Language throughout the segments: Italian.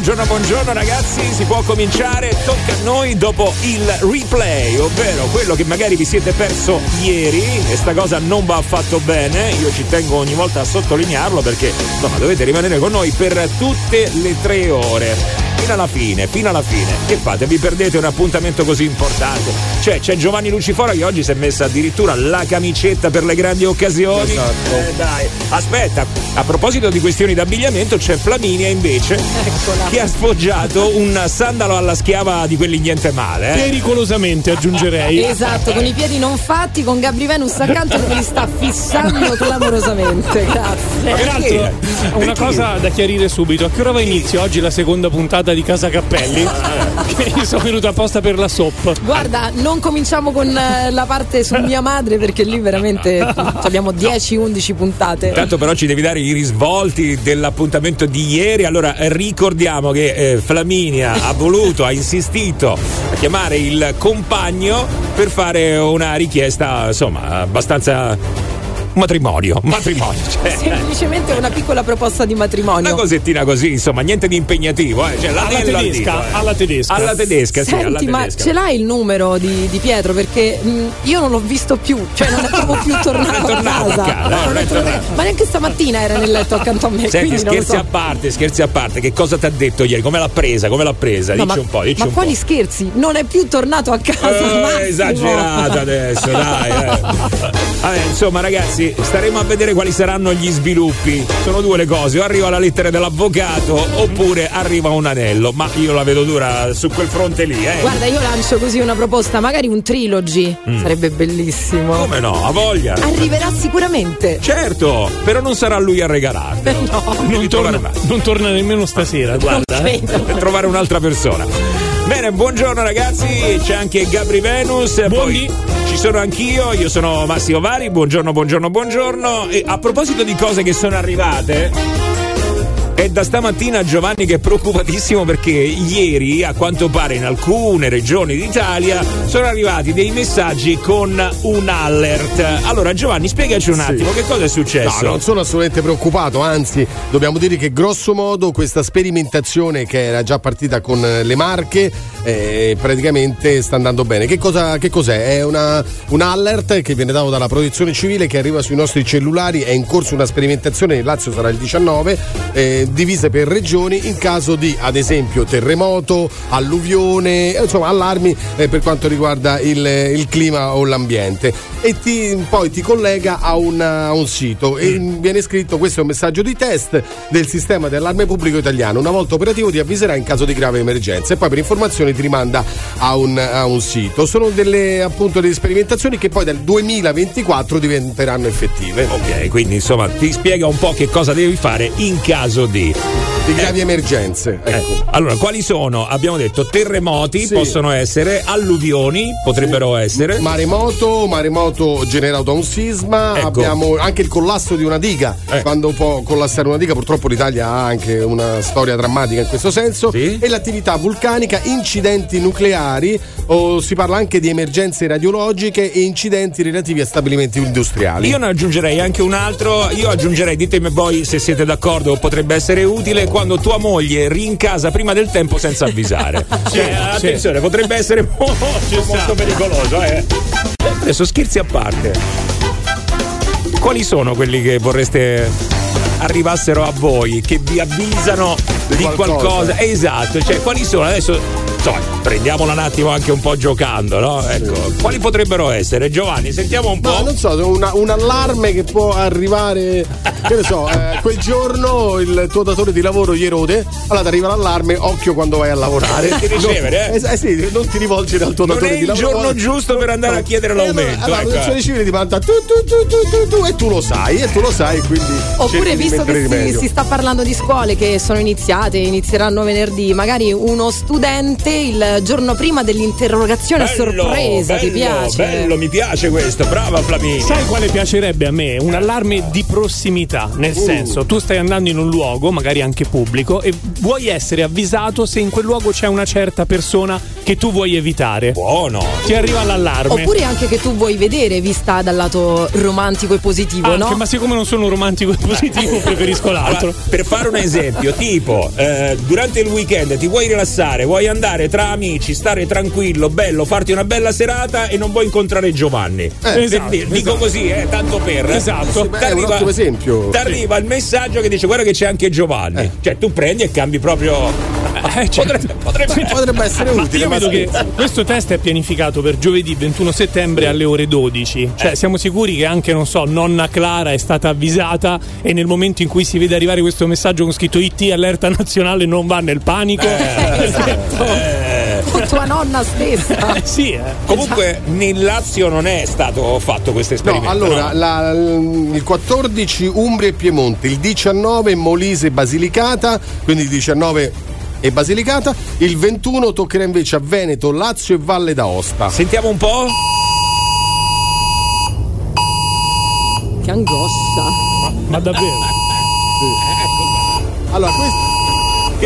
Buongiorno, buongiorno ragazzi, si può cominciare, tocca a noi dopo il replay, ovvero quello che magari vi siete perso ieri. E sta cosa non va affatto bene, io ci tengo ogni volta a sottolinearlo perché insomma dovete rimanere con noi per tutte le tre ore fino alla fine, fino alla fine. Che fate? Vi perdete un appuntamento così importante? Cioè, c'è Giovanni Lucifora che oggi si è messa addirittura la camicetta per le grandi occasioni. Esatto. Eh, dai, aspetta, a proposito di questioni d'abbigliamento, c'è Flaminia invece Eccola. che ha sfoggiato un sandalo alla schiava di quelli niente male. Eh? Pericolosamente aggiungerei. Esatto, con i piedi non fatti, con Gabri Venus accanto che li sta fissando clamorosamente. Grazie. Peraltro, una cosa da chiarire subito: a che ora va inizio oggi la seconda puntata di Casa Cappelli? che io sono venuto apposta per la soap. Guarda, non cominciamo con eh, la parte su mia madre perché lì veramente abbiamo 10-11 puntate. Tanto però ci devi dare i risvolti dell'appuntamento di ieri. Allora ricordiamo che eh, Flaminia ha voluto, ha insistito a chiamare il compagno per fare una richiesta, insomma, abbastanza matrimonio. Matrimonio. Cioè, Semplicemente una piccola proposta di una matrimonio. cosettina così, insomma, niente di impegnativo. Eh. Cioè, Alla tedesca, dito, eh. alla tedesca. Alla tedesca, sì, alla Senti, ma tedesca. ce l'hai il numero di, di Pietro? Perché mh, io non l'ho visto più, cioè non è proprio più tornato, Non è tornato a casa. a casa, eh, No, è è tornato. Ma neanche stamattina era nel letto accanto a me. Senti, scherzi so. a parte, scherzi a parte, che cosa ti ha detto ieri? Come l'ha presa? Come l'ha presa? No, dici ma un po', dici ma un quali po'. scherzi? Non è più tornato a casa. Eh, Massimo. esagerata adesso, dai. eh. Vabbè, insomma, ragazzi, staremo a vedere quali saranno gli sviluppi. Sono due le cose: o arriva la lettera dell'avvocato oppure arriva un anello. Ma io la vedo dura su quel fronte lì, eh. Guarda, io lancio così una proposta, magari un trilogy. Sarebbe bellissimo. Mm. Come no? Ha voglia. Arriverà sicuramente. Certo, però non sarà lui a regalartelo. No. Non torna, non torna nemmeno stasera, guarda. eh. credo. per trovare un'altra persona. Bene, buongiorno ragazzi, c'è anche Gabri Venus, poi Buondì. ci sono anch'io, io sono Massimo Vari, buongiorno, buongiorno, buongiorno. E a proposito di cose che sono arrivate, è da stamattina Giovanni che è preoccupatissimo perché ieri, a quanto pare, in alcune regioni d'Italia sono arrivati dei messaggi con un alert. Allora Giovanni, spiegaci un Sì. attimo che cosa è No, successo. non sono assolutamente preoccupato, anzi dobbiamo dire che grosso modo questa sperimentazione che era già partita con le marche eh, praticamente sta andando bene. Che, cosa, che cos'è? È una, un alert che viene dato dalla protezione civile che arriva sui nostri cellulari, è in corso una sperimentazione, in Lazio sarà il 19, eh, divise per regioni in caso di ad esempio terremoto, alluvione, eh, insomma allarmi eh, per quanto riguarda il, il clima o l'ambiente. E ti- poi ti collega a un, a un sito. E viene scritto questo è un messaggio di test del sistema di allarme pubblico italiano. Una volta operativo ti avviserà in caso di grave emergenza. E poi per informazioni ti rimanda a un, a un sito. Sono delle appunto delle sperimentazioni che poi dal 2024 diventeranno effettive. Ok, quindi insomma ti spiega un po' che cosa devi fare in caso di. TV. Di gravi emergenze Eh, ecco allora, quali sono? Abbiamo detto terremoti, Sì. possono essere, alluvioni, potrebbero essere. Maremoto, maremoto generato da un sisma, Ecco. abbiamo anche il collasso di una diga. Eh. Quando può collassare una diga, purtroppo l'Italia ha anche una storia drammatica in questo senso. Sì. E l'attività vulcanica, incidenti nucleari, o si parla anche di emergenze radiologiche e incidenti relativi a stabilimenti industriali. Io ne aggiungerei anche un altro, io aggiungerei, ditemi voi se siete d'accordo, potrebbe essere utile quando tua moglie rincasa prima del tempo senza avvisare. Cioè, attenzione, potrebbe essere molto, molto pericoloso. Eh. Adesso scherzi a parte. Quali sono quelli che vorreste arrivassero a voi, che vi avvisano di, Di qualcosa. qualcosa. Esatto, cioè quali sono? Adesso insomma, prendiamola un attimo anche un po' giocando, no? Ecco, quali potrebbero essere? Giovanni, sentiamo un po'. Ma non so, una- un allarme che può arrivare, che ne so, eh, quel giorno il tuo datore di lavoro gli erode, allora ti arriva l'allarme, occhio quando vai a lavorare. Di ricevere, eh? No, eh, sì, non ti rivolgere al tuo Non datore è di il lavoro. giorno giusto per andare a chiedere Eh, allora- l'aumento, Allora, la ecco. protezione civile ti manda tu, tu, tu, tu, tu, tu, e tu lo sai, e tu lo sai, quindi. Oppure visto che si, si sta parlando di scuole che sono iniziate, inizieranno venerdì, magari uno studente te il giorno prima dell'interrogazione Bello, sorpresa, ti bello, piace? Bello, mi piace questo. Brava Flaminia. Sai quale piacerebbe a me? Un allarme di prossimità, nel Uh. senso, tu stai andando in un luogo, magari anche pubblico, e vuoi essere avvisato se in quel luogo c'è una certa persona che tu vuoi evitare. Buono. Ti arriva l'allarme. Oppure anche che tu vuoi vedere vista dal lato romantico e positivo, Anche, no? ma siccome non sono romantico e positivo, preferisco l'altro. Allora, per fare un esempio, tipo, eh, durante il weekend ti vuoi rilassare, vuoi andare tra amici, stare tranquillo, bello, farti una bella serata e non vuoi incontrare Giovanni. Per esatto, dire- Dico esatto. così, eh, tanto per. Esatto. Sì, beh, è un esempio. Ti arriva il messaggio che dice guarda che c'è anche Giovanni. Cioè tu prendi e cambi proprio. Eh, cioè- Potrebbe, potrebbe- Potrebbe essere Ma utile. io ma vedo che sì. questo test è pianificato per giovedì 21 settembre alle ore 12. Cioè, siamo sicuri che anche, non so, nonna Clara è stata avvisata e nel momento in cui si vede arrivare questo messaggio con scritto IT allerta nazionale non va nel panico. Eh, O tua nonna stessa. Eh, sì, eh. Comunque nel Lazio non è stato fatto questo No, esperimento. allora, no? la- il 14 Umbria e Piemonte, il 19 Molise e Basilicata, quindi il 19 e Basilicata, il 21 toccherà invece a Veneto, Lazio e Valle d'Aosta. Sentiamo un po'. Che angoscia. Ma davvero? Allora, questo,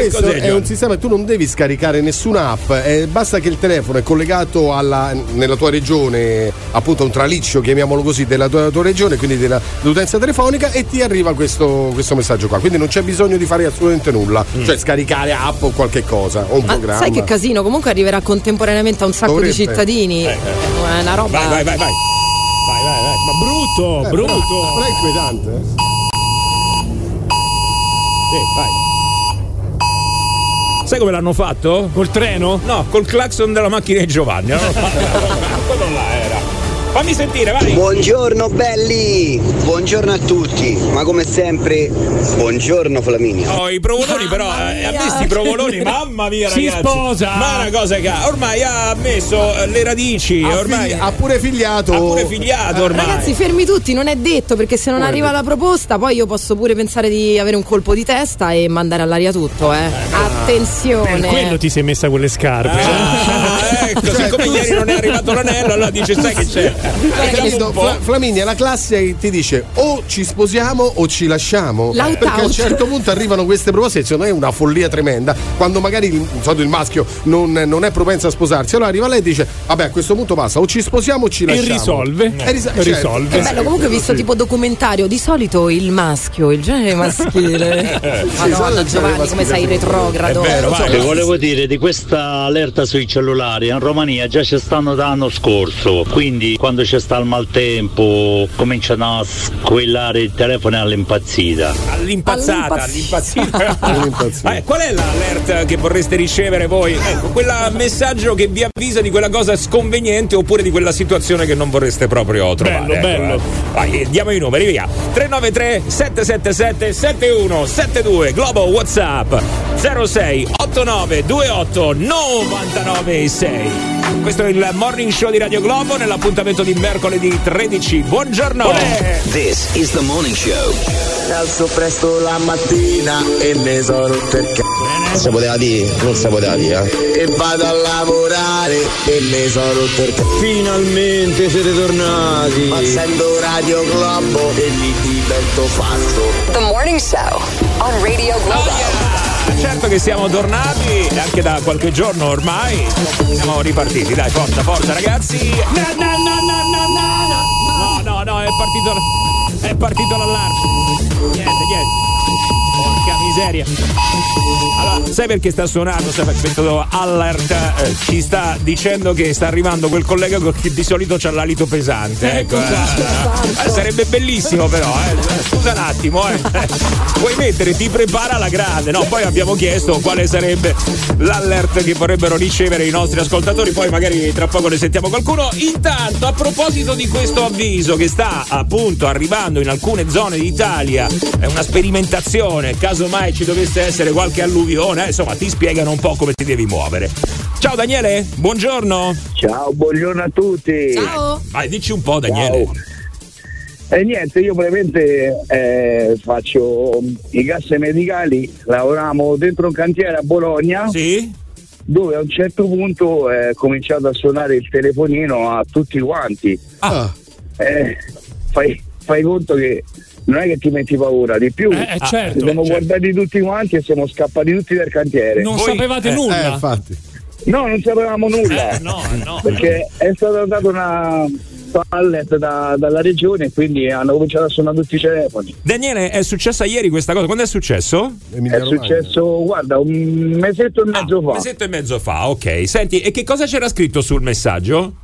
questo cos'è, è un sistema, tu non devi scaricare nessuna app, eh, basta che il telefono è collegato alla, nella tua regione, appunto un traliccio, chiamiamolo così, della tua, tua regione, quindi della- dell'utenza telefonica e ti arriva questo, questo messaggio qua. Quindi non c'è bisogno di fare assolutamente nulla, Mm. cioè scaricare app o qualche cosa, o un Ma programma. sai che casino? Comunque arriverà contemporaneamente a un sacco Dovrebbe. di cittadini. È una roba. Vai, vai, vai, vai. Vai, vai, vai. Ma brutto, Eh, brutto. Però, però è inquietante. eh. Sì, vai. Sai come l'hanno fatto? Col treno? No, col clacson della macchina di Giovanni. Fammi sentire, vai. Buongiorno belli, buongiorno a tutti, ma come sempre, buongiorno Flaminia. Oh, i provoloni però, eh, a me sti provoloni, mamma mia Si ragazzi. sposa. Ma una cosa che ha- ormai ha messo eh, le radici, Ha, ormai figli- ha pure figliato. ha pure figliato ormai. Ragazzi, fermi tutti, non è detto perché se non Come arriva la proposta, poi io posso pure pensare di avere un colpo di testa e mandare all'aria tutto, eh. Attenzione. Per quello ti sei messa quelle scarpe. Ah, ecco, Cioè, siccome tu- ieri non è arrivato l'anello, allora dice sai che c'è. Capito? Fla- Flaminia, la classe che ti dice o ci sposiamo o ci lasciamo. L'out Perché a un out. certo punto arrivano queste proposte, secondo me è una follia tremenda. Quando magari il, il maschio non, non è propenso a sposarsi, allora arriva lei e dice: Vabbè, a questo punto basta, o ci sposiamo o ci E lasciamo. risolve. E risa- E certo. risolve. Che bello, comunque ho visto tipo documentario, di solito il maschio, il genere maschile. Madonna, il genere Giovanni, come maschile, sei sì. retrogrado. È vero, vai. Ti volevo dire di questa allerta sui cellulari in Romania già ci stanno da l'anno scorso, quindi quando c'è sta il maltempo cominciano a squillare il telefono all'impazzita. All'impazzata, all'impazzita. All'impazzita. Eh, qual è l'alert che vorreste ricevere voi? Ecco, quel messaggio che vi avvisa di quella cosa sconveniente oppure di quella situazione che non vorreste proprio trovare. Bello, ecco, bello. eh. Vai, diamo i numeri, via. 393 777 7172 Globo WhatsApp 06 89 28 99 6. Questo è il morning show di Radio Globo nell'appuntamento di mercoledì 13. Buongiorno. This is the morning show. alzo presto la mattina e mi sono rotto il c***o Si poteva dire, non si poteva dire. eh. e vado a lavorare e mi sono rotto il c***o Finalmente siete tornati. Accendo Radio Globo e mi divento pazzo The Morning Show on Radio Globo. Certo che siamo tornati anche da qualche giorno ormai siamo ripartiti. Dai, forza, forza ragazzi. No, no, no, no, no, no, no, no, no, è partito, è partito l'allarme. Niente, niente. Porca miseria. Allora, sai perché sta suonando? Sai perché questo alert eh, ci sta dicendo che sta arrivando quel collega che di solito c'ha l'alito pesante. Ecco, eh. Eh, sarebbe bellissimo però, eh. Scusa un attimo, eh. Puoi mettere, ti prepara la grande. No, poi abbiamo chiesto quale sarebbe l'alert che vorrebbero ricevere i nostri ascoltatori. Poi magari tra poco ne sentiamo qualcuno. Intanto, a proposito di questo avviso che sta appunto arrivando in alcune zone d'Italia, è una sperimentazione, casomai ci dovesse essere qualche alluvione, eh, insomma, ti spiegano un po' come ti devi muovere. Ciao Daniele, buongiorno. Ciao, buongiorno a tutti. Ciao. Vai, dici un po' Daniele. E niente, io brevemente eh, faccio i gas medicali, lavoriamo dentro un cantiere a Bologna Sì? dove a un certo punto è cominciato a suonare il telefonino a tutti quanti. Ah, Eh, fai, fai conto che non è che ti metti paura, di più Eh, eh, certo, ci siamo certo. guardati tutti quanti e siamo scappati tutti dal cantiere. Non Voi- sapevate eh, nulla. eh, infatti. No, non sapevamo nulla. Eh, no, no. perché è stata data una pallet da- dalla regione e quindi hanno cominciato a suonare tutti i telefoni. Daniele, è successa ieri questa cosa? Quando è successo? È successo, guarda, un mesetto e mezzo Ah, un fa. mesetto e mezzo fa, ok. Senti, e che cosa c'era scritto sul messaggio?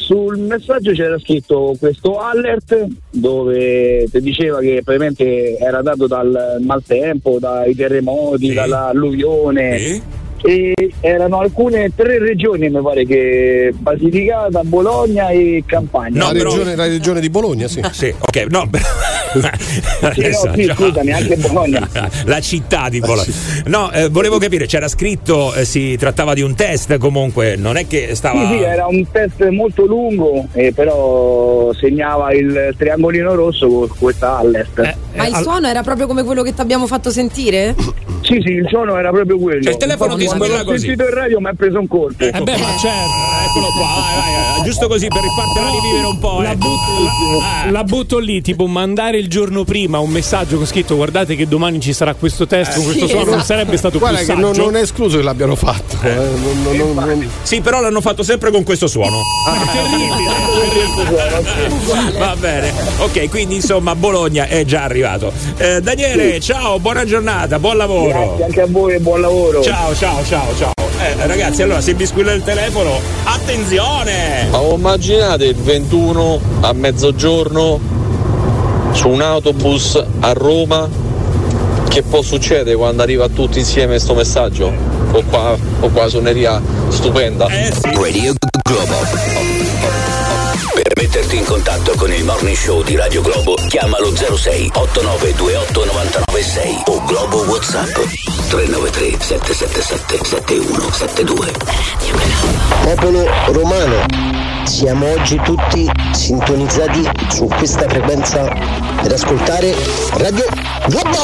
Sul messaggio c'era scritto questo alert dove ti diceva che praticamente era dato dal maltempo, dai terremoti, Sì. dall'alluvione. Sì. E erano alcune tre regioni, mi pare che Basilicata, Bologna e Campania. No, la, però- regione, la regione di Bologna, sì. Sì, ok, no. Sì, no, sì, scusami, anche Bologna. La città di Bologna. No, eh, volevo capire, c'era scritto, eh, si trattava di un test comunque, non è che stava... Sì, sì, era un test molto lungo, eh, però segnava il triangolino rosso con questa alert. Eh, Ma il al- suono era proprio come quello che ti abbiamo fatto sentire? Sì, sì, il suono era proprio quello. Cioè, il telefono ti l'ho così. sentito in radio mi ha preso un colpo. Eh beh, ma certo. Eccolo qua, vai, vai, vai, giusto così per fartela rivivere un po'. La eh. butto, la- la butto lì, tipo mandare il giorno prima un messaggio con scritto guardate che domani ci sarà questo test con questo sì, suono, non esatto. sarebbe stato Guarda più che saggio. non, non è escluso che l'abbiano fatto. eh, non- non- non- non- Sì, però l'hanno fatto sempre con questo suono. Va bene, ok, quindi insomma Bologna è già arrivato. Eh, Daniele, ciao, buona giornata, buon lavoro. Grazie anche a voi e buon lavoro. Ciao, ciao, ciao, ciao. Eh, ragazzi, allora se vi squilla il telefono, attenzione! Ma voi immaginate il 21 a mezzogiorno su un autobus a Roma? Che può succedere quando arriva tutti insieme questo messaggio? O qua, o qua suoneria stupenda. Eh sì. Radio Globo. Metterti in contatto con il morning show di Radio Globo, chiamalo 06 8928 996 o Globo WhatsApp 393 777 7172. Popolo romano, siamo oggi tutti sintonizzati su questa frequenza per ascoltare Radio Globo!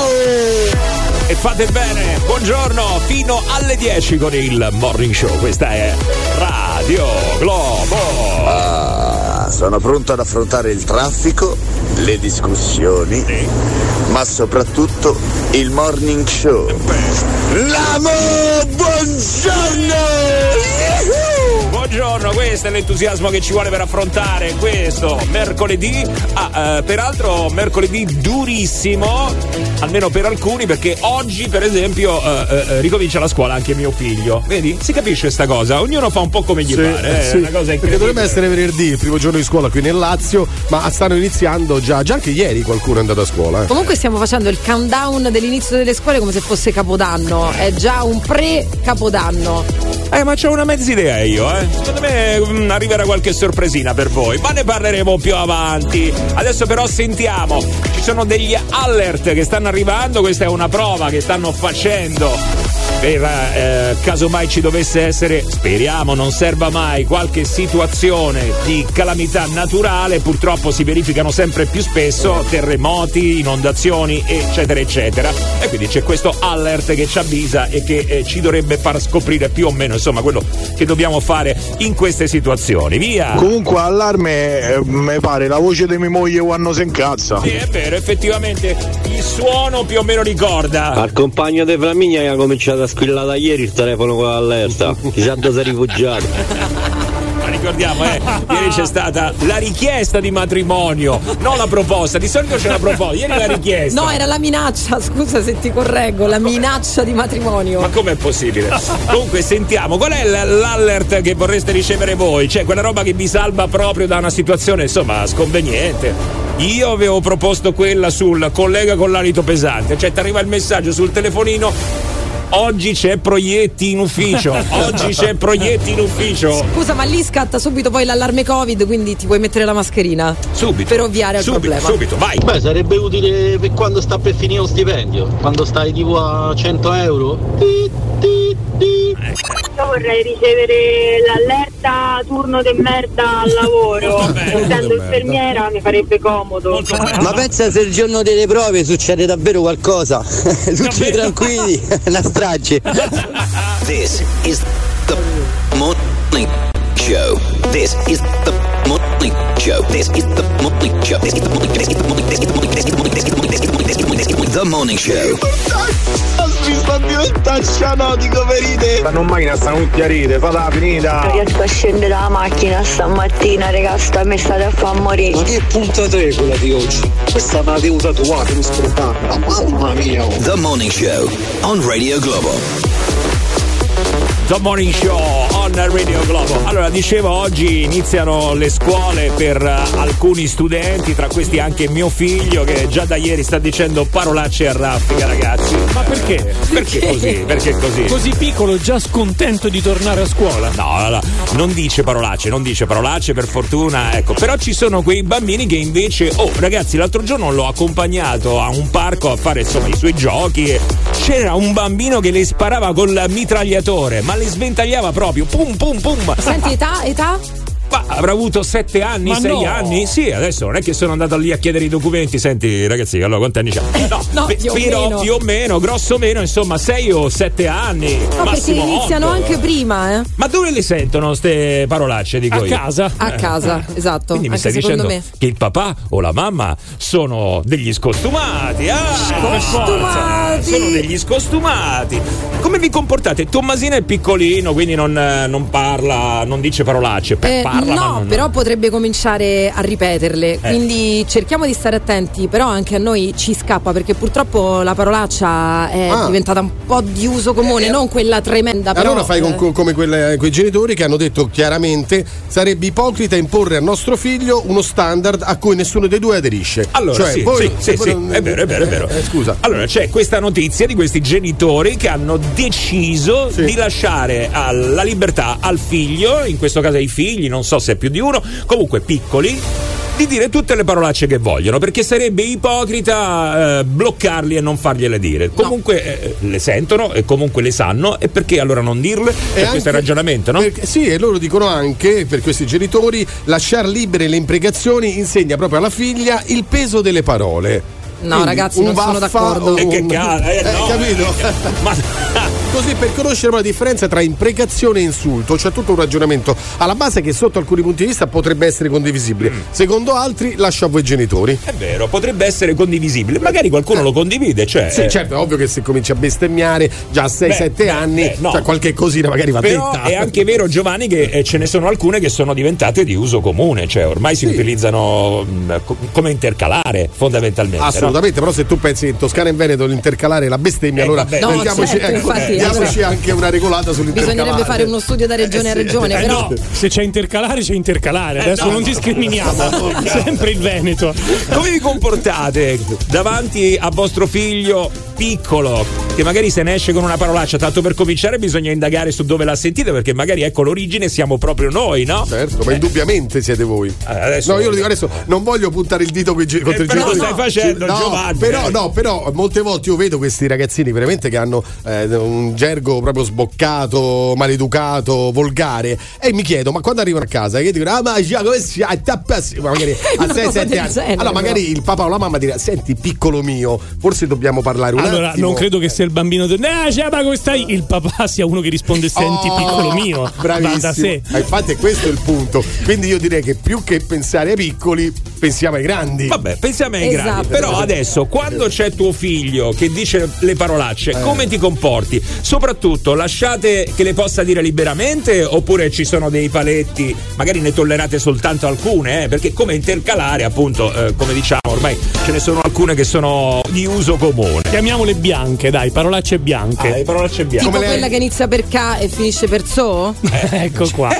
E fate bene, buongiorno, fino alle 10 con il Morning Show. Questa è Radio Globo. Ah, sono pronto ad affrontare il traffico, le discussioni, ma soprattutto il morning show. L'amo, buongiorno! Buongiorno, questo è l'entusiasmo che ci vuole per affrontare questo mercoledì. Ah, eh, peraltro mercoledì durissimo, almeno per alcuni, perché oggi, per esempio, eh, eh, ricomincia la scuola anche mio figlio. Vedi? Si capisce sta cosa? Ognuno fa un po' come gli Sì, pare. eh, sì, È una cosa perché dovrebbe essere venerdì, il primo giorno di scuola qui nel Lazio, ma stanno iniziando già, già anche ieri qualcuno è andato a scuola. eh. Comunque stiamo facendo il countdown dell'inizio delle scuole come se fosse Capodanno. È già un pre-Capodanno. Eh, ma c'ho una mezza idea io, eh. Secondo me mm, arriverà qualche sorpresina per voi, ma ne parleremo più avanti. Adesso però sentiamo, ci sono degli alert che stanno arrivando, questa è una prova che stanno facendo. Per eh, caso mai ci dovesse essere, speriamo non serva mai, qualche situazione di calamità naturale, purtroppo si verificano sempre più spesso terremoti, inondazioni, eccetera, eccetera. E quindi c'è questo alert che ci avvisa e che eh, ci dovrebbe far scoprire più o meno insomma quello che dobbiamo fare in queste situazioni. Via! Comunque allarme eh, mi pare la voce di mia moglie quando si incazza. Sì, è vero, effettivamente il suono più o meno ricorda. Al compagno di Flaminia ha cominciato a squillare da ieri il telefono con l'allerta. Chissà dove si è rifugiato. Ma ricordiamo, eh, ieri c'è stata la richiesta di matrimonio, non la proposta. Di solito c'è la proposta, ieri la richiesta. No, era la minaccia, scusa se ti correggo, la minaccia di matrimonio. Ma com'è possibile? Comunque sentiamo, qual è l- l'alert che vorreste ricevere voi? Cioè quella roba che vi salva proprio da una situazione, insomma, sconveniente. Io avevo proposto quella sul collega con l'alito pesante, cioè ti arriva il messaggio sul telefonino. Oggi c'è proietti in ufficio. Oggi c'è proietti in ufficio. Scusa, ma lì scatta subito poi l'allarme Covid, quindi ti puoi mettere la mascherina. Subito. Per ovviare al Subito, problema. subito, vai. Beh, sarebbe utile per quando sta per finire lo stipendio, quando stai tipo a 100 euro. Io vorrei ricevere l'allerta turno di merda al lavoro. Essendo infermiera mi farebbe comodo. Ma pensa se il giorno delle prove succede davvero qualcosa. Tutti tranquilli, una strage. This is the morning show. This is the morning show. This is the morning show. This is the morning. Morning. This is the morning. Morning. This is the morning. This is the is the morning. Show. Mi sta diventando cianotico per ride. Stanno in macchina, stanno tutti a ride, falla finita. Non riesco a scendere dalla macchina stamattina, raga, sta mi state a far morire. Ma che puntata è quella di oggi? Questa me l'avevo tatuata, mi scordata. Mamma mia. oh. The morning show on Radio Globo. The Morning Show Radio Globo. Allora, dicevo, oggi iniziano le scuole per eh, alcuni studenti, tra questi anche mio figlio che già da ieri sta dicendo parolacce a raffica, ragazzi. Ma perché? Perché così? Perché così? Così piccolo, già scontento di tornare a scuola. No, no, no, non dice parolacce, non dice parolacce per fortuna, ecco. Però ci sono quei bambini che invece, oh ragazzi, l'altro giorno l'ho accompagnato a un parco a fare insomma i suoi giochi e c'era un bambino che le sparava col mitragliatore, ma le sventagliava proprio, pum pum pum. Senti, età, età? Ma avrà avuto sette anni, sei no. anni? Sì, adesso non è che sono andato lì a chiedere i documenti. Senti, ragazzi, allora quanti anni c'ha? No, No, pe- più o però meno. più o meno, grosso meno, insomma, sei o sette anni. No, perché iniziano otto. anche prima, eh? Ma dove le sentono ste parolacce? Dico A io? casa. A casa, esatto. Quindi mi stai dicendo me. che il papà o la mamma sono degli scostumati. Ah, forza, sono degli scostumati. Come vi comportate? Tommasino è piccolino, quindi non, eh, non parla, non dice parolacce. Eh, parla, ma no, non- però potrebbe cominciare a ripeterle. Eh. Quindi cerchiamo di stare attenti, però anche a noi ci scappa perché purtroppo la parolaccia è Ah. diventata un po' di uso comune, non quella tremenda. Però, Allora fai con- eh, con- come quelle- quei genitori che hanno detto chiaramente sarebbe ipocrita imporre al nostro figlio uno standard a cui nessuno dei due aderisce. Allora, Cioè, sì, voi- sì, sì, sì, non- è vero, è vero, è vero. Eh, scusa. Allora, c'è questa notizia di questi genitori che hanno deciso di lasciare alla libertà al figlio, in questo caso ai figli, non so se è più di uno, comunque piccoli. Di dire tutte le parolacce che vogliono, perché sarebbe ipocrita eh, bloccarli e non fargliele dire. Comunque eh, le sentono e comunque le sanno, e perché allora non dirle? Per questo è il ragionamento, no? perché- sì, e loro dicono anche, per questi genitori, lasciare libere le imprecazioni insegna proprio alla figlia il peso delle parole. No, Quindi, ragazzi, non sono d'accordo. E che un- cara, eh, no, capito? Così per conoscere la differenza tra imprecazione e insulto, c'è tutto un ragionamento alla base che sotto alcuni punti di vista potrebbe essere condivisibile. Mm. Secondo altri lascio a voi genitori. È vero, potrebbe essere condivisibile. Magari qualcuno lo condivide, cioè. Sì, eh, certo, è ovvio che se cominci a bestemmiare già a 6-7 Beh, beh, anni, beh, no. cioè qualche cosina magari va Però detta. è anche vero, Giovanni, che eh, ce ne sono alcune che sono diventate di uso comune, cioè ormai si utilizzano mh, co- come intercalare fondamentalmente. no? Assolutamente, però se tu pensi che in Toscana e in Veneto l'intercalare la bestemmia, Eh, allora vabbè. No, certo, infatti, diamoci allora- anche una regolata sull'intercalare. Bisognerebbe fare uno studio da regione a regione, Eh però. no, se c'è intercalare, c'è intercalare. Adesso no. non discriminiamo. Sempre il Veneto. Come vi comportate davanti a vostro figlio piccolo che magari se ne esce con una parolaccia? Tanto per cominciare bisogna indagare su dove l'ha sentita perché magari ecco l'origine siamo proprio noi, no? Certo, ma indubbiamente siete voi. adesso- no, io lo dico adesso, non voglio puntare il dito contro i però lo genitori. stai facendo, no, Giovanni. Però, no, però molte volte io vedo questi ragazzini veramente che hanno eh, un gergo proprio sboccato, maleducato, volgare. E mi chiedo, ma quando arrivano a casa, che dicono, ah, ma già come si ma magari a Una 6-7 cosa del anni. genere, allora, magari però. il papà o la mamma dirà, senti, piccolo mio, forse dobbiamo parlare un Allora, attimo. non credo che sia il bambino. del- Ah, ciao, ma come stai? Il papà sia uno che risponde: Senti, Oh, piccolo mio. Bravissimo. da sé. Eh, Infatti, è questo il punto. Quindi io direi che più che pensare ai piccoli, pensiamo ai grandi. Vabbè, pensiamo ai Esatto. grandi. Però adesso, quando c'è tuo figlio che dice le parolacce, Eh. come ti comporti? Soprattutto, lasciate che le possa dire liberamente oppure ci sono dei paletti, magari ne tollerate soltanto alcune, eh? perché come intercalare, appunto, eh, come diciamo, ormai ce ne sono alcune che sono di uso comune. Chiamiamole bianche, dai, parolacce bianche. Ah, le parolacce bianche. Tipo quella che inizia per K e finisce per So? ecco qua.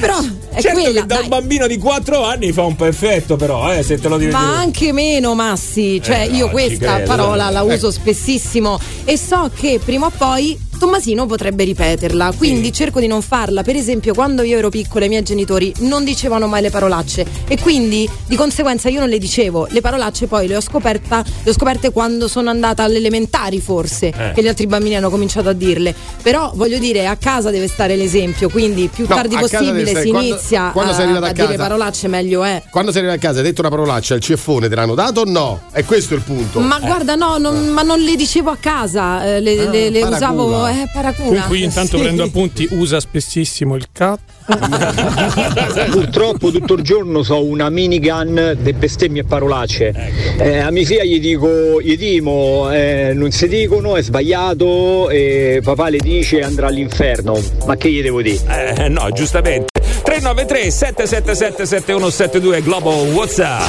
Però è certo quella. che da dai. un bambino di 4 anni fa un po' effetto, però, eh, se te lo devi Ma anche meno, Massi. Cioè, Eh, no, io ci questa parola la uso spessissimo e so che prima o poi Tommasino potrebbe ripeterla. Quindi cerco di non farla. Per esempio, quando io ero piccola, i miei genitori non dicevano mai le parolacce. E quindi di conseguenza io non le dicevo. Le parolacce poi le ho, scoperta, le ho scoperte quando sono andata alle elementari, forse. Eh. Che gli altri bambini hanno cominciato a dirle. Però voglio dire, a casa deve stare l'esempio. Quindi più No, tardi casa possibile si quando- inizia quando a, arrivata a a dire casa- parolacce, meglio è. Quando sei arrivato a casa e hai detto una parolaccia al ceffone, te l'hanno dato o no? È questo il punto. Ma guarda, no, non, ma non le dicevo a casa, eh, le, le- le paraculo. usavo Bravo, eh, paracuna. Con cui intanto Sì. prendo appunti, usa spessissimo il cat. Purtroppo tutto il giorno so una minigun di bestemmie e parolacce. Eh, a mia figlia gli dico, gli dimo, eh, non si dicono, è sbagliato, e papà le dice andrà all'inferno. Ma che gli devo dire? Eh, no, giustamente. 393 777 7172 Globo WhatsApp.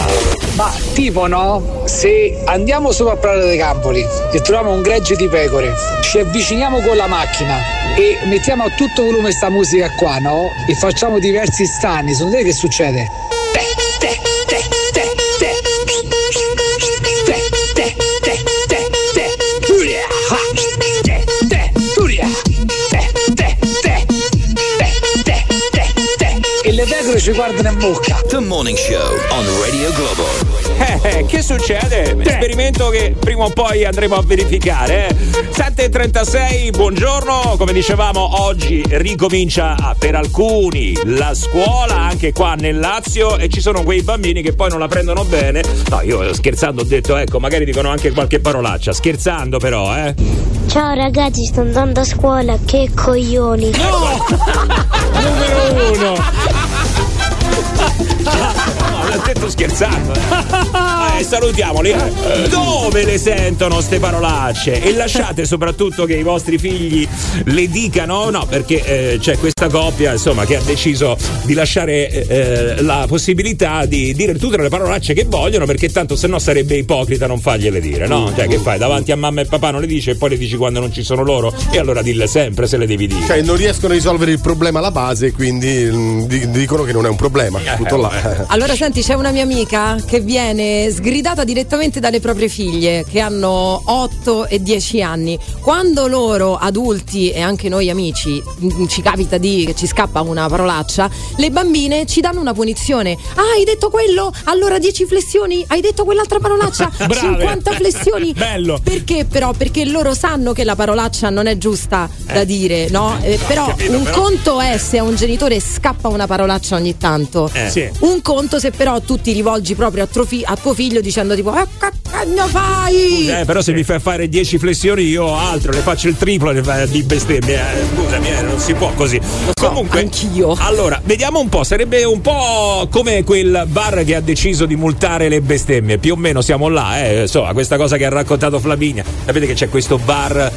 Ma tipo no? Se andiamo sopra a Prato dei Campoli e troviamo un gregge di pecore, ci avviciniamo con la macchina e mettiamo a tutto volume sta musica qua, no? E facciamo diversi stani, secondo te che succede? E pecore ci guardano in bocca. The Morning Show on Radio Globo. Eh, che succede? Esperimento che prima o poi andremo a verificare. eh. 7.36, buongiorno. Come dicevamo, oggi ricomincia ah, per alcuni la scuola, anche qua nel Lazio, e ci sono quei bambini che poi non la prendono bene. No, io scherzando ho detto, ecco, magari dicono anche qualche parolaccia. Scherzando però, eh. Ciao ragazzi, sto andando a scuola, che coglioni. Numero uno. Detto scherzando. Eh. Eh, salutiamoli. eh. Dove le sentono ste parolacce? E lasciate soprattutto che i vostri figli le dicano, no, perché eh, c'è questa coppia, insomma, che ha deciso di lasciare eh, la possibilità di dire tutte le parolacce che vogliono, perché tanto se no sarebbe ipocrita non fargliele dire, no? Cioè, che fai? Davanti a mamma e papà non le dici e poi le dici quando non ci sono loro, e allora dille sempre se le devi dire. Cioè, non riescono a risolvere il problema alla base, quindi mm, di- dicono che non è un problema. Tutto là. Allora, senti, c'è una mia amica che viene sgridata direttamente dalle proprie figlie che hanno 8 e 10 anni. Quando loro adulti e anche noi amici mm, ci capita di che ci scappa una parolaccia, le bambine ci danno una punizione. Ah, hai detto quello? Allora 10 flessioni? Hai detto quell'altra parolaccia? Brave. 50 flessioni? Bello. Perché però? Perché loro sanno che la parolaccia non è giusta da dire, no? Eh, però capito, un però- conto è se a un genitore scappa una parolaccia ogni tanto. Eh. Sì. Un conto se però tu ti rivolgi proprio a tuo, fi- a tuo figlio dicendo tipo "Eh, che cagno fai? Eh, però se mi fai fare 10 flessioni io ho altro, le faccio il triplo di bestemmie. eh, Scusami, eh, non si può così. Comunque, anch'io. Allora, vediamo un po', sarebbe un po' come quel bar che ha deciso di multare le bestemmie. Più o meno siamo là, eh. Insomma, questa cosa che ha raccontato Flaminia. Sapete che c'è questo bar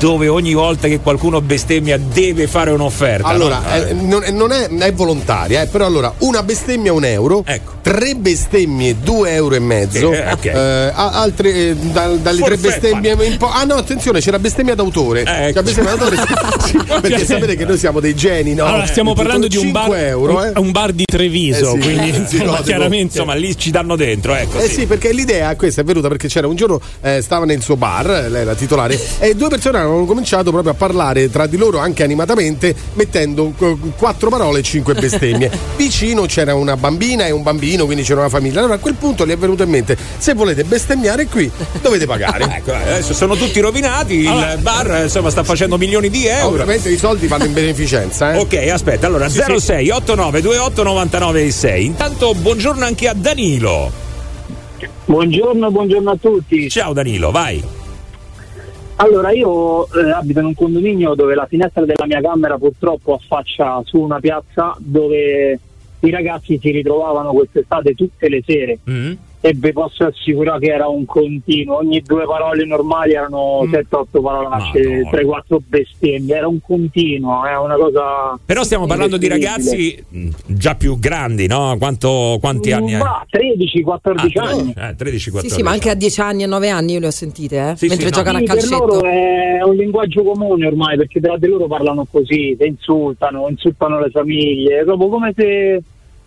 dove ogni volta che qualcuno bestemmia deve fare un'offerta. Allora, no? eh, non, non è, è volontaria, eh, però allora una bestemmia un euro, tre bestemmie due euro e mezzo, Ecco. Eh, ok. eh, altre eh, dal- dalle tre Forfè, bestemmie in po'. Ah no, attenzione, c'era bestemmia d'autore. ecco. C'era bestemmia d'autore, sì, perché sapete che noi siamo dei geni, no? Allora, stiamo parlando di un bar, 5 euro, eh. un bar di Treviso, Eh sì, quindi eh sì, no, chiaramente Insomma, lì ci danno dentro, ecco. Eh sì, perché l'idea questa è venuta perché c'era un giorno, eh, stava nel suo bar, lei era titolare, e due persone avevano cominciato proprio a parlare tra di loro anche animatamente, mettendo eh, quattro parole e cinque bestemmie. Vicino c'era una bambina e un bambino, quindi c'era una famiglia. Allora a quel punto gli è venuto in mente: se volete bestemmiare qui, dovete pagare. Ecco, adesso sono tutti rovinati, il bar eh, insomma sta facendo milioni di euro. Ovviamente i soldi vanno in beneficenza, eh. Ok, aspetta, allora Sì, sì. 06 89 28 99 6. Intanto buongiorno anche a Danilo. Buongiorno, buongiorno a tutti. Ciao Danilo, vai. Allora, io eh, abito in un condominio dove la finestra della mia camera purtroppo affaccia su una piazza dove i ragazzi si ritrovavano quest'estate tutte le sere. Mm. E vi posso assicurare che era un continuo, ogni due parole normali erano 7-8 parolacce, Mm. Madonna. 3-4 bestemmie, era un continuo, è una cosa. Però stiamo parlando di ragazzi mh, già più grandi, no? Quanto, quanti anni hai? Ma 13-14 Ah, anni. Eh, 13 14 Sì, sì, ma anche a 10 anni e 9 anni io le ho sentite, eh? Sì, mentre sì, no. giocano Sì, a per loro calcetto. è un linguaggio comune ormai perché tra di loro parlano così, si insultano, insultano le famiglie, proprio come se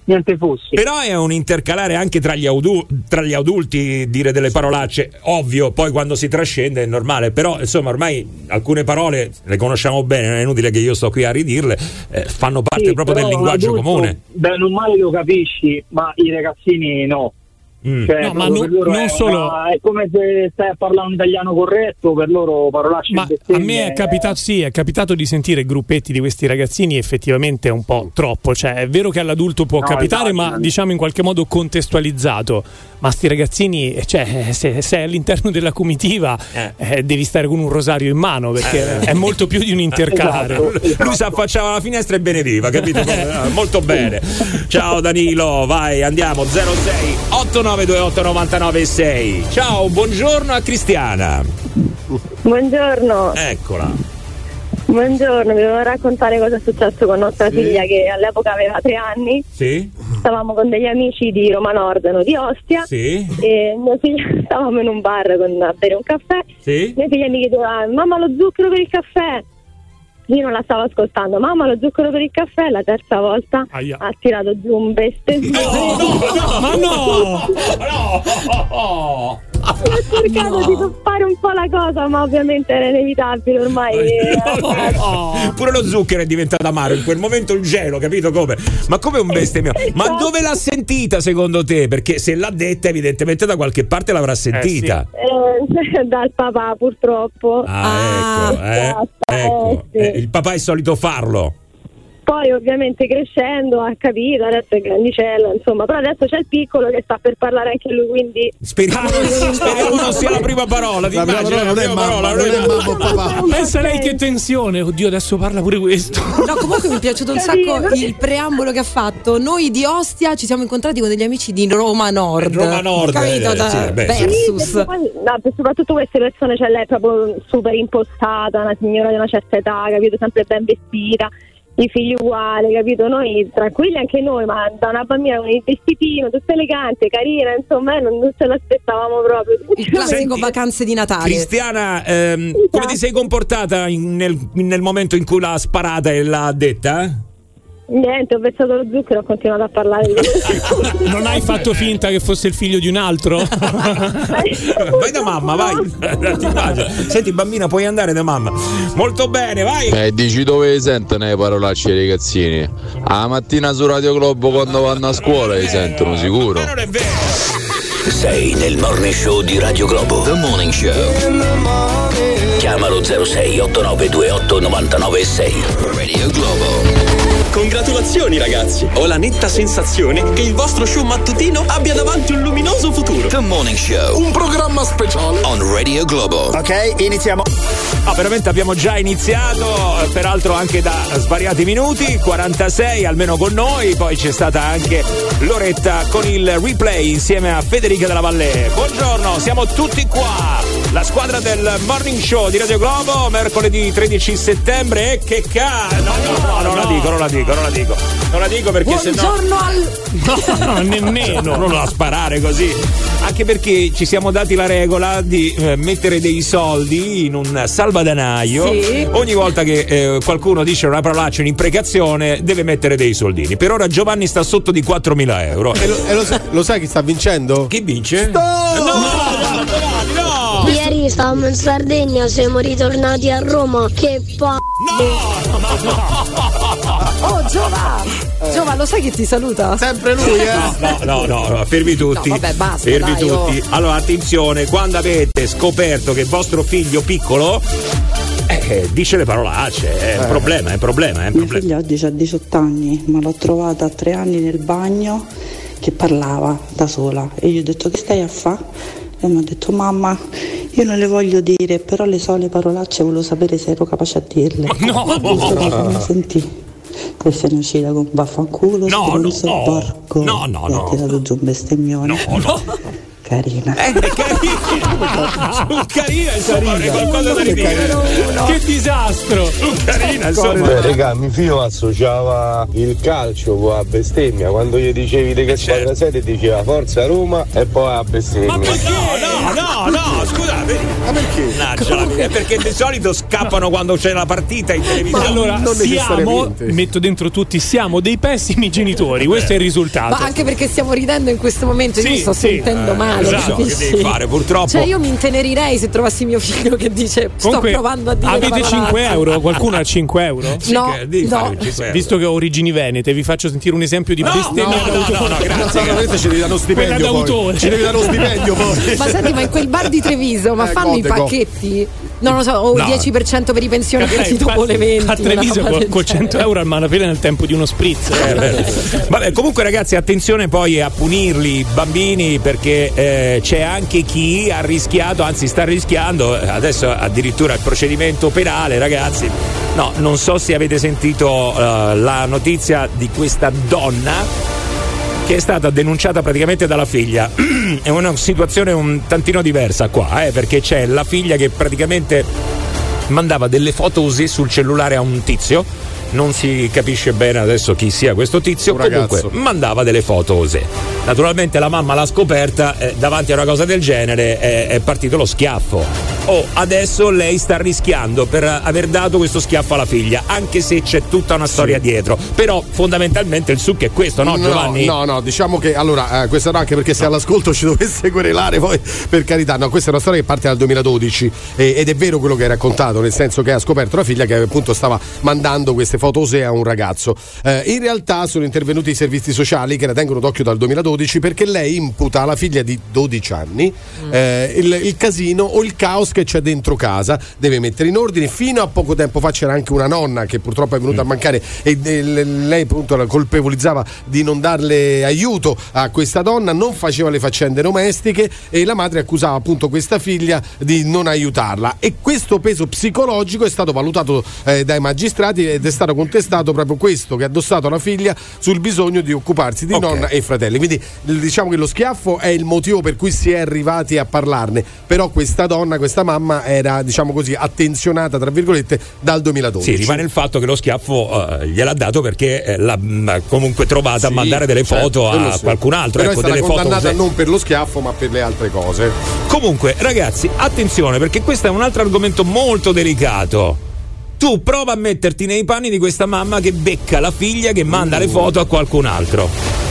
niente fosse. Però è un intercalare anche tra gli, audu- tra gli adulti dire delle parolacce, ovvio, poi quando si trascende è normale, però insomma ormai alcune parole le conosciamo bene, non è inutile che io sto qui a ridirle, eh, fanno parte Sì, proprio del linguaggio comune. Bene o male lo capisci, ma i ragazzini no. Mm. Cioè, No, ma proprio non- è, solo- una- è come se stai a parlare un italiano corretto, per loro parolacce Ma a me è capitato, sì, è capitato di sentire gruppetti di questi ragazzini effettivamente un po' troppo. Cioè, è vero che all'adulto può No, capitare, immagino. ma diciamo in qualche modo contestualizzato. Ma sti ragazzini, cioè, se sei all'interno della comitiva, eh, devi stare con un rosario in mano perché Eh. è molto più di un intercalare. Esatto. Lui si affacciava alla finestra e beneviva, capito? Eh, Molto bene. Ciao Danilo, vai, andiamo 06 8928 996. Ciao, buongiorno a Cristiana. Buongiorno, Eccola. Buongiorno, vi devo raccontare cosa è successo con nostra figlia che all'epoca aveva tre anni. Sì? Stavamo con degli amici di Roma Nord, no, di Ostia. Sì? E mia figlia stavamo in un bar con, a bere un caffè. Sì? Mia figlia mi chiedeva: Mamma, lo zucchero per il caffè. Io non la stavo ascoltando, mamma, lo zucchero per il caffè. La terza volta Aia. ha tirato giù un bestemmione. Ma no! Oh. Ho cercato di toppare un po' la cosa, ma ovviamente era inevitabile ormai. eh, Pure lo zucchero è diventato amaro, in quel momento il gelo, capito come? Ma come un bestemmio? Ma dove l'ha sentita secondo te? Perché se l'ha detta evidentemente da qualche parte l'avrà sentita. Eh, dal papà purtroppo. Ah, ecco, eh, ecco. Eh, il papà è solito farlo. Poi ovviamente crescendo ha capito, adesso è grandicello, insomma, però adesso c'è il piccolo che sta per parlare anche lui, quindi... Speriamo, speriamo non sia la prima parola, ti La prima parola non è mamma, parola, non è mamma o papà. Pensa lei che tensione! Oddio, adesso parla pure questo. No, comunque mi è piaciuto un sacco il preambolo che ha fatto. Noi di Ostia ci siamo incontrati con degli amici di Roma Nord. Roma Nord, Capito? eh, Da- sì, beh, Sì, versus. perché poi, no, soprattutto queste persone, cioè lei è proprio super impostata, una signora di una certa età, capito? Sempre ben vestita, i figli uguali, capito? Noi tranquilli anche noi, ma da una bambina con il vestitino, tutta elegante, carina, insomma, eh, non, non ce l'aspettavamo proprio. Il classico vacanze di Natale. Cristiana, ehm, come ti sei comportata in- nel, nel momento in cui l'ha sparata e l'ha detta? Niente, ho versato lo zucchero e ho continuato a parlare di Non hai fatto finta che fosse il figlio di un altro? Vai da mamma, vai. Senti, bambina, puoi andare da mamma. Molto bene, vai. Eh, dici dove sentono le parolacce i ragazzini? A mattina su Radio Globo quando vanno a scuola li sentono sicuro. Non è vero. Sei nel morning show di Radio Globo. The Morning Show. Chiamalo 06 8928 996. Radio Globo. Congratulazioni ragazzi! Ho la netta sensazione che il vostro show mattutino abbia davanti un luminoso futuro. The Morning Show. Un programma speciale. On Radio Globo. Ok, iniziamo. Ah, veramente abbiamo già iniziato, eh, peraltro anche da svariati minuti, 46 almeno con noi, poi c'è stata anche Loretta con il replay insieme a Federica della Valle. Buongiorno, siamo tutti qua, la squadra del Morning Show di Radio Globo, mercoledì 13 settembre e che cazzo! No, no, no, non la dico, non la dico, non la dico, non la dico perché se no... Buongiorno al. No, nemmeno. Non la sparare così. Anche perché ci siamo dati la regola di eh, mettere dei soldi in un salvadanaio. Sì. Ogni volta che eh, qualcuno dice una parolaccia, un'imprecazione, deve mettere dei soldini. Per ora Giovanni sta sotto di 4.000 euro. E lo, e lo sa- lo sai chi sta vincendo? Chi vince? Ieri stavamo in Sardegna, siamo ritornati a Roma. Che pa. Oh, Giova! Giova, lo sai che ti saluta? Sempre lui, eh? No, no, no, no, fermi tutti. No, vabbè, basta, fermi dai, oh. tutti. Allora, attenzione, quando avete scoperto che vostro figlio piccolo eh, dice le parolacce, è un problema, è un problema, è un Mio problema. figlio oggi ha 18 anni, ma l'ho trovata a tre anni nel bagno che parlava da sola e io ho detto che stai a fa? E mi ha detto mamma, io non le voglio dire, però le so le parolacce, volevo sapere se ero capace a dirle. No! Mi sentì. E se ne uscita con vaffanculo, No, stronzo, no, porco. no, no, e no. ha tirato giù un bestemmione. Carina. Eh, carina, carina, insomma, avrei qualcosa da ridire. Che disastro! Carina, insomma. Beh, raga, mio figlio associava il calcio la bestemmia. Quando gli dicevi di che squadra siete, diceva Forza Roma e poi a bestemmia. Ma perché? No, no, no, scusate. Ma perché? Miseria, perché di solito scappano quando c'è la partita in televisione. Ma allora, non siamo, metto dentro tutti, siamo dei pessimi genitori, questo è il risultato. Ma anche perché stiamo ridendo in questo momento, io Sì, mi sto sì. sentendo male. lo Esatto, che devi fare purtroppo. Cioè, io mi intenerirei se trovassi mio figlio che dice: Sto Comunque, provando a dire. avete parolacce." 5 euro? Qualcuno ha 5 euro? No, no. fare 5 euro. Visto che ho origini venete, vi faccio sentire un esempio di No, bestemmia no, no, d'autore. no, no, grazie. No, veramente ci devi dare uno Quella stipendio poi. d'autore. Ci devi dare uno stipendio poi. Ma senti, ma in quel bar di Treviso, ma Eh, fanno i pacchetti? Non lo so, o No. il 10% per i pensionati Dai, dopo le 20. a Treviso con, con 100 genere. euro al malapena nel tempo di uno spritz. Eh, beh. Vabbè, comunque ragazzi, attenzione poi a punirli i bambini perché eh, c'è anche chi ha rischiato, anzi sta rischiando, eh, adesso addirittura il procedimento penale, ragazzi. No, non so se avete sentito eh, la notizia di questa donna che è stata denunciata praticamente dalla figlia. è una situazione un tantino diversa qua, eh, perché c'è la figlia che praticamente mandava delle foto così sul cellulare a un tizio. Non si capisce bene adesso chi sia questo tizio. Un ragazzo. Comunque, mandava delle foto così. Naturalmente la mamma l'ha scoperta, eh, davanti a una cosa del genere è, è partito lo schiaffo. Oh, adesso lei sta rischiando per aver dato questo schiaffo alla figlia, anche se c'è tutta una storia dietro. Però fondamentalmente il succo è questo, no, Giovanni? No, no, diciamo che allora, eh, questa no, anche perché se all'ascolto ci dovesse querelare poi, per carità, no, questa è una storia che parte dal 2012 eh, ed è vero quello che hai raccontato, nel senso che ha scoperto la figlia che appunto stava mandando queste foto osee a un ragazzo. Eh, in realtà sono intervenuti i servizi sociali che la tengono d'occhio dal 2012 perché lei imputa alla figlia di 12 anni eh, il, il casino o il caos che c'è dentro casa, deve mettere in ordine. Fino a poco tempo fa c'era anche una nonna che purtroppo è venuta a mancare e l- lei appunto la colpevolizzava di non darle aiuto a questa donna, non faceva le faccende domestiche e la madre accusava appunto questa figlia di non aiutarla e questo peso psicologico è stato valutato eh, dai magistrati ed è stato contestato proprio questo che ha addossato alla figlia sul bisogno di occuparsi di Ok. nonna e fratelli. Quindi diciamo che lo schiaffo è il motivo per cui si è arrivati a parlarne, però questa donna, questa mamma era diciamo così attenzionata tra virgolette dal 2012. Sì, rimane il fatto che lo schiaffo eh, gliel'ha dato perché eh, l'ha mh, comunque trovata a Sì, mandare delle certo, foto a sì. qualcun altro. Però ecco, è stata delle foto condannata così. non per lo schiaffo, ma per le altre cose. Comunque, ragazzi, attenzione perché questo è un altro argomento molto delicato. Tu prova a metterti nei panni di questa mamma che becca la figlia che manda le foto a qualcun altro.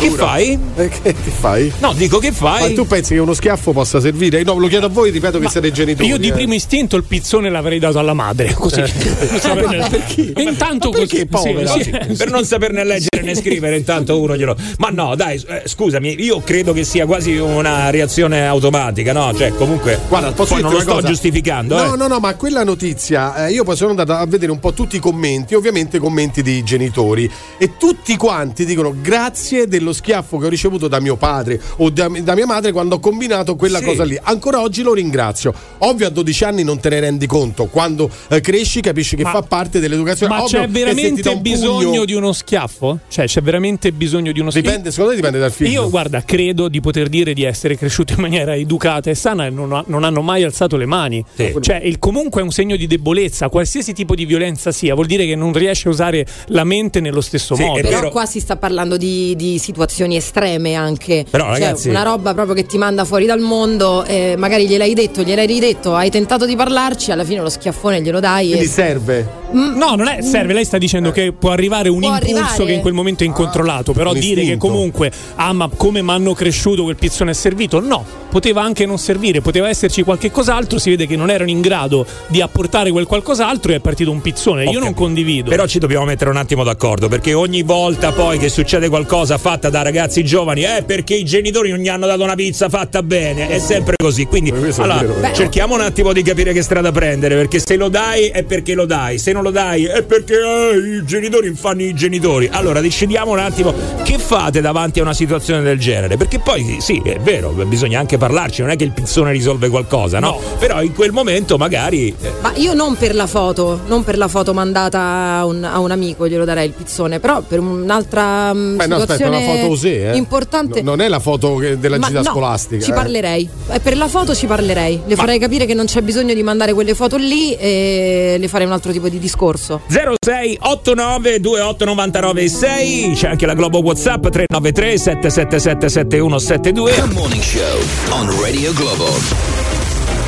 Che fai? Eh, che, che fai? No, dico che Ma fai? tu pensi che uno schiaffo possa servire? No, lo chiedo a voi, ripeto che siete genitori. Io di eh. primo istinto il pizzone l'avrei dato alla madre. Così. Non saperne- perché? Intanto Ma perché, così. povera? sì, Sì, sì. per non saperne leggere né scrivere, intanto uno glielo. Ma no, dai, eh, scusami, io credo che sia quasi una reazione automatica, no? Cioè, comunque. Guarda, posso poi non lo sto cosa? giustificando, No, eh. no, no, ma quella notizia, eh, io poi sono andato a vedere un po' tutti i commenti, ovviamente commenti dei genitori, e tutti quanti dicono grazie dello schiaffo che ho ricevuto da mio padre o da, da mia madre quando ho combinato quella Sì. cosa lì. Ancora oggi lo ringrazio. Ovvio a 12 anni non te ne rendi conto, quando eh, cresci capisci che Ma- fa parte dell'educazione. Ma Ovvio c'è veramente un bisogno pugno- di uno schiaffo? Cioè, c'è veramente bisogno di uno schiaffo? Dipende, secondo te dipende dal figlio. Io, guarda, credo di poter dire di essere cresciuto in maniera educata e sana e non, ha- non hanno mai alzato le mani. Sì. Cioè, il comunque è un segno di debolezza, qualsiasi tipo di violenza sia, vuol dire che non riesce a usare la mente nello stesso Sì, modo. Però qua si sta parlando di, di situazioni estreme anche. Però, Cioè, ragazzi- una roba proprio che ti manda fuori dal mondo, eh, magari gliel'hai detto, gliel'hai ridetto, hai tentato di parlarci, alla fine lo schiaffone glielo dai. Quindi E... serve. No, non è serve, lei sta dicendo che può arrivare un Può impulso arrivare. che in quel momento è incontrollato, però un dire che comunque ah ma come mi hanno cresciuto quel pizzone è servito? No, poteva anche non servire, poteva esserci qualche cos'altro, si vede che non erano in grado di apportare quel qualcos'altro e è partito un pizzone. Io Ok. non condivido. Però ci dobbiamo mettere un attimo d'accordo perché ogni volta poi che succede qualcosa fatta da ragazzi giovani è perché i genitori non gli hanno dato una pizza fatta bene, è sempre così. Quindi allora, cerchiamo un attimo di capire che strada prendere perché se lo dai è perché lo dai, se non lo dai è perché eh, i genitori fanno i genitori. Allora decidiamo un attimo che fate davanti a una situazione del genere perché poi sì, è vero, bisogna anche parlarci, non è che il pizzone risolve qualcosa, no? Però in quel momento magari eh, Ma io non per la foto, non per la foto mandata a un, a un amico glielo darei il pizzone, però per un'altra mm, Beh, no, aspetta, situazione una foto osè, eh. importante. No, non è la foto della Ma gita no, scolastica. Ci eh. parlerei. Eh, per la foto ci parlerei. Le Ma- farei capire che non c'è bisogno di mandare quelle foto lì e le farei un altro tipo di discorso. 06 89 28 99 6 c'è anche la Globo Whatsapp 393 777 7172 The Morning Show on Radio Globo.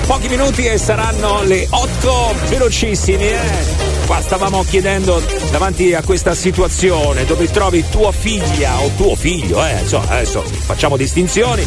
pochi minuti e saranno le 8 velocissimi eh qua stavamo chiedendo davanti a questa situazione dove trovi tua figlia o tuo figlio eh insomma adesso facciamo distinzioni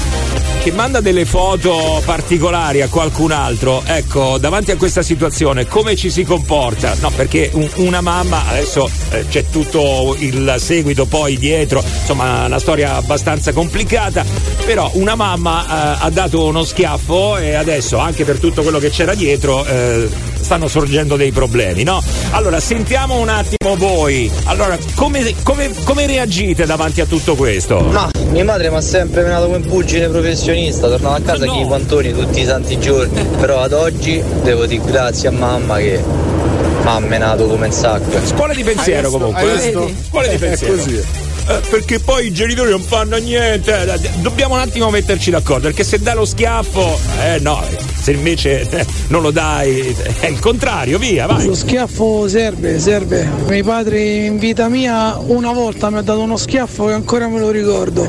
che manda delle foto particolari a qualcun altro, ecco, davanti a questa situazione come ci si comporta? No, perché un- una mamma, adesso eh, c'è tutto il seguito poi dietro, insomma una storia abbastanza complicata, però una mamma eh, ha dato uno schiaffo e adesso anche per tutto quello che c'era dietro eh, stanno sorgendo dei problemi, no? Allora sentiamo un attimo voi, allora come, come- come reagite davanti a tutto questo? Ma mia madre mi ha sempre menato come pugile professionista, tornavo a casa con i guantoni tutti i santi giorni, però ad oggi devo dire grazie a mamma che mi ha menato come un sacco. Scuola di pensiero Hai visto? comunque. Eh? Scuola di È pensiero. così. Eh, perché poi i genitori non fanno niente. Eh, Dobbiamo un attimo metterci d'accordo. Perché se dai lo schiaffo, eh no, se invece eh, non lo dai, è il contrario, via, vai. Lo schiaffo serve, serve. Mio padre in vita mia una volta mi ha dato uno schiaffo che ancora me lo ricordo.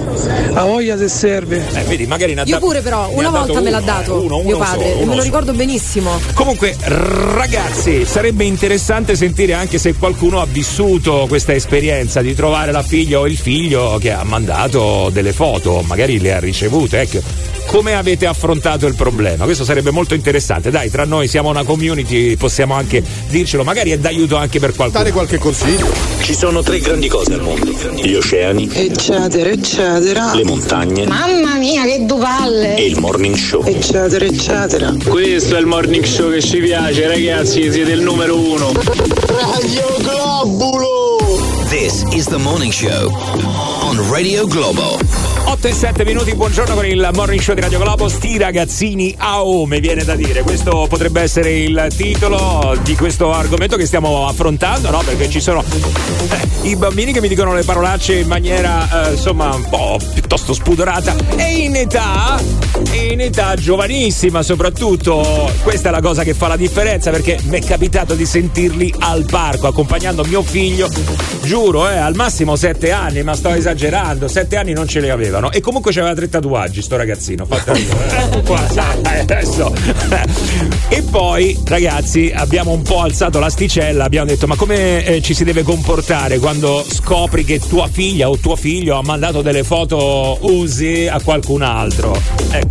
A voglia se serve. Eh, vedi, magari ne ha Io pure però, una volta me l'ha uno, dato eh, uno, uno mio padre solo, e me uno lo ricordo benissimo. Comunque, ragazzi, sarebbe interessante sentire anche se qualcuno ha vissuto questa esperienza di trovare la figlia o il figlio che ha mandato delle foto, magari le ha ricevute. Ecco, come avete affrontato il problema? Questo sarebbe molto interessante. Dai, tra noi siamo una community, possiamo anche dircelo, magari è d'aiuto anche per qualcuno. Dare qualche consiglio. Ci sono tre grandi cose al mondo: gli oceani, Eccetera, eccetera. le montagne Mamma mia, che due palle! e il morning show. Eccetera, eccetera. Questo è il morning show che ci piace, ragazzi, siete il numero uno. Radio! This is the morning show on Radio Globo. 8 e 7 minuti, buongiorno con il morning show di Radio Globo. Sti ragazzini a ome, viene da dire. Questo potrebbe essere il titolo di questo argomento che stiamo affrontando, no? Perché ci sono eh, i bambini che mi dicono le parolacce in maniera eh, insomma un po' piuttosto spudorata e in età, in età giovanissima soprattutto. Questa è la cosa che fa la differenza perché mi è capitato di sentirli al parco accompagnando mio figlio. Giuro, eh, al massimo 7 anni, ma sto esagerando. 7 anni non ce li avevano. E comunque c'aveva tre tatuaggi, sto ragazzino. Fatto eh, qua, adesso. E poi, ragazzi, abbiamo un po' alzato l'asticella. Abbiamo detto: ma come eh, ci si deve comportare quando scopri che tua figlia o tuo figlio ha mandato delle foto usi a qualcun altro? Ecco,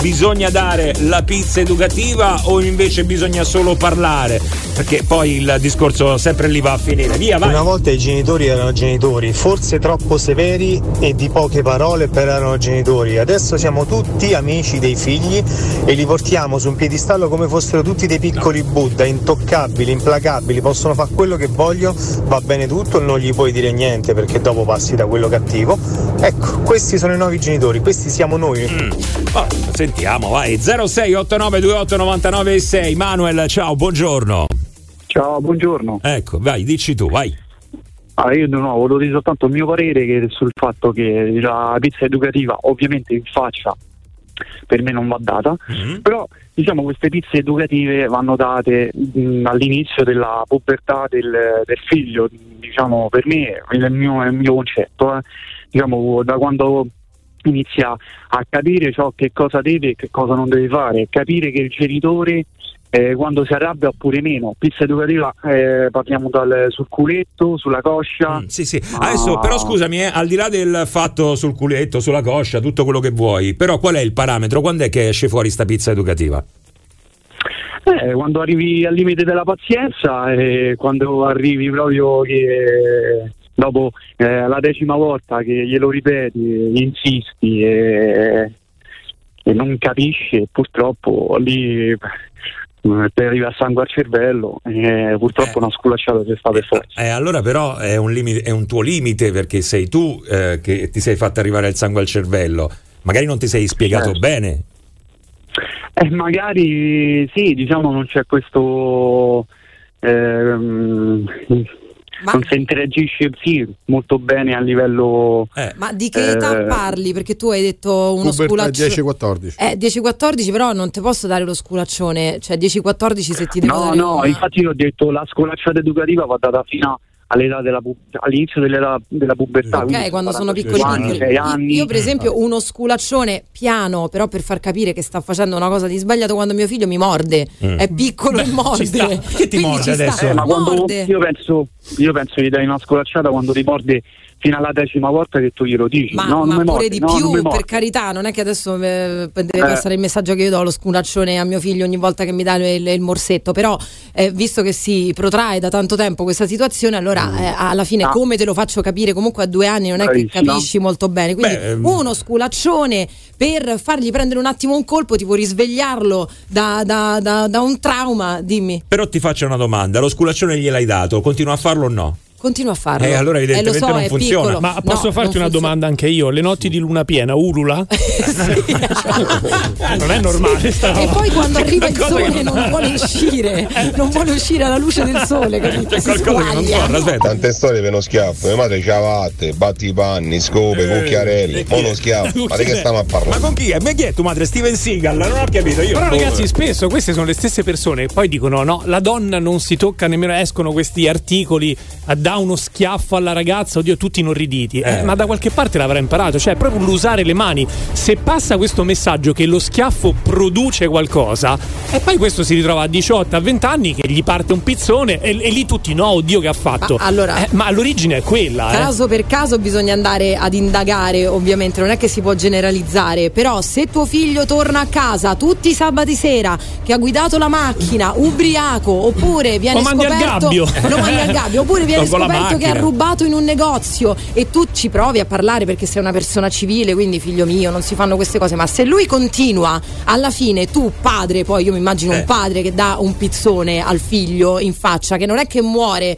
bisogna dare la pizza educativa o invece bisogna solo parlare? Perché poi il discorso sempre lì va a finire. Via, vai. Una volta i genitori erano genitori, forse troppo severi e di poche parole per erano genitori. Adesso siamo tutti amici dei figli e li portiamo su un piedistallo come fossero tutti dei piccoli Buddha, intoccabili, implacabili, possono fare quello che vogliono, va bene tutto, non gli puoi dire niente perché dopo passi da quello cattivo. Ecco, questi sono i nuovi genitori, questi siamo noi. Oh, sentiamo, vai. 0689289996. Manuel, ciao, buongiorno. Ciao, buongiorno. Ecco, vai, dici tu, vai. Allora, io di nuovo volevo dire soltanto il mio parere che sul fatto che la pizza educativa ovviamente in faccia per me non va data, però diciamo queste pizze educative vanno date mh, all'inizio della pubertà del, del figlio, diciamo per me è il mio, è il mio concetto, eh. diciamo da quando inizia a capire ciò che cosa deve e che cosa non deve fare, capire che il genitore eh, quando si arrabbia oppure meno. Pizza educativa eh, parliamo dal, sul culetto, sulla coscia. sì, sì. Adesso, però scusami, eh, al di là del fatto sul culetto, sulla coscia, tutto quello che vuoi, però qual è il parametro? Quando è che esce fuori sta pizza educativa? Eh, quando arrivi al limite della pazienza e quando arrivi proprio che dopo eh, la decima volta che glielo ripeti, insisti e, e non capisci, purtroppo lì eh, ti arriva sangue al cervello e purtroppo una sculacciata c'è stata per forza. Eh, allora però è un, limite, è un tuo limite perché sei tu eh, che ti sei fatto arrivare il sangue al cervello. Magari non ti sei spiegato Certo. bene. Eh, magari sì, diciamo non c'è questo. ehm, non si interagisce sì, molto bene a livello. Ma di che età eh, parli? Perché tu hai detto uno sculaccione. 10-14. Eh, 10-14, però non ti posso dare lo sculaccione. Cioè, 10-14 se ti devo No, dare no, una- infatti io ho detto la scolacciata educativa va data fino a- della pu- all'inizio dell'età della pubertà. Ok, quando sono piccoli anni, Io, anni. io, per esempio, uno sculaccione piano, però per far capire che sta facendo una cosa di sbagliato quando mio figlio mi morde. Mm. È piccolo e morde. Che Quindi ci sta. Eh, ma quando Morde. io penso, io penso gli dai una scolacciata quando ti morde fino alla decima volta che tu glielo dici. Ma, no, ma pure mordi, di no, più, mordi. per carità, non è che adesso eh, deve Eh. passare il messaggio che io do lo sculaccione a mio figlio ogni volta che mi dà il, il morsetto, però eh, visto che si protrae da tanto tempo questa situazione, allora Mm. eh, alla fine Ah. come te lo faccio capire? Comunque a due anni non è che Bravissima. capisci molto bene, quindi Beh, ehm. uno sculaccione per fargli prendere un attimo un colpo, tipo risvegliarlo da, da- da- da un trauma, dimmi, Però ti faccio una domanda: lo sculaccione gliel'hai dato, continua a farlo o no? Continua a farlo. Eh, allora evidentemente lo so, non funziona. piccolo. Ma No, posso farti non una domanda anche io? Le notti di luna piena, ulula? non è normale sta E poi quando arriva il qualcosa sole che non- non vuole uscire, non vuole uscire alla luce del sole, capito? Si squaglia. Tante storie per uno schiaffo, mia madre c'ha vatte, batti i panni, scope, cucchiarelli, mo uno schiaffo, ma di che stiamo a Ma parlare? con chi è? Ma chi è tua madre? Steven Seagal? Non ho capito io. Però ragazzi, spesso queste sono le stesse persone che poi dicono no, la donna non si tocca nemmeno, escono questi articoli, eh, dà uno schiaffo alla ragazza, oddio, tutti inorriditi. Eh, Eh. ma da qualche parte l'avrà imparato, cioè proprio l'usare le mani. Se passa questo messaggio che lo schiaffo produce qualcosa, e poi questo si ritrova a 18, a 20 anni che gli parte un pizzone e, e lì tutti no, oddio che ha fatto. Ma allora- Eh, ma l'origine è quella, eh. Caso per caso bisogna andare ad indagare, ovviamente, non è che si può generalizzare, però se tuo figlio torna a casa tutti i sabati sera che ha guidato la macchina ubriaco oppure viene Lo mandi al scoperto gabbio. lo mandi al gabbio oppure viene scoperto che ha rubato in un negozio e tu ci provi a parlare perché sei una persona civile, quindi figlio mio, non si fanno queste cose, ma se lui continua alla fine tu padre, poi io mi immagino Eh. un padre che dà un pizzone al figlio in faccia che non è che muore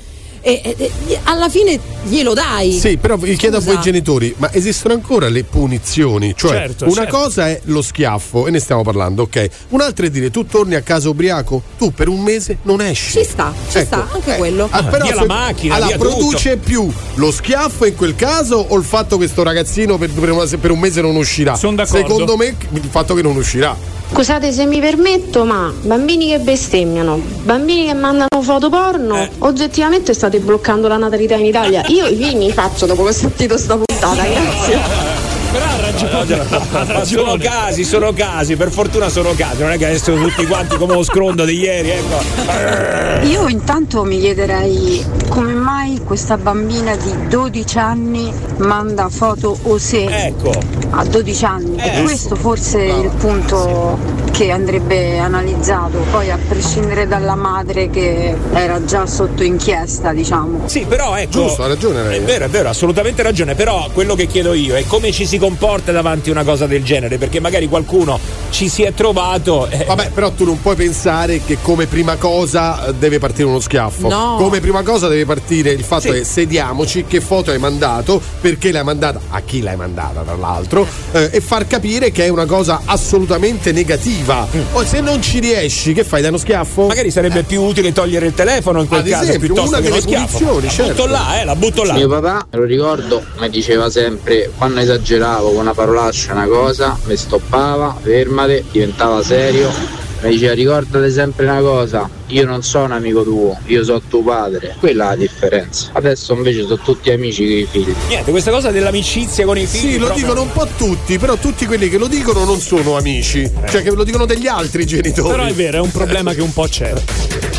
e, e- e alla fine glielo dai. Sì, però vi chiedo a voi genitori, ma esistono ancora le punizioni? Cioè, Certo, una certo. cosa è lo schiaffo, e ne stiamo parlando, ok? Un'altra è dire tu torni a casa ubriaco, tu per un mese non esci. Ci sta, ci sta, anche quello. Ah, però via la se- macchina, allora, via tutto. produce più lo schiaffo in quel caso o il fatto che sto ragazzino per, per una- per un mese non uscirà? Son d'accordo. Secondo me il fatto che non uscirà. Scusate se mi permetto, ma bambini che bestemmiano, bambini che mandano foto porno, Eh. oggettivamente state bloccando la natalità in Italia. Io i figli li faccio dopo che ho sentito sta puntata, grazie. Però ha ragione. ha Ma sono ragione. casi, sono casi, per fortuna sono casi, non è che adesso tutti quanti come lo scrondo di ieri, ecco. Io intanto mi chiederei come mai questa bambina di 12 anni manda foto osè Ecco. a 12 anni. Eh, e questo forse è il punto che andrebbe analizzato, poi a prescindere dalla madre che era già sotto inchiesta, diciamo. Sì, però ecco. Giusto, ha ragione lei. È vero, è vero, assolutamente ragione. Però quello che chiedo io è come ci si comporta davanti a una cosa del genere. Perché magari qualcuno ci si è trovato. eh, Vabbè, però tu non puoi pensare che come prima cosa eh, deve partire uno schiaffo. No. Come prima cosa deve partire il fatto Sì. che sediamoci, che foto hai mandato, perché l'hai mandata, a chi l'hai mandata tra l'altro, eh, e far capire che è una cosa assolutamente negativa. O se non ci riesci, che fai? Dai uno schiaffo? Magari sarebbe più utile togliere il telefono in quel Ad caso esempio, piuttosto una che uno delle schiaffo. la certo. butto là, eh, la butto là. Mio papà, me lo ricordo, mi diceva sempre quando esageravo con una parolaccia una cosa, mi stoppava, fermate, diventava serio. Mi diceva ricordate sempre una cosa, io non sono amico tuo, io sono tuo padre. Quella è la differenza. Adesso invece sono tutti amici con i figli. Niente, questa cosa dell'amicizia con i figli. Sì, lo proprio- dicono un po' tutti, però tutti quelli che lo dicono non sono amici, cioè che lo dicono degli altri genitori. Però è vero, è un problema che un po' c'è.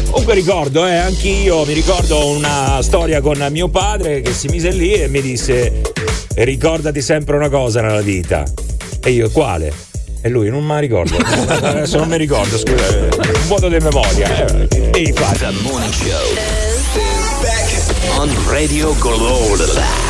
Comunque ricordo, eh, anch'io mi ricordo una storia con mio padre che si mise lì e mi disse ricordati sempre una cosa nella vita. E io quale? E lui non me la ricordo. Adesso non mi ricordo, scusa, un vuoto di memoria. Eh, e infatti. The Morning Show on Radio Globo.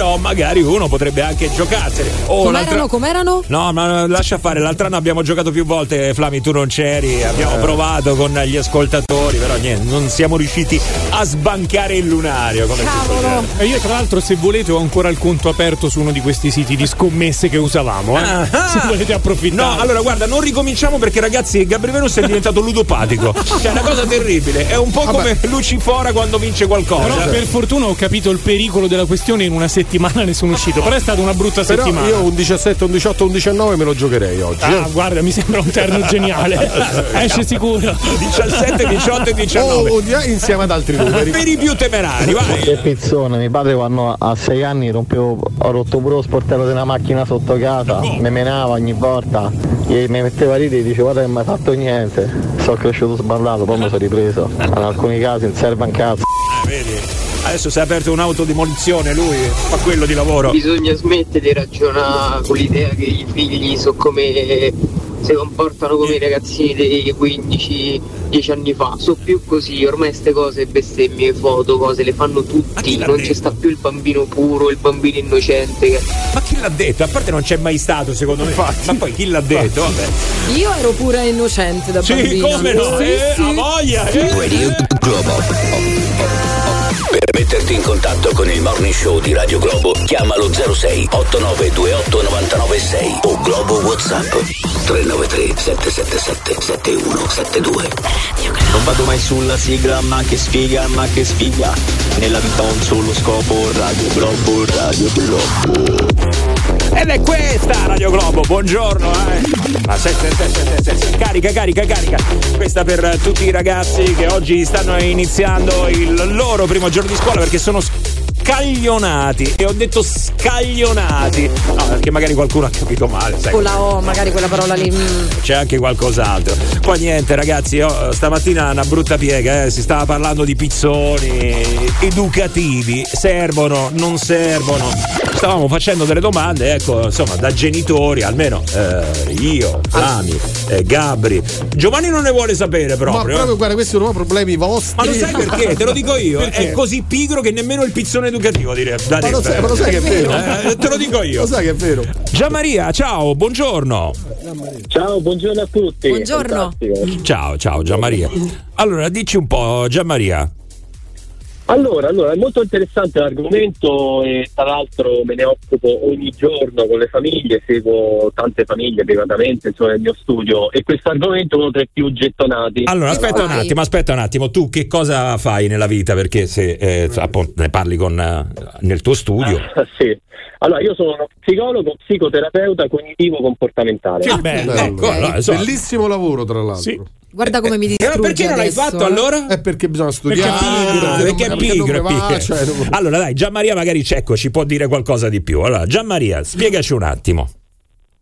Però, magari uno potrebbe anche giocarsene. Oh, l'altra- Com'erano? Com'erano? No, ma lascia fare, l'altro anno abbiamo giocato più volte, Flami, tu non c'eri, abbiamo provato con gli ascoltatori, però niente, non siamo riusciti a sbancare il lunario. Come dire. E io, tra l'altro, se volete, ho ancora il conto aperto su uno di questi siti di scommesse che usavamo. Eh. Ah, Se volete approfittare. No, allora guarda, non ricominciamo perché ragazzi, Gabriele Venus è diventato ludopatico. Cioè, è una cosa terribile. È un po' come Lucifora quando vince qualcosa. Però per fortuna ho capito il pericolo della questione in una settimana ne sono uscito. Però è stata una brutta Però settimana. io un 17, un 18, un 19 me lo giocherei oggi. Ah, eh. guarda, mi sembra un terno geniale. Esce sicuro. 17, 18 e 19. O o di- insieme ad altri numeri. Per i più temerari, vai. Che pizzone, mio padre quando a sei anni rompevo, ho rotto pure lo sportello della macchina sotto casa, mi menava ogni volta, e mi metteva a ridere e diceva guarda che non mi hai fatto niente, sono cresciuto sballato, poi mi sono ripreso, in alcuni casi non serve un cazzo. Eh, vedi? Adesso si è aperto un'autodemolizione, lui fa quello di lavoro. Bisogna smettere di ragionare con l'idea che i figli sono come si comportano come i ragazzini dei 15-10 anni fa. So più così, ormai queste cose, bestemmie, foto, cose le fanno tutti. Non c'è sta più il bambino puro, il bambino innocente. che- Ma chi l'ha detto? A parte non c'è mai stato, secondo me. Ma poi chi l'ha detto? Vabbè. Io ero pure innocente da Sì, bambina. come no? Sì, eh, sì. a voglia, eh. Radio Globo. Per metterti in contatto con il Morning Show di Radio Globo, chiamalo 06 8928 996 o Globo WhatsApp 393 777 7172. Non vado mai sulla sigla, ma che sfiga, ma che sfiga. Nella vita ho un solo scopo, Radio Globo, Radio Globo. Ed è questa Radio Globo, buongiorno, eh. Ma se, se, se, se, se, se, carica, carica, carica. Questa per tutti i ragazzi che oggi stanno iniziando il loro primo giorno di scuola perché sono scaglionati. E ho detto scaglionati. No, perché magari qualcuno ha capito male, sai. Con la O, magari quella parola lì. mm. C'è anche qualcos'altro. Poi niente, ragazzi, io, stamattina una brutta piega, eh, si stava parlando di pizzoni educativi. Servono, non servono. Stavamo facendo delle domande, ecco, insomma, da genitori, almeno eh, io, Flami, eh, Gabri. Giovanni non ne vuole sapere Ma proprio. proprio, eh. guarda, questi sono proprio problemi vostri. Ma lo sai perché? Te lo dico io. Perché? È così pigro che nemmeno il pizzone educativo dire. Da Ma lo sai- eh. ma lo sai che è vero? Eh, te lo dico io. Lo sai che è vero? Gianmaria, ciao, buongiorno. Ciao, buongiorno a tutti. Buongiorno. Fantastico. Ciao, ciao Gianmaria. Allora, dici un po', Gianmaria. Allora, allora, è molto interessante l'argomento e tra l'altro me ne occupo ogni giorno con le famiglie, seguo tante famiglie privatamente insomma, nel mio studio e questo argomento è uno tra i più gettonati. Allora, aspetta un attimo, aspetta un attimo. Tu che cosa fai nella vita? Perché se eh, appunto, ne parli con, eh, nel tuo studio. Ah, sì. Allora, io sono uno psicologo, psicoterapeuta cognitivo-comportamentale. Che bello, ecco, allora, insomma- Bellissimo lavoro, tra l'altro. Guarda come mi distrugge Eh, perché non l'hai adesso, fatto eh. allora? È perché bisogna studiare. Ah, perché è pigro, non è mi va, pigro. cioè, non- Allora dai, Gianmaria magari Cecco ci può dire qualcosa di più. Allora, Gianmaria, spiegaci un attimo.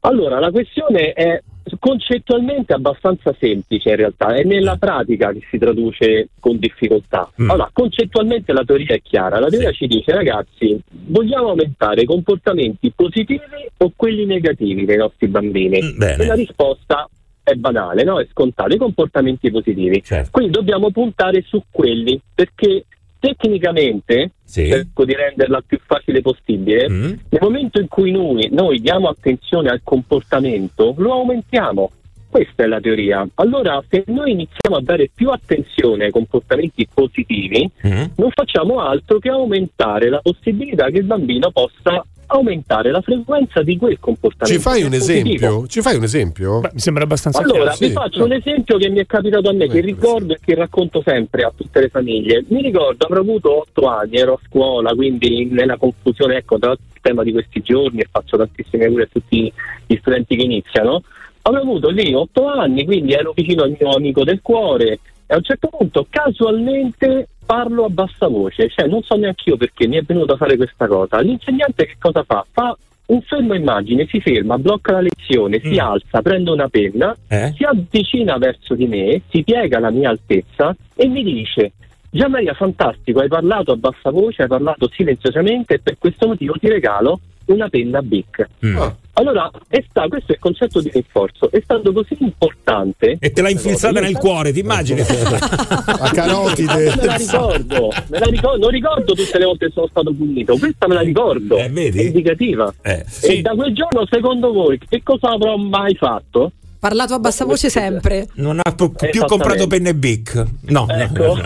Allora, la questione è concettualmente abbastanza semplice in realtà, è nella pratica che si traduce con difficoltà. Mm. Allora, concettualmente la teoria è chiara, la teoria ci dice ragazzi, vogliamo aumentare i comportamenti positivi o quelli negativi dei nostri bambini? Mm, bene. E la risposta è banale, no? è scontata, i comportamenti positivi. Certo. Quindi dobbiamo puntare su quelli perché tecnicamente, Sì. cerco di renderla più facile possibile, Mm. nel momento in cui noi, noi diamo attenzione al comportamento, lo aumentiamo. Questa è la teoria. Allora, se noi iniziamo a dare più attenzione ai comportamenti positivi, Mm. non facciamo altro che aumentare la possibilità che il bambino possa aumentare la frequenza di quel comportamento. Ci fai un esempio? Ci fai un esempio? mi sembra abbastanza Allora, chiaro, vi sì. faccio un esempio che mi è capitato a me, che ricordo e che racconto sempre a tutte le famiglie. Mi ricordo, avrò avuto otto anni, ero a scuola, quindi nella confusione, ecco, tra il tema di questi giorni, e faccio tantissime cure a tutti gli studenti che iniziano. Avevo avuto lì otto anni, quindi ero vicino al mio amico del cuore e a un certo punto casualmente parlo a bassa voce, cioè non so neanche io perché mi è venuto a fare questa cosa. L'insegnante che cosa fa? Fa un fermo immagine, si ferma, blocca la lezione, si alza, prende una penna, Eh? si avvicina verso di me, si piega alla mia altezza e mi dice Gian Maria, fantastico, hai parlato a bassa voce, hai parlato silenziosamente e per questo motivo ti regalo una penna Bic. Mm. Ah. Allora, è sta- questo è il concetto di rinforzo, è stato così importante. E te l'ha infilzata nel cuore, ti immagini? A carotide. Me la ricordo, me la ricordo, non ricordo tutte le volte che sono stato punito, questa me la ricordo, Eh, vedi? è indicativa. Eh, E da quel giorno, secondo voi, che cosa avrò mai fatto? Parlato a bassa voce sempre. Non ha più più comprato penne Bic. No, Ecco.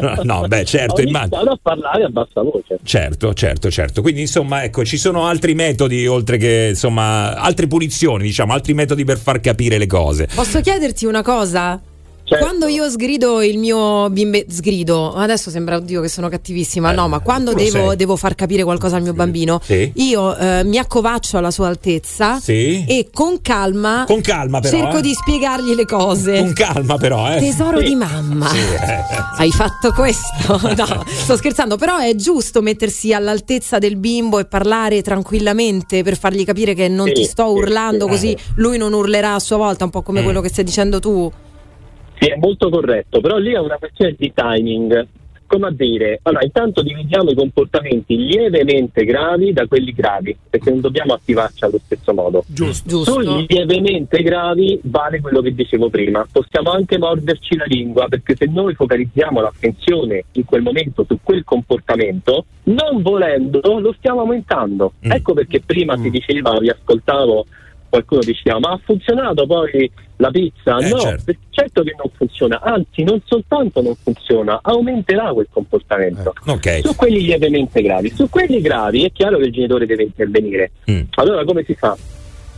no, no, beh, certo, Ho immagino. a parlare a bassa voce. Certo, certo, certo. Quindi insomma, ecco, ci sono altri metodi oltre che insomma, altre punizioni, diciamo, altri metodi per far capire le cose. Posso chiederti una cosa? Certo. Quando io sgrido il mio bimbe sgrido, adesso sembra oddio che sono cattivissima, Eh, no, ma quando devo, devo far capire qualcosa al mio bambino, Sì. io eh, mi accovaccio alla sua altezza Sì. e con calma, Con calma però, cerco eh. di spiegargli le cose. Con calma però, eh. Tesoro Sì. di mamma, eh. hai fatto questo? No, sto scherzando, però è giusto mettersi all'altezza del bimbo e parlare tranquillamente per fargli capire che non ti sto urlando sì. così lui non urlerà a sua volta, un po' come Mm. quello che stai dicendo tu. Sì, è molto corretto, però lì è una questione di timing. come a dire, allora intanto dividiamo i comportamenti lievemente gravi da quelli gravi, perché non dobbiamo attivarci allo stesso modo. Giusto. Sugli lievemente gravi vale quello che dicevo prima, possiamo anche morderci la lingua, perché se noi focalizziamo l'attenzione in quel momento su quel comportamento, non volendo lo stiamo aumentando. Ecco perché prima si diceva, vi ascoltavo, qualcuno diceva ma ha funzionato poi la pizza? Eh, no, certo. certo che non funziona, anzi non soltanto non funziona, aumenterà quel comportamento. Ok. Su quelli lievemente gravi, su quelli gravi è chiaro che il genitore deve intervenire. Mm. Allora come si fa?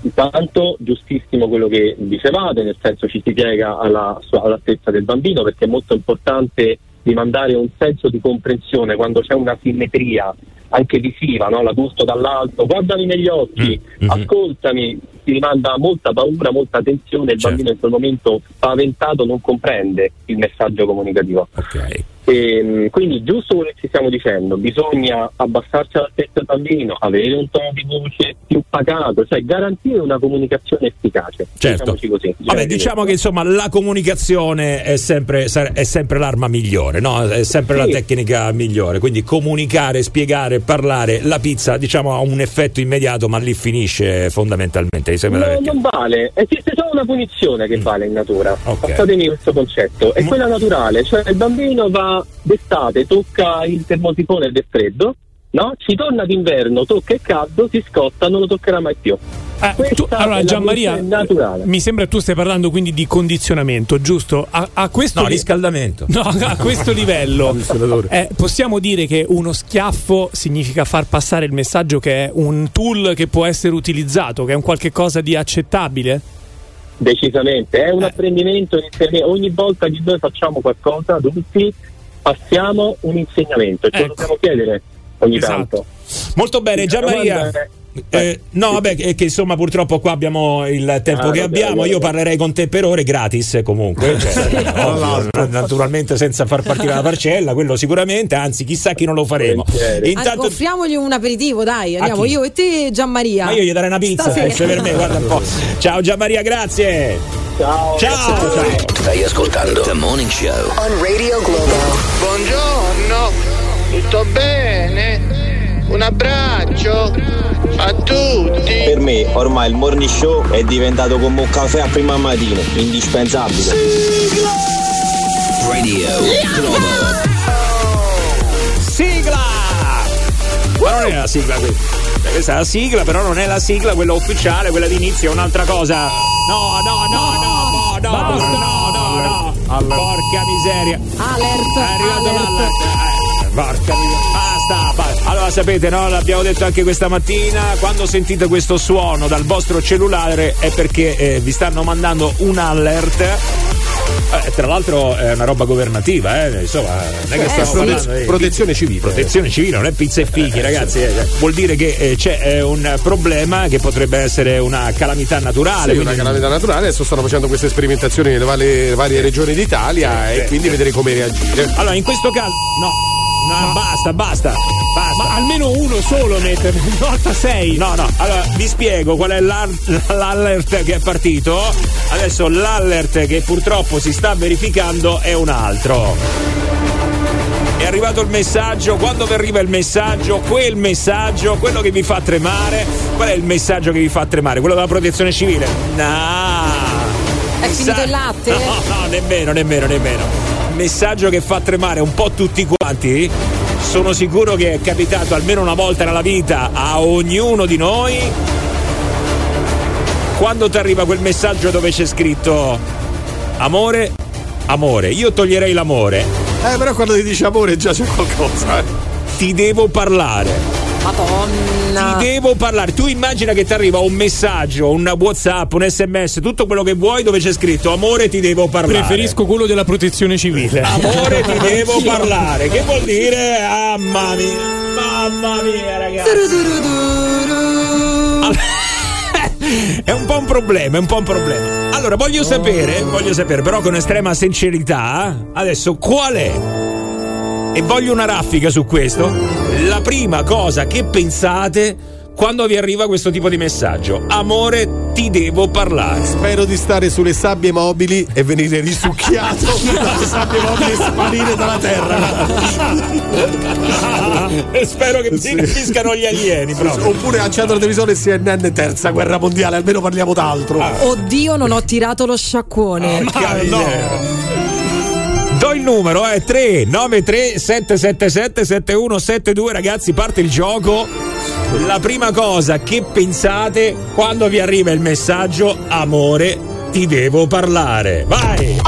Intanto giustissimo quello che dicevate, nel senso ci si piega alla, all'altezza del bambino perché è molto importante rimandare un senso di comprensione quando c'è una simmetria anche visiva, no? la gusto dall'alto, guardami negli occhi, ascoltami, ti rimanda molta paura, molta tensione, il bambino in quel momento spaventato non comprende il messaggio comunicativo. Ehm, quindi giusto quello che ci stiamo dicendo, bisogna abbassarsi all'altezza del bambino, avere un tono di voce più pacato, cioè garantire una comunicazione efficace. Certo. così. Vabbè, diciamo che insomma la comunicazione è sempre, è sempre l'arma migliore, no? È sempre la Sì. tecnica migliore. Quindi comunicare, spiegare, parlare. La pizza, diciamo, ha un effetto immediato, ma lì finisce fondamentalmente. Sembra No, perché- non vale, esiste solo una punizione che vale in natura. Passatemi questo concetto, è quella naturale, cioè il bambino va d'estate, tocca il termosifone ed è freddo, no? Ci torna d'inverno, tocca è caldo, si scotta, non lo toccherà mai più. Questa Tu- allora, Gianmaria, mi sembra tu stai parlando quindi di condizionamento, giusto? A, a questo No, riscaldamento. No, a questo livello eh, possiamo dire che uno schiaffo significa far passare il messaggio che è un tool che può essere utilizzato, che è un qualche cosa di accettabile? Decisamente, è un Eh. apprendimento, ogni volta che noi facciamo qualcosa, adulti, passiamo un insegnamento, ce lo dobbiamo chiedere ogni Esatto. tanto. Molto bene, Gianmaria. Eh, no, vabbè, è che insomma purtroppo qua abbiamo il tempo Ah, che vabbè, abbiamo. vabbè. Io parlerei con te per ore gratis comunque. Cioè, ovvio, naturalmente senza far partire la parcella, quello sicuramente, anzi, chissà chi non lo faremo. Intanto offriamogli un aperitivo, dai, andiamo io e te, Gianmaria. Ma io gli darei una pizza eh, se per me, guarda un po'. Ciao Gianmaria, grazie. Ciao. Ciao. Stai ascoltando The Morning Show. On Radio Globo. Buongiorno, tutto bene? Un abbraccio a tutti. Per me ormai il morning show è diventato come un caffè a prima mattina, indispensabile. Sigla! Radio Global. Sigla! Non è la sigla qui. Cioè, questa è la sigla, però non è la sigla, quella ufficiale, quella di inizio, è un'altra cosa. No, no, no, no, no, no, Basta. no, no, no. no. Porca miseria. Alert. È arrivato l'alert. Eh, porca miseria. Basta, basta. Sapete, no? L'abbiamo detto anche questa mattina. Quando sentite questo suono dal vostro cellulare è perché eh, vi stanno mandando un alert. Eh, tra l'altro è una roba governativa, eh? insomma, non è che Eh, stiamo prote- parlando di protezione civile. Protezione civile, non è pizza e fighi, ragazzi. eh, vuol dire che eh, c'è eh, un problema che potrebbe essere una calamità naturale. Sì, quindi- una calamità naturale, adesso stanno facendo queste sperimentazioni nelle varie, varie regioni d'Italia e quindi vedere come reagire. Allora, in questo caso. No, no, basta, basta. Basta. Ma almeno uno solo mettere, una volta sei. No, no, allora vi spiego qual è l'alert che è partito. Adesso l'alert che purtroppo si sta verificando è un altro. È arrivato il messaggio, quando vi arriva il messaggio, quel messaggio, quello che vi fa tremare, qual è il messaggio che vi fa tremare? Quello della protezione civile? No! È finito il latte? No, no, nemmeno, nemmeno, nemmeno. Messaggio che fa tremare un po' tutti quanti. Sono sicuro che è capitato almeno una volta nella vita a ognuno di noi. Quando ti arriva quel messaggio dove c'è scritto amore, amore, io toglierei l'amore. Eh, però quando ti dice amore già c'è qualcosa. eh. Ti devo parlare. Madonna. Ti devo parlare. Tu immagina che ti arriva un messaggio, un WhatsApp, un SMS, tutto quello che vuoi dove c'è scritto amore ti devo parlare. Preferisco quello della protezione civile. Amore ti devo parlare. Che vuol dire? Mamma mia. Mamma mia, ragazzi. È un po' un problema, è un po' un problema. Allora, voglio sapere, voglio sapere, però con estrema sincerità, adesso qual è? E voglio una raffica su questo. La prima cosa che pensate quando vi arriva questo tipo di messaggio. Amore, ti devo parlare. Spero di stare sulle sabbie mobili e venire risucchiato dalle sabbie mobili e sparire dalla terra. e spero che mi capiscano gli alieni. Proprio. Oppure accendo la televisione e CNN terza guerra mondiale, almeno parliamo d'altro. Oddio, non ho tirato lo sciacquone. Porca miseria. Do il numero, è 393 777 7172 ragazzi, parte il gioco. La prima cosa che pensate quando vi arriva il messaggio amore, ti devo parlare. Vai!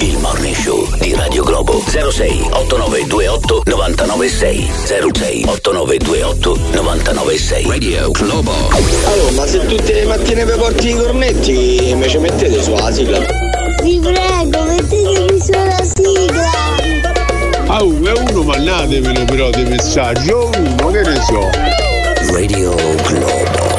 Il morning show di Radio Globo 06 8928 996 06 8928 996 Radio Globo Allora, ma se tutte le mattine vi porti i cornetti, ci mettete sulla sigla? Vi prego, sulla sigla. Ah, uh, è uno mandatemelo però dei messaggi, o uno, che ne so. Radio Globo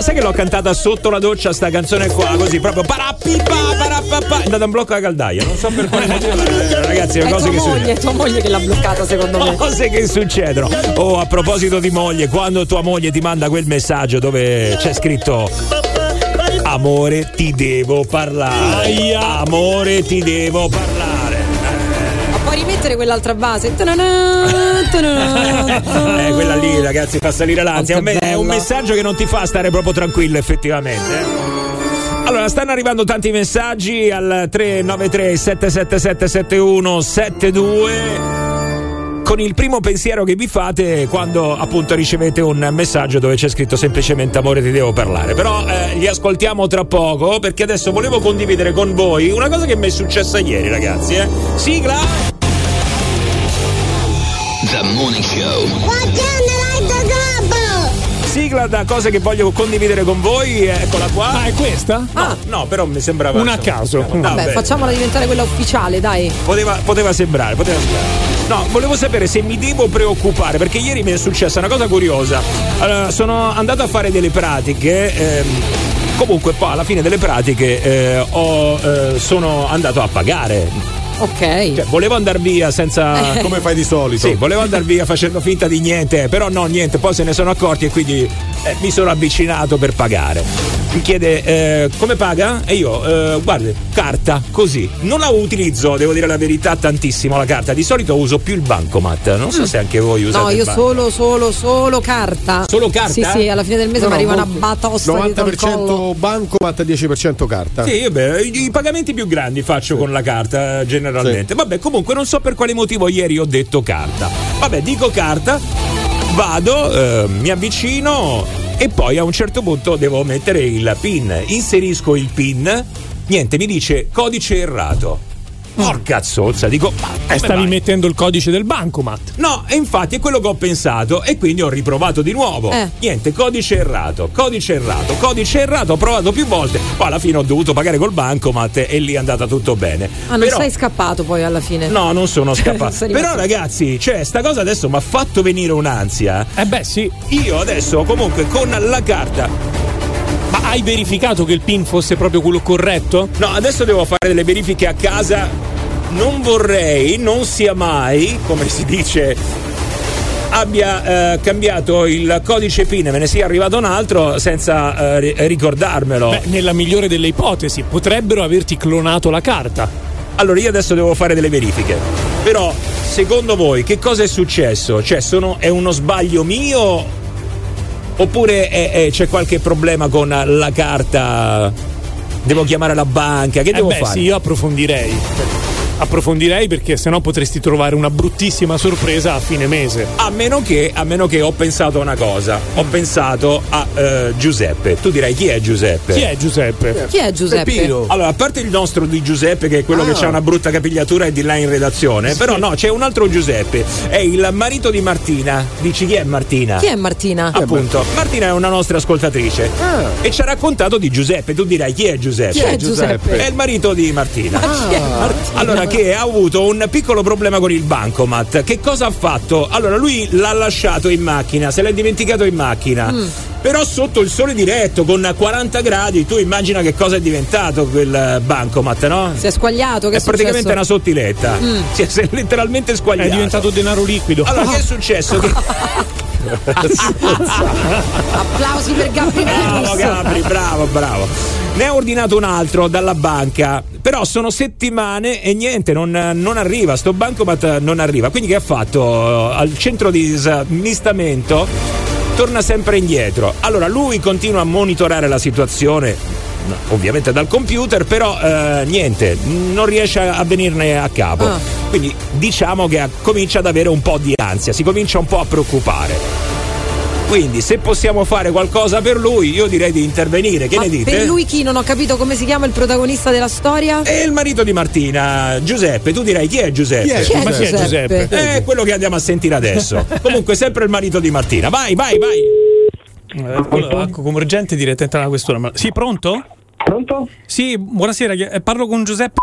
Sai che l'ho cantata sotto la doccia sta canzone qua, così proprio parappipa, parappa, è andata in blocco la caldaia. Non so per quale motivo, ragazzi, le È cose tua che moglie, succedono. è tua moglie che l'ha bloccata secondo me. Cose che succedono. Oh, a proposito di moglie, quando tua moglie ti manda quel messaggio dove c'è scritto Amore, ti devo parlare. Amore, ti devo parlare. Ma puoi rimettere quell'altra base? Ta-na-na, ta-na-na. Eh, quella lì, ragazzi, fa salire l'ansia. È un, me- è un messaggio che non ti fa stare proprio tranquillo, effettivamente. eh. Allora, stanno arrivando tanti messaggi al 393 777 7172 con il primo pensiero che vi fate quando appunto ricevete un messaggio dove c'è scritto semplicemente amore ti devo parlare. Però eh, li ascoltiamo tra poco perché adesso volevo condividere con voi una cosa che mi è successa ieri, ragazzi. Eh. Sigla! The Morning Show Sigla da cose che voglio condividere con voi, eccola qua. Ah, è questa? No, no, però mi sembrava Una a caso. Vabbè, vabbè. facciamola diventare quella ufficiale, dai. Poteva, poteva sembrare, poteva sembrare. No, volevo sapere se mi devo preoccupare, perché ieri mi è successa una cosa curiosa. Allora, sono andato a fare delle pratiche. ehm, comunque, poi alla fine delle pratiche eh, ho, eh, sono andato a pagare. Ok. Cioè, volevo andare via senza. Come fai di solito? Sì, volevo andare via facendo finta di niente, però no, niente, poi se ne sono accorti e quindi eh, mi sono avvicinato per pagare. Mi chiede eh, come paga? E io, eh, guardi, carta, così. Non la utilizzo, devo dire la verità, tantissimo la carta. Di solito uso più il bancomat. Non so se anche voi usate No, io solo, solo, solo carta. Solo carta? Sì, sì, alla fine del mese No, mi no, arriva una molto- batosta dietro il collo. 90% bancomat, 10% carta. Sì, vabbè, i i pagamenti più grandi faccio con la carta eh, generalmente. Vabbè, comunque non so per quale motivo ieri ho detto carta. Vabbè, dico carta, vado, eh, mi avvicino e poi a un certo punto devo mettere il PIN. Inserisco il PIN, niente, mi dice codice errato. Porca zozza, dico, ma E come stavi mai? mettendo il codice del bancomat. No, e infatti è quello che ho pensato e quindi ho riprovato di nuovo. Eh. Niente, codice errato, codice errato, codice errato, ho provato più volte, poi alla fine ho dovuto pagare col bancomat e lì è andata tutto bene. Ah, non Però- sei scappato poi alla fine. No, non sono scappato. Però ragazzi, cioè, sta cosa adesso mi ha fatto venire un'ansia. Eh beh, sì. Io adesso comunque con la carta Ma hai verificato che il PIN fosse proprio quello corretto? No, adesso devo fare delle verifiche a casa. Non vorrei, non sia mai, come si dice, abbia eh, cambiato il codice PIN e me ne sia arrivato un altro senza eh, ri- ricordarmelo. Beh, nella migliore delle ipotesi, potrebbero averti clonato la carta. Allora io adesso devo fare delle verifiche. Però, secondo voi, che cosa è successo? Cioè, sono, è uno sbaglio mio? Oppure è- è- c'è qualche problema con la carta? Devo chiamare la banca? Che Eh devo beh, fare? sì, io approfondirei. Approfondirei perché sennò potresti trovare una bruttissima sorpresa a fine mese. A meno che, a meno che ho pensato a una cosa, ho pensato a eh, Giuseppe. Tu direi chi è Giuseppe? Chi è Giuseppe? Chi è Giuseppe? Peppino. Allora, a parte il nostro di Giuseppe, che è quello Ah. che ha una brutta capigliatura e di là in redazione, però no, c'è un altro Giuseppe, è il marito di Martina. Dici chi è Martina? Chi è Martina? Appunto, Martina è una nostra ascoltatrice Ah. e ci ha raccontato di Giuseppe. Tu dirai chi è Giuseppe? Chi è Giuseppe? È il marito di Martina. Ma chi è Martina? Allora, che ha avuto un piccolo problema con il bancomat. Che cosa ha fatto? Allora, lui l'ha lasciato in macchina, se l'è dimenticato in macchina. Però sotto il sole diretto, con 40 gradi, tu immagina che cosa è diventato quel bancomat, no? Si è squagliato, che è è praticamente successo? una sottiletta. Mm. Si è, si è letteralmente squagliato. È diventato denaro liquido. Allora, che è successo? Che... Applausi per Gabri Bravo. Gabri, bravo, bravo. Ne ha ordinato un altro dalla banca, però sono settimane e niente, non, non arriva, sto bancomat non arriva. Quindi che ha fatto? Al centro di smistamento torna sempre indietro. Allora lui continua a monitorare la situazione, ovviamente dal computer, però eh, niente, non riesce a venirne a capo. Ah. Quindi diciamo che comincia ad avere un po' di ansia, si comincia un po' a preoccupare. Quindi se possiamo fare qualcosa per lui, io direi di intervenire. Che Ma ne dite? Per lui chi non ho capito come si chiama il protagonista della storia? È il marito di Martina, Giuseppe. Tu direi chi è Giuseppe? Chi è Chi è Ma Giuseppe? È quello che andiamo a sentire adesso. Comunque, sempre il marito di Martina. Vai, vai, vai. Eh, ecco, come urgente direttamente alla questura. Sì, pronto? Pronto? Sì, buonasera, chi- eh, parlo con Giuseppe.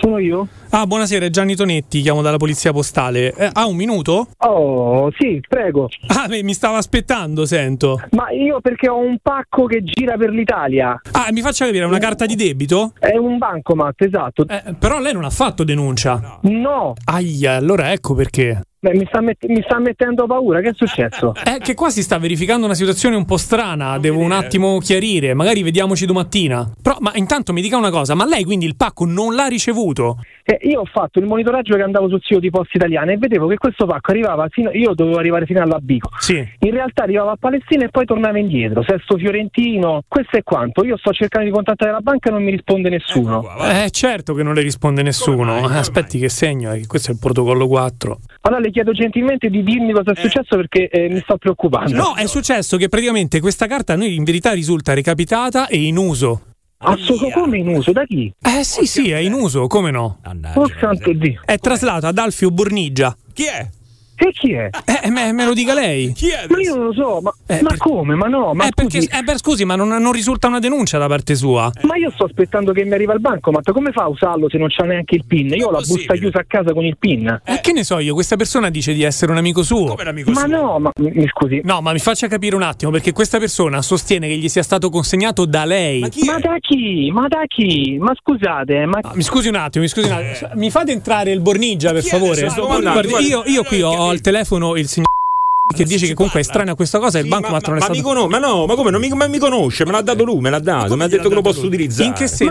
Sono io? Ah, buonasera, Gianni Tonetti, chiamo dalla polizia postale. Eh, ha un minuto? Oh, sì, prego. Ah, beh, mi stava aspettando, sento. Ma io perché ho un pacco che gira per l'Italia. Ah, mi faccia capire, è una carta di debito? È un bancomat, esatto. Eh, però lei non ha fatto denuncia. No. Aia, allora ecco perché. Beh, mi, sta met- mi sta mettendo paura, che è successo? È che qua si sta verificando una situazione un po' strana, devo un attimo chiarire, magari vediamoci domattina. Però, ma intanto mi dica una cosa, ma lei quindi il pacco non l'ha ricevuto? Eh, io ho fatto il monitoraggio che andavo sul sito di Poste Italiane e vedevo che questo pacco arrivava fino. Io dovevo arrivare fino all'Abico. Sì. In realtà arrivava a Palestina e poi tornava indietro. Sesto Fiorentino, questo è quanto. Io sto cercando di contattare la banca e non mi risponde nessuno. Eh, certo che non le risponde nessuno. Eh, Aspetti che segno, eh, che questo è il protocollo 4. Allora le chiedo gentilmente di dirmi cosa è successo perché eh, mi sto preoccupando. No, è successo che praticamente questa carta a noi in verità risulta recapitata e in uso. Assolo come in uso? Da chi? Eh sì, sì, è in uso, come no? Oh santo Dio. È traslato ad Alfio Burnigia. Chi è? E chi è? Eh, me, me lo dica lei. Chi è? Ma io non lo so, ma, Eh, ma per- come? Ma no, ma eh, perché, scusi, eh, beh, scusi, ma non, non risulta una denuncia da parte sua. ma io sto aspettando che mi arriva il bancomat, come fa a usarlo se non c'ha neanche il PIN? Io ho la busta chiusa a casa con il PIN. Eh, che ne so io, questa persona dice di essere un amico suo. Come l'amico Ma suo? no, ma mi scusi. No, ma mi faccia capire un attimo, perché questa persona sostiene che gli sia stato consegnato da lei. Ma chi Ma da chi? Ma da chi? Ma scusate, ma Ah, Mi scusi un attimo, mi scusi un attimo. Mi fate entrare il Bornigia, per favore? Guardi, io, io qui ho Guarda, al telefono il signor che dice che comunque è strana questa cosa e il Sì, banco ma, non è ma, stato. mi cono- ma no, ma come? Non mi, ma mi conosce, me l'ha dato lui, me l'ha dato, mi ha detto che lo posso utilizzare. In che c***o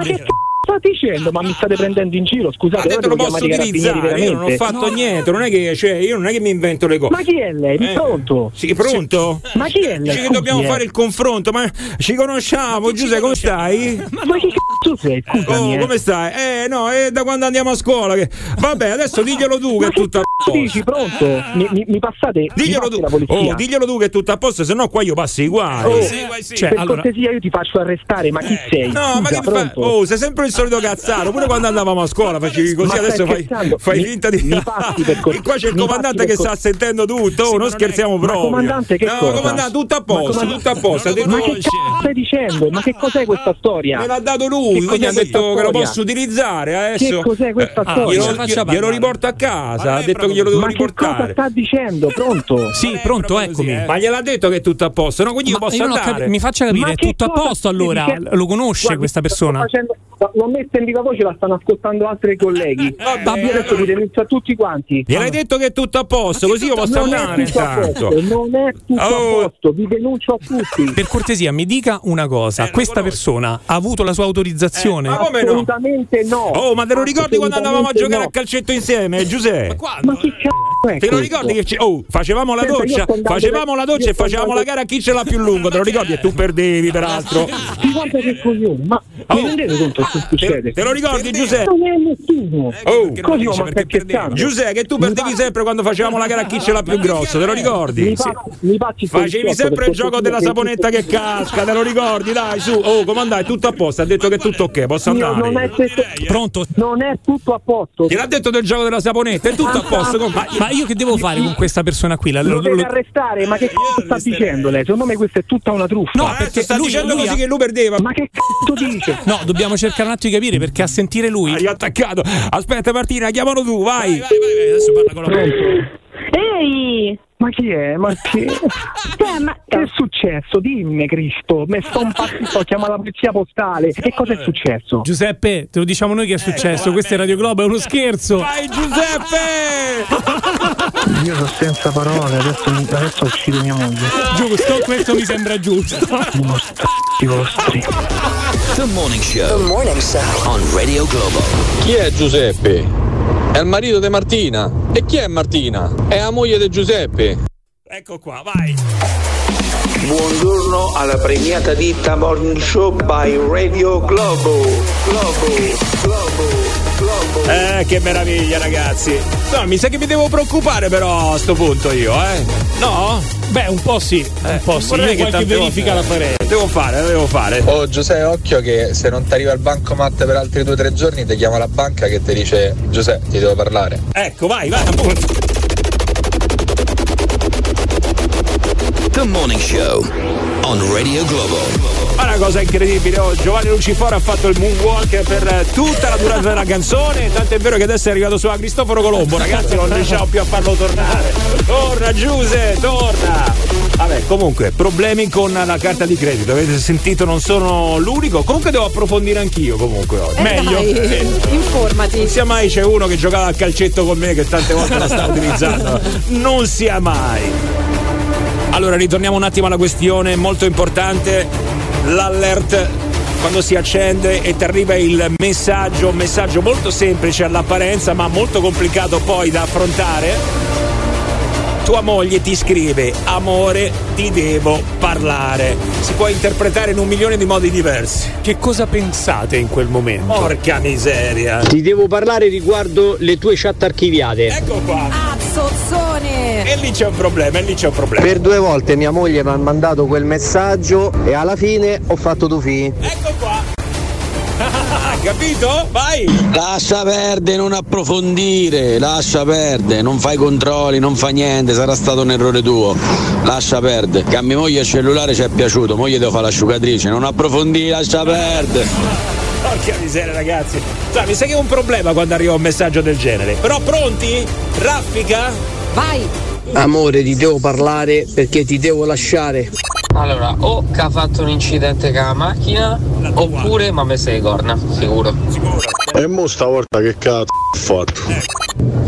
sta dicendo? Ma mi state prendendo in giro? Ha Scusate, detto ora lo posso i utilizzare, io non ho fatto niente, non è che cioè, io non è che mi invento le cose. Ma chi è lei? Eh. Pronto? Sì, pronto? Ma chi è lei? Che Scusi, dobbiamo eh. fare il confronto, ma ci conosciamo, Giuseppe, come stai? Ma che cazzo sei? Scusami. Oh, eh. come stai? Eh, no, è da quando andiamo a scuola. Che... Vabbè, adesso diglielo tu che Ma è tutto a che posto. dici? Pronto? Mi, mi- mi passate? mi Diglielo passi tu. la polizia? Oh, diglielo tu che è tutto a posto, se no qua io passi uguali. Oh, Sì, vai, sì. Cioè, per allora- cortesia io ti faccio arrestare, ma chi sei? No, ma Scusa, che fai? pronto? Oh, sei sempre il solito cazzaro. Pure quando andavamo a scuola facevi così, Ma adesso fai, fai Mi- finta di. mi passi per cor- E qua c'è il comandante che sta sentendo tutto. Oh, non scherziamo Ma proprio. comandante che no, cosa? comandante, tutto a posto, tutto a posto. Ha detto- Ma che stai dicendo? Ma che cos'è questa storia? Me l'ha dato lui, quindi ha detto che lo storia? posso utilizzare. Adesso. Che cos'è questa Eh, storia? Glielo, glielo parlare. riporto a casa. Ha detto che glielo devo Ma che cosa riportare. sta dicendo? Pronto? Sì, pronto, eccomi. Ma gliel'ha detto che è tutto a posto, no? Quindi io Ma posso andare. mi faccia capire, Ma è tutto a posto allora? Lo conosce questa sto persona? facendo- non mette in viva voce, la stanno ascoltando altri colleghi. Vabbè, Io adesso vi denuncio a tutti quanti. Gliel'hai detto che è tutto a posto, così io posso non andare è a posto, non è tutto Oh. a posto, vi denuncio a tutti. Per cortesia, mi dica una cosa: questa persona ha avuto la sua autorizzazione? Eh, ma come no? Assolutamente no. Oh, ma te lo ricordi quando andavamo a giocare no. a calcetto insieme, Giuseppe? Ma che cazzo è Te lo ricordi che ci- oh, facevamo la Senta, doccia, facevamo la doccia e facevamo la gara a chi ce l'ha più lungo, te lo ricordi? E tu perdevi peraltro. Ti guarda che coglione, ma Oh. mi rendete conto che succede? Te, te lo ricordi Giuseppe? Non è nessuno. Oh, Così ma stai scherzando? Giuseppe, che tu perdevi sempre quando facevamo la gara a chi ce l'ha più grosso, te lo Mi, ricordi? pa- mi passi sto Facevi sempre il perché gioco della saponetta che casca, te lo ricordi? Dai, su. Oh, comandante, tutto a posto, ha detto che è tutto ok, posso Io non è, andare. tutto, Pronto? non è tutto a posto. Gliel'ha detto del gioco della saponetta, è tutto a posto. Ma, ma io che devo fare con questa persona qui? La- Lo lo- deve lo- arrestare, ma che cazzo sta dicendo lei? Secondo me questa è tutta una truffa. No, perché sta lui- dicendo lui così ha- che lui perdeva. Ma che cazzo dice? No, dobbiamo cercare un attimo di capire perché a sentire lui. Hai attaccato. Aspetta Martina, chiamalo tu, vai. Vai, vai, vai, adesso parla con la? Ehi! Ma chi è? Ma chi Cioè, ma Che è successo? Dimmi, Cristo. Mi sto impazzito, chiama la polizia postale. Che cosa è successo? Giuseppe, te lo diciamo noi che è successo. Questo è Radio Globo, è uno scherzo. Vai Giuseppe! Io sono senza parole, adesso, adesso uccido mia moglie. Giusto, questo mi sembra giusto. Uno st***i vostri. The Morning Show. The Morning Show. On Radio Globo. Chi è Giuseppe? È il marito di Martina. E chi è Martina? È la moglie di Giuseppe. Ecco qua, vai. Buongiorno alla premiata ditta Morning Show by Radio Globo. Globo, Globo, Globo. Eh, che meraviglia, ragazzi. No, mi sa che mi devo preoccupare però a sto punto io, eh. No? Beh, un po' sì, un po' sì. Io che qualche verifica volte- la farei. Devo fare, la devo fare. Oh Giuseppe, occhio che se non ti arriva il bancomat per altri due o tre giorni ti chiama la banca che ti dice Giuseppe, ti devo parlare. Ecco, vai, vai, appunto. The Morning Show. On Radio Globo. Ma una cosa incredibile, oh, Giovanni Luciforo ha fatto il moonwalk per eh, tutta la durata della canzone, tanto è vero che adesso è arrivato su a Cristoforo Colombo, ragazzi non riusciamo più a farlo tornare. Torna Giuse, torna! Vabbè, comunque, problemi con la carta di credito, avete sentito, non sono l'unico, comunque devo approfondire anch'io comunque oggi. Eh, dai, informati. Non sia mai c'è uno che giocava a calcetto con me che tante volte la sta utilizzando. Non sia mai. Allora, ritorniamo un attimo alla questione molto importante. L'alert quando si accende e ti arriva il messaggio, un messaggio molto semplice all'apparenza, ma molto complicato poi da affrontare. Tua moglie ti scrive: Amore, ti devo parlare. Si può interpretare in un milione di modi diversi. Che cosa pensate in quel momento? Porca miseria. Ti devo parlare riguardo le tue chat archiviate. Ecco qua. Zozzone! E lì c'è un problema, e lì c'è un problema. Per due volte mia moglie mi ha mandato quel messaggio e alla fine ho fatto tu fi. Ecco qua. Capito? Vai! Lascia perdere, non approfondire, lascia perdere, non fai controlli, non fai niente, sarà stato un errore tuo. Lascia perdere. Che a mia moglie il cellulare ci è piaciuto, moglie devo fare l'asciugatrice, non approfondire, lascia perdere. Porca miseria, ragazzi. Cioè, mi sa che è un problema quando arriva un messaggio del genere. Però pronti? Raffica? Vai! Amore, ti devo parlare perché ti devo lasciare. Allora, o che ha fatto un incidente con la macchina, oppure ma me sei corna, sicuro. E mo stavolta che cazzo ho fatto?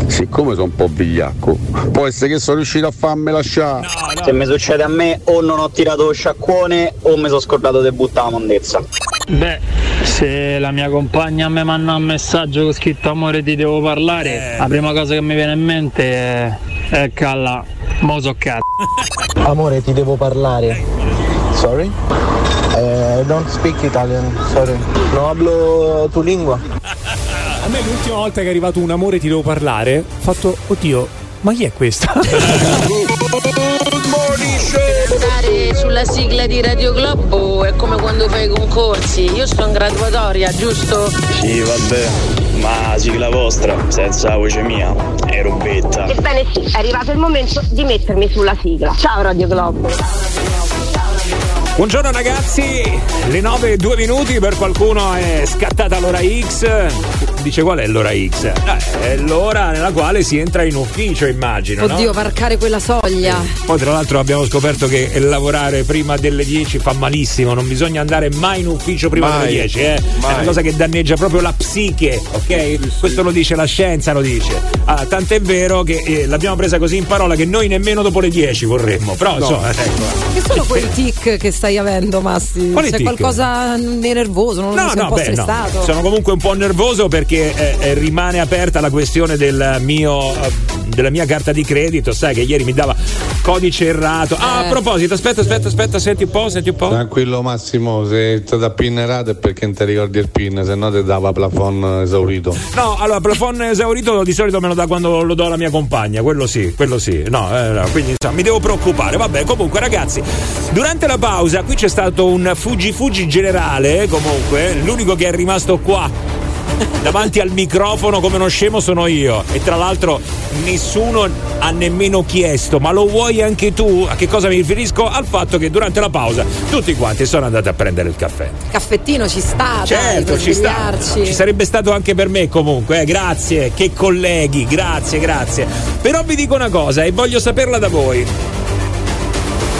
Siccome sono un po' vigliacco, può essere che sono riuscito a farmi lasciare. Se mi succede a me o non ho tirato lo sciacquone o mi sono scordato di buttare la mondezza. Beh, se la mia compagna mi manda un messaggio con scritto amore ti devo parlare, la prima cosa che mi viene in mente è, è calla, mo so cazzo. Amore, ti devo parlare. Sorry? Eh, don't speak Italian, sorry. No hablo tu lingua. A me l'ultima volta che è arrivato un amore ti devo parlare, ho fatto, oddio, ma chi è questa? Votare sulla sigla di Radio Globo è come quando fai i concorsi. Io sto in graduatoria, giusto? Sì, vabbè, ma sigla vostra, senza voce mia, è robetta. Ebbene sì, è arrivato il momento di mettermi sulla sigla. Ciao Radio Globo. Buongiorno ragazzi, le 9 e 2 minuti per qualcuno è scattata l'ora X. Dice qual è l'ora X? Eh, è l'ora nella quale si entra in ufficio, immagino. Oddio, no? varcare quella soglia. Poi tra l'altro abbiamo scoperto che lavorare prima delle 10 fa malissimo, non bisogna andare mai in ufficio prima Mai. delle 10, eh? È una cosa che danneggia proprio la psiche, ok? Questo lo dice la scienza, lo dice. Ah, tant'è vero che eh, l'abbiamo presa così in parola che noi nemmeno dopo le 10 vorremmo. Però insomma, ecco. Che sono quei tic che stai avendo, Massi? Quali C'è tic? qualcosa di nervoso, non No, sei un no, po' beh, no. Sono comunque un po' nervoso perché eh, eh, rimane aperta la questione del mio, eh, della mia carta di credito. Sai che ieri mi dava codice errato. Ah, Eh. a proposito, aspetta, aspetta, aspetta, senti un po', senti un po'. Tranquillo Massimo, se ti da PIN errato è perché non ti ricordi il PIN, se no ti dava plafond esaurito. No, allora, plafond esaurito di solito me lo dà quando lo do alla mia compagna, quello sì, quello sì. No, eh, no, quindi insomma, mi devo preoccupare. Vabbè, comunque ragazzi, durante la pausa qui c'è stato un fuggi fuggi generale, eh, comunque, l'unico che è rimasto qua davanti al microfono come uno scemo sono io e tra l'altro nessuno ha nemmeno chiesto, ma lo vuoi anche tu? A che cosa mi riferisco? Al fatto che durante la pausa tutti quanti sono andati a prendere il caffè. Caffettino ci sta, dai, Certo, per ci sta. Ci sarebbe stato anche per me comunque, eh. grazie, che colleghi, grazie, grazie. Però vi dico una cosa e voglio saperla da voi.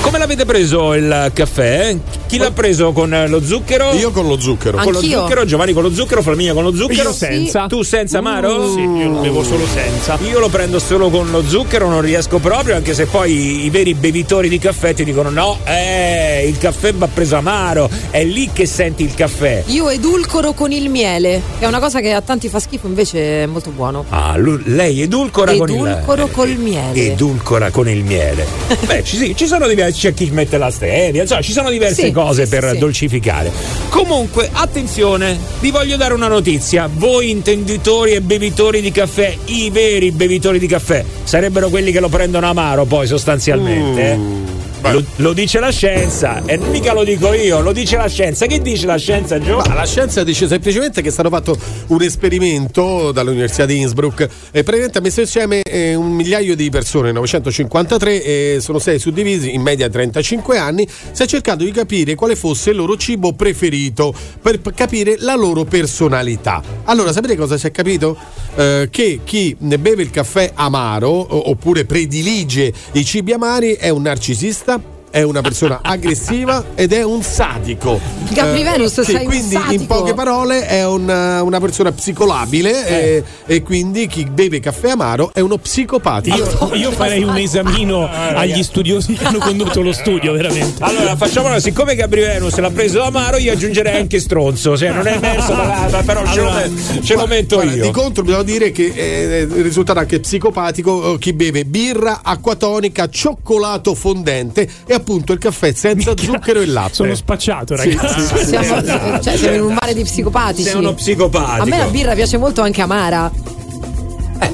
Come l'avete preso il caffè? Chi l'ha preso con eh, lo zucchero? Io con lo zucchero. Con lo Anch'io. zucchero, Giovanni con lo zucchero, Flaminia con lo zucchero. Io senza. Tu senza amaro? Sì, io lo bevo solo senza. Io lo prendo solo con lo zucchero, non riesco proprio, anche se poi i veri bevitori di caffè ti dicono no, eh, il caffè va preso amaro, è lì che senti il caffè. Io edulcoro con il miele, che è una cosa che a tanti fa schifo, invece è molto buono. Ah, lu- lei edulcora con il Edulcoro col miele. edulcora con il miele. Beh, ci, sì, ci sono diversi, c'è chi mette la stevia, insomma, ci sono diverse Sì, cose sì, per sì. dolcificare. Comunque, attenzione, vi voglio dare una notizia. Voi intenditori e bevitori di caffè, i veri bevitori di caffè, sarebbero quelli che lo prendono amaro poi sostanzialmente. eh. Lo, lo dice la scienza e mica lo dico io, lo dice la scienza. Che dice la scienza, Gio? Ma la scienza dice semplicemente che è stato fatto un esperimento dall'Università di Innsbruck e praticamente ha messo insieme eh, un migliaio di persone, 953, e sono stati suddivisi in media 35 anni. Si è cercato di capire quale fosse il loro cibo preferito per p- capire la loro personalità. Allora, sapete cosa si è capito? Eh, che chi ne beve il caffè amaro o- oppure predilige i cibi amari è un narcisista. È una persona aggressiva ed è un sadico. Gabri Venus, sì, sei un quindi in poche parole è una, una persona psicolabile e, e quindi chi beve caffè amaro è uno psicopatico. Io, io farei un esamino agli studiosi che hanno condotto lo studio, veramente. Allora, facciamolo, siccome Gabri Venus l'ha preso amaro, io aggiungerei anche stronzo. Cioè, non è emerso, ma- ma però ce, lo, Allora, met- ce lo metto Guarda, io. Di contro bisogna dire che eh, il risultato anche psicopatico eh, chi beve birra, acqua tonica, cioccolato fondente e appunto il caffè senza zucchero e latte. Sono spacciato, Sì, ragazzi. sì, sì. Siamo, cioè, siamo in un mare di psicopatici. Sei uno psicopatico. A me la birra piace molto anche amara.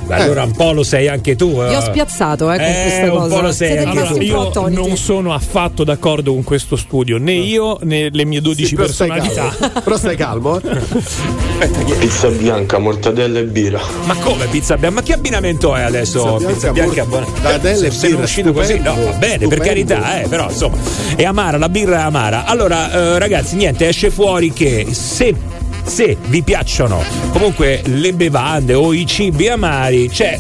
Beh, allora un po' lo sei anche tu. Io ho spiazzato eh, con Eh, questa un cosa. po' lo sei po' Io non sono affatto d'accordo con questo studio, né io né le mie 12 Sì, personalità. calmo. Però stai calmo. eh. Pizza bianca, mortadella e birra. Ma come pizza bianca? Ma che abbinamento è adesso? Pizza Pizza bianca, bianca, buona. mortadella e birra, uscito così, no, va bene, per stupendo. carità, eh, però insomma, è amara, la birra è amara. Allora, eh, ragazzi, niente, esce fuori che se se vi piacciono comunque le bevande o i cibi amari, c'è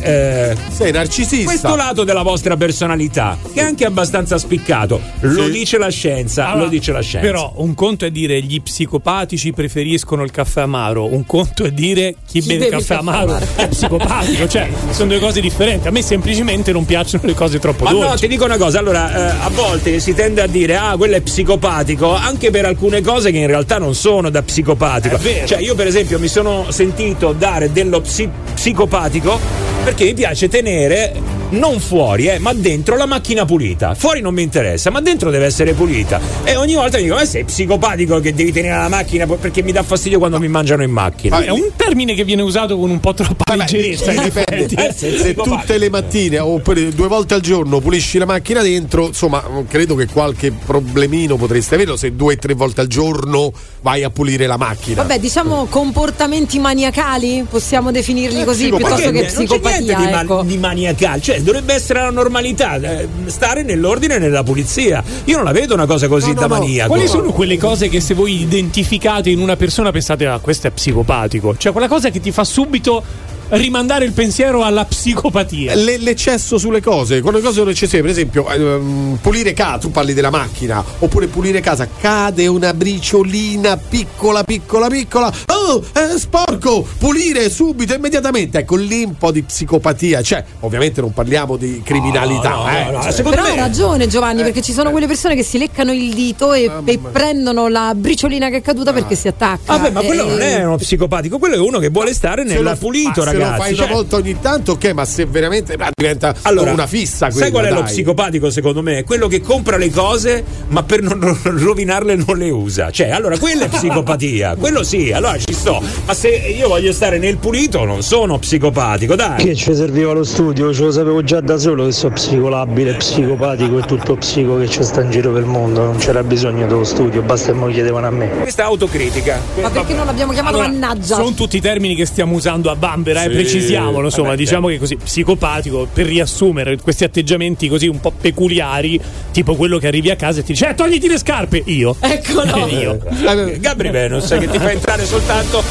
eh, Sei narcisista. questo lato della vostra personalità che è anche abbastanza spiccato. Lo Sì. dice la scienza, Allora, lo dice la scienza. Però un conto è dire gli psicopatici preferiscono il caffè amaro, un conto è dire chi, beve, beve il caffè, caffè amaro, è psicopatico, cioè sono due cose differenti. A me semplicemente non piacciono le cose troppo Ma no, dolci. ti dico una cosa, allora eh, a volte si tende a dire ah, quello è psicopatico, anche per alcune cose che in realtà non sono da psicopatico. È vero. Cioè, io per esempio mi sono sentito dare dello psi- psicopatico perché mi piace tenere non fuori, eh, ma dentro la macchina pulita. Fuori non mi interessa, ma dentro deve essere pulita. E ogni volta mi dico, ma sei psicopatico che devi tenere la macchina perché mi dà fastidio quando mi mangiano in macchina. È un termine che viene usato con un po' troppa leggerezza. Dipende. Eh, se psicopatico. tutte le mattine oppure due volte al giorno pulisci la macchina dentro, insomma, credo che qualche problemino potreste averlo se due o tre volte al giorno vai a pulire la macchina. Vabbè, diciamo comportamenti maniacali, possiamo definirli così, psicopatico. piuttosto che Perché non c'è niente psicopatia. di, ma- ecco. di maniacale, cioè dovrebbe essere la normalità, eh, stare nell'ordine e nella pulizia. Io non la vedo una cosa così No, no, da no. maniaco. Quali sono quelle cose che se voi identificate in una persona pensate ah questo è psicopatico? Cioè quella cosa che ti fa subito rimandare il pensiero alla psicopatia. Le- l'eccesso sulle cose, quando le cose sono eccessive, per esempio, ehm, pulire casa, tu parli della macchina, oppure pulire casa, cade una briciolina piccola, piccola, piccola, oh, è sporco, pulire subito, immediatamente, ecco lì un po' di psicopatia, cioè, ovviamente non parliamo di criminalità, no, eh, no, no, cioè, Però me- hai ragione Giovanni, perché ci sono quelle persone che si leccano il dito e, e prendono la briciolina che è caduta perché si attacca. Vabbè, ma quello E- non è uno psicopatico, quello è uno che vuole stare lo- pulito, se ragazzi. lo fai cioè- una volta ogni tanto, ok, ma se veramente ma diventa Allora, una fissa Sai qual è quella, lo dai. psicopatico secondo me? È quello che compra le cose ma per non ro- rovinarle non le usa. Cioè, allora, quella è psicopatia. quello sì, allora ci sto. Ma se io voglio stare nel pulito, non sono psicopatico, dai. Che ci serviva lo studio, ce lo sapevo già da solo che sono psicolabile, psicopatico e tutto psico che c'è sta in giro per il mondo, non c'era bisogno dello studio, basta che me lo chiedevano a me. Questa è autocritica. Ma perché non l'abbiamo chiamato Allora, mannaggia? Sono tutti i termini che stiamo usando a Bambera, Sì, eh, precisiamolo, insomma, vabbè, diciamo che così psicopatico, per riassumere questi atteggiamenti così un po' peculiari, tipo quello che arrivi a casa e ti dice "Eh, togliti le scarpe". Io. Eccolo. Eh, io. Eh, Gabri Venus che ti fa entrare soltanto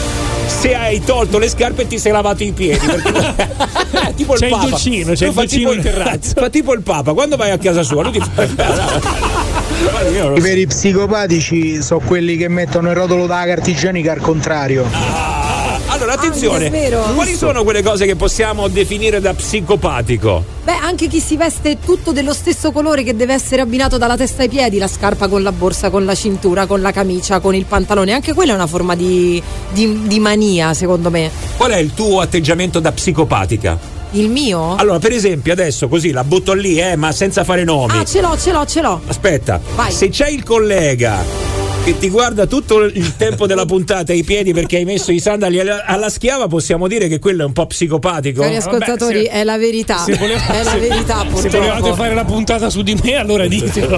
se hai tolto le scarpe e ti sei lavato i piedi. Perché... Eh, tipo C'è il Papa. dolcino, c'è il fa dolcino tipo in terrazzo. Fa tipo il Papa, quando vai a casa sua, lui ti fa. I veri psicopatici sono quelli che mettono il rotolo della carta igienica al contrario. Allora, attenzione, Ah, vero. quali sono quelle cose che possiamo definire da psicopatico? Beh, anche chi si veste tutto dello stesso colore che deve essere abbinato dalla testa ai piedi, la scarpa con la borsa, con la cintura, con la camicia, con il pantalone, anche quella è una forma di, di- di mania, secondo me. Qual è il tuo atteggiamento da psicopatica? Il mio? Allora, per esempio, adesso così la butto lì, eh, ma senza fare nomi. Ah, ce l'ho, ce l'ho, ce l'ho. Aspetta, Vai. se c'è il collega che ti guarda tutto il tempo della puntata ai piedi perché hai messo i sandali alla, alla schiava, possiamo dire che quello è un po' psicopatico. Cari ascoltatori, se- è la verità. Se, voleva- è la se- verità, se volevate purtroppo. fare la puntata su di me, allora ditelo.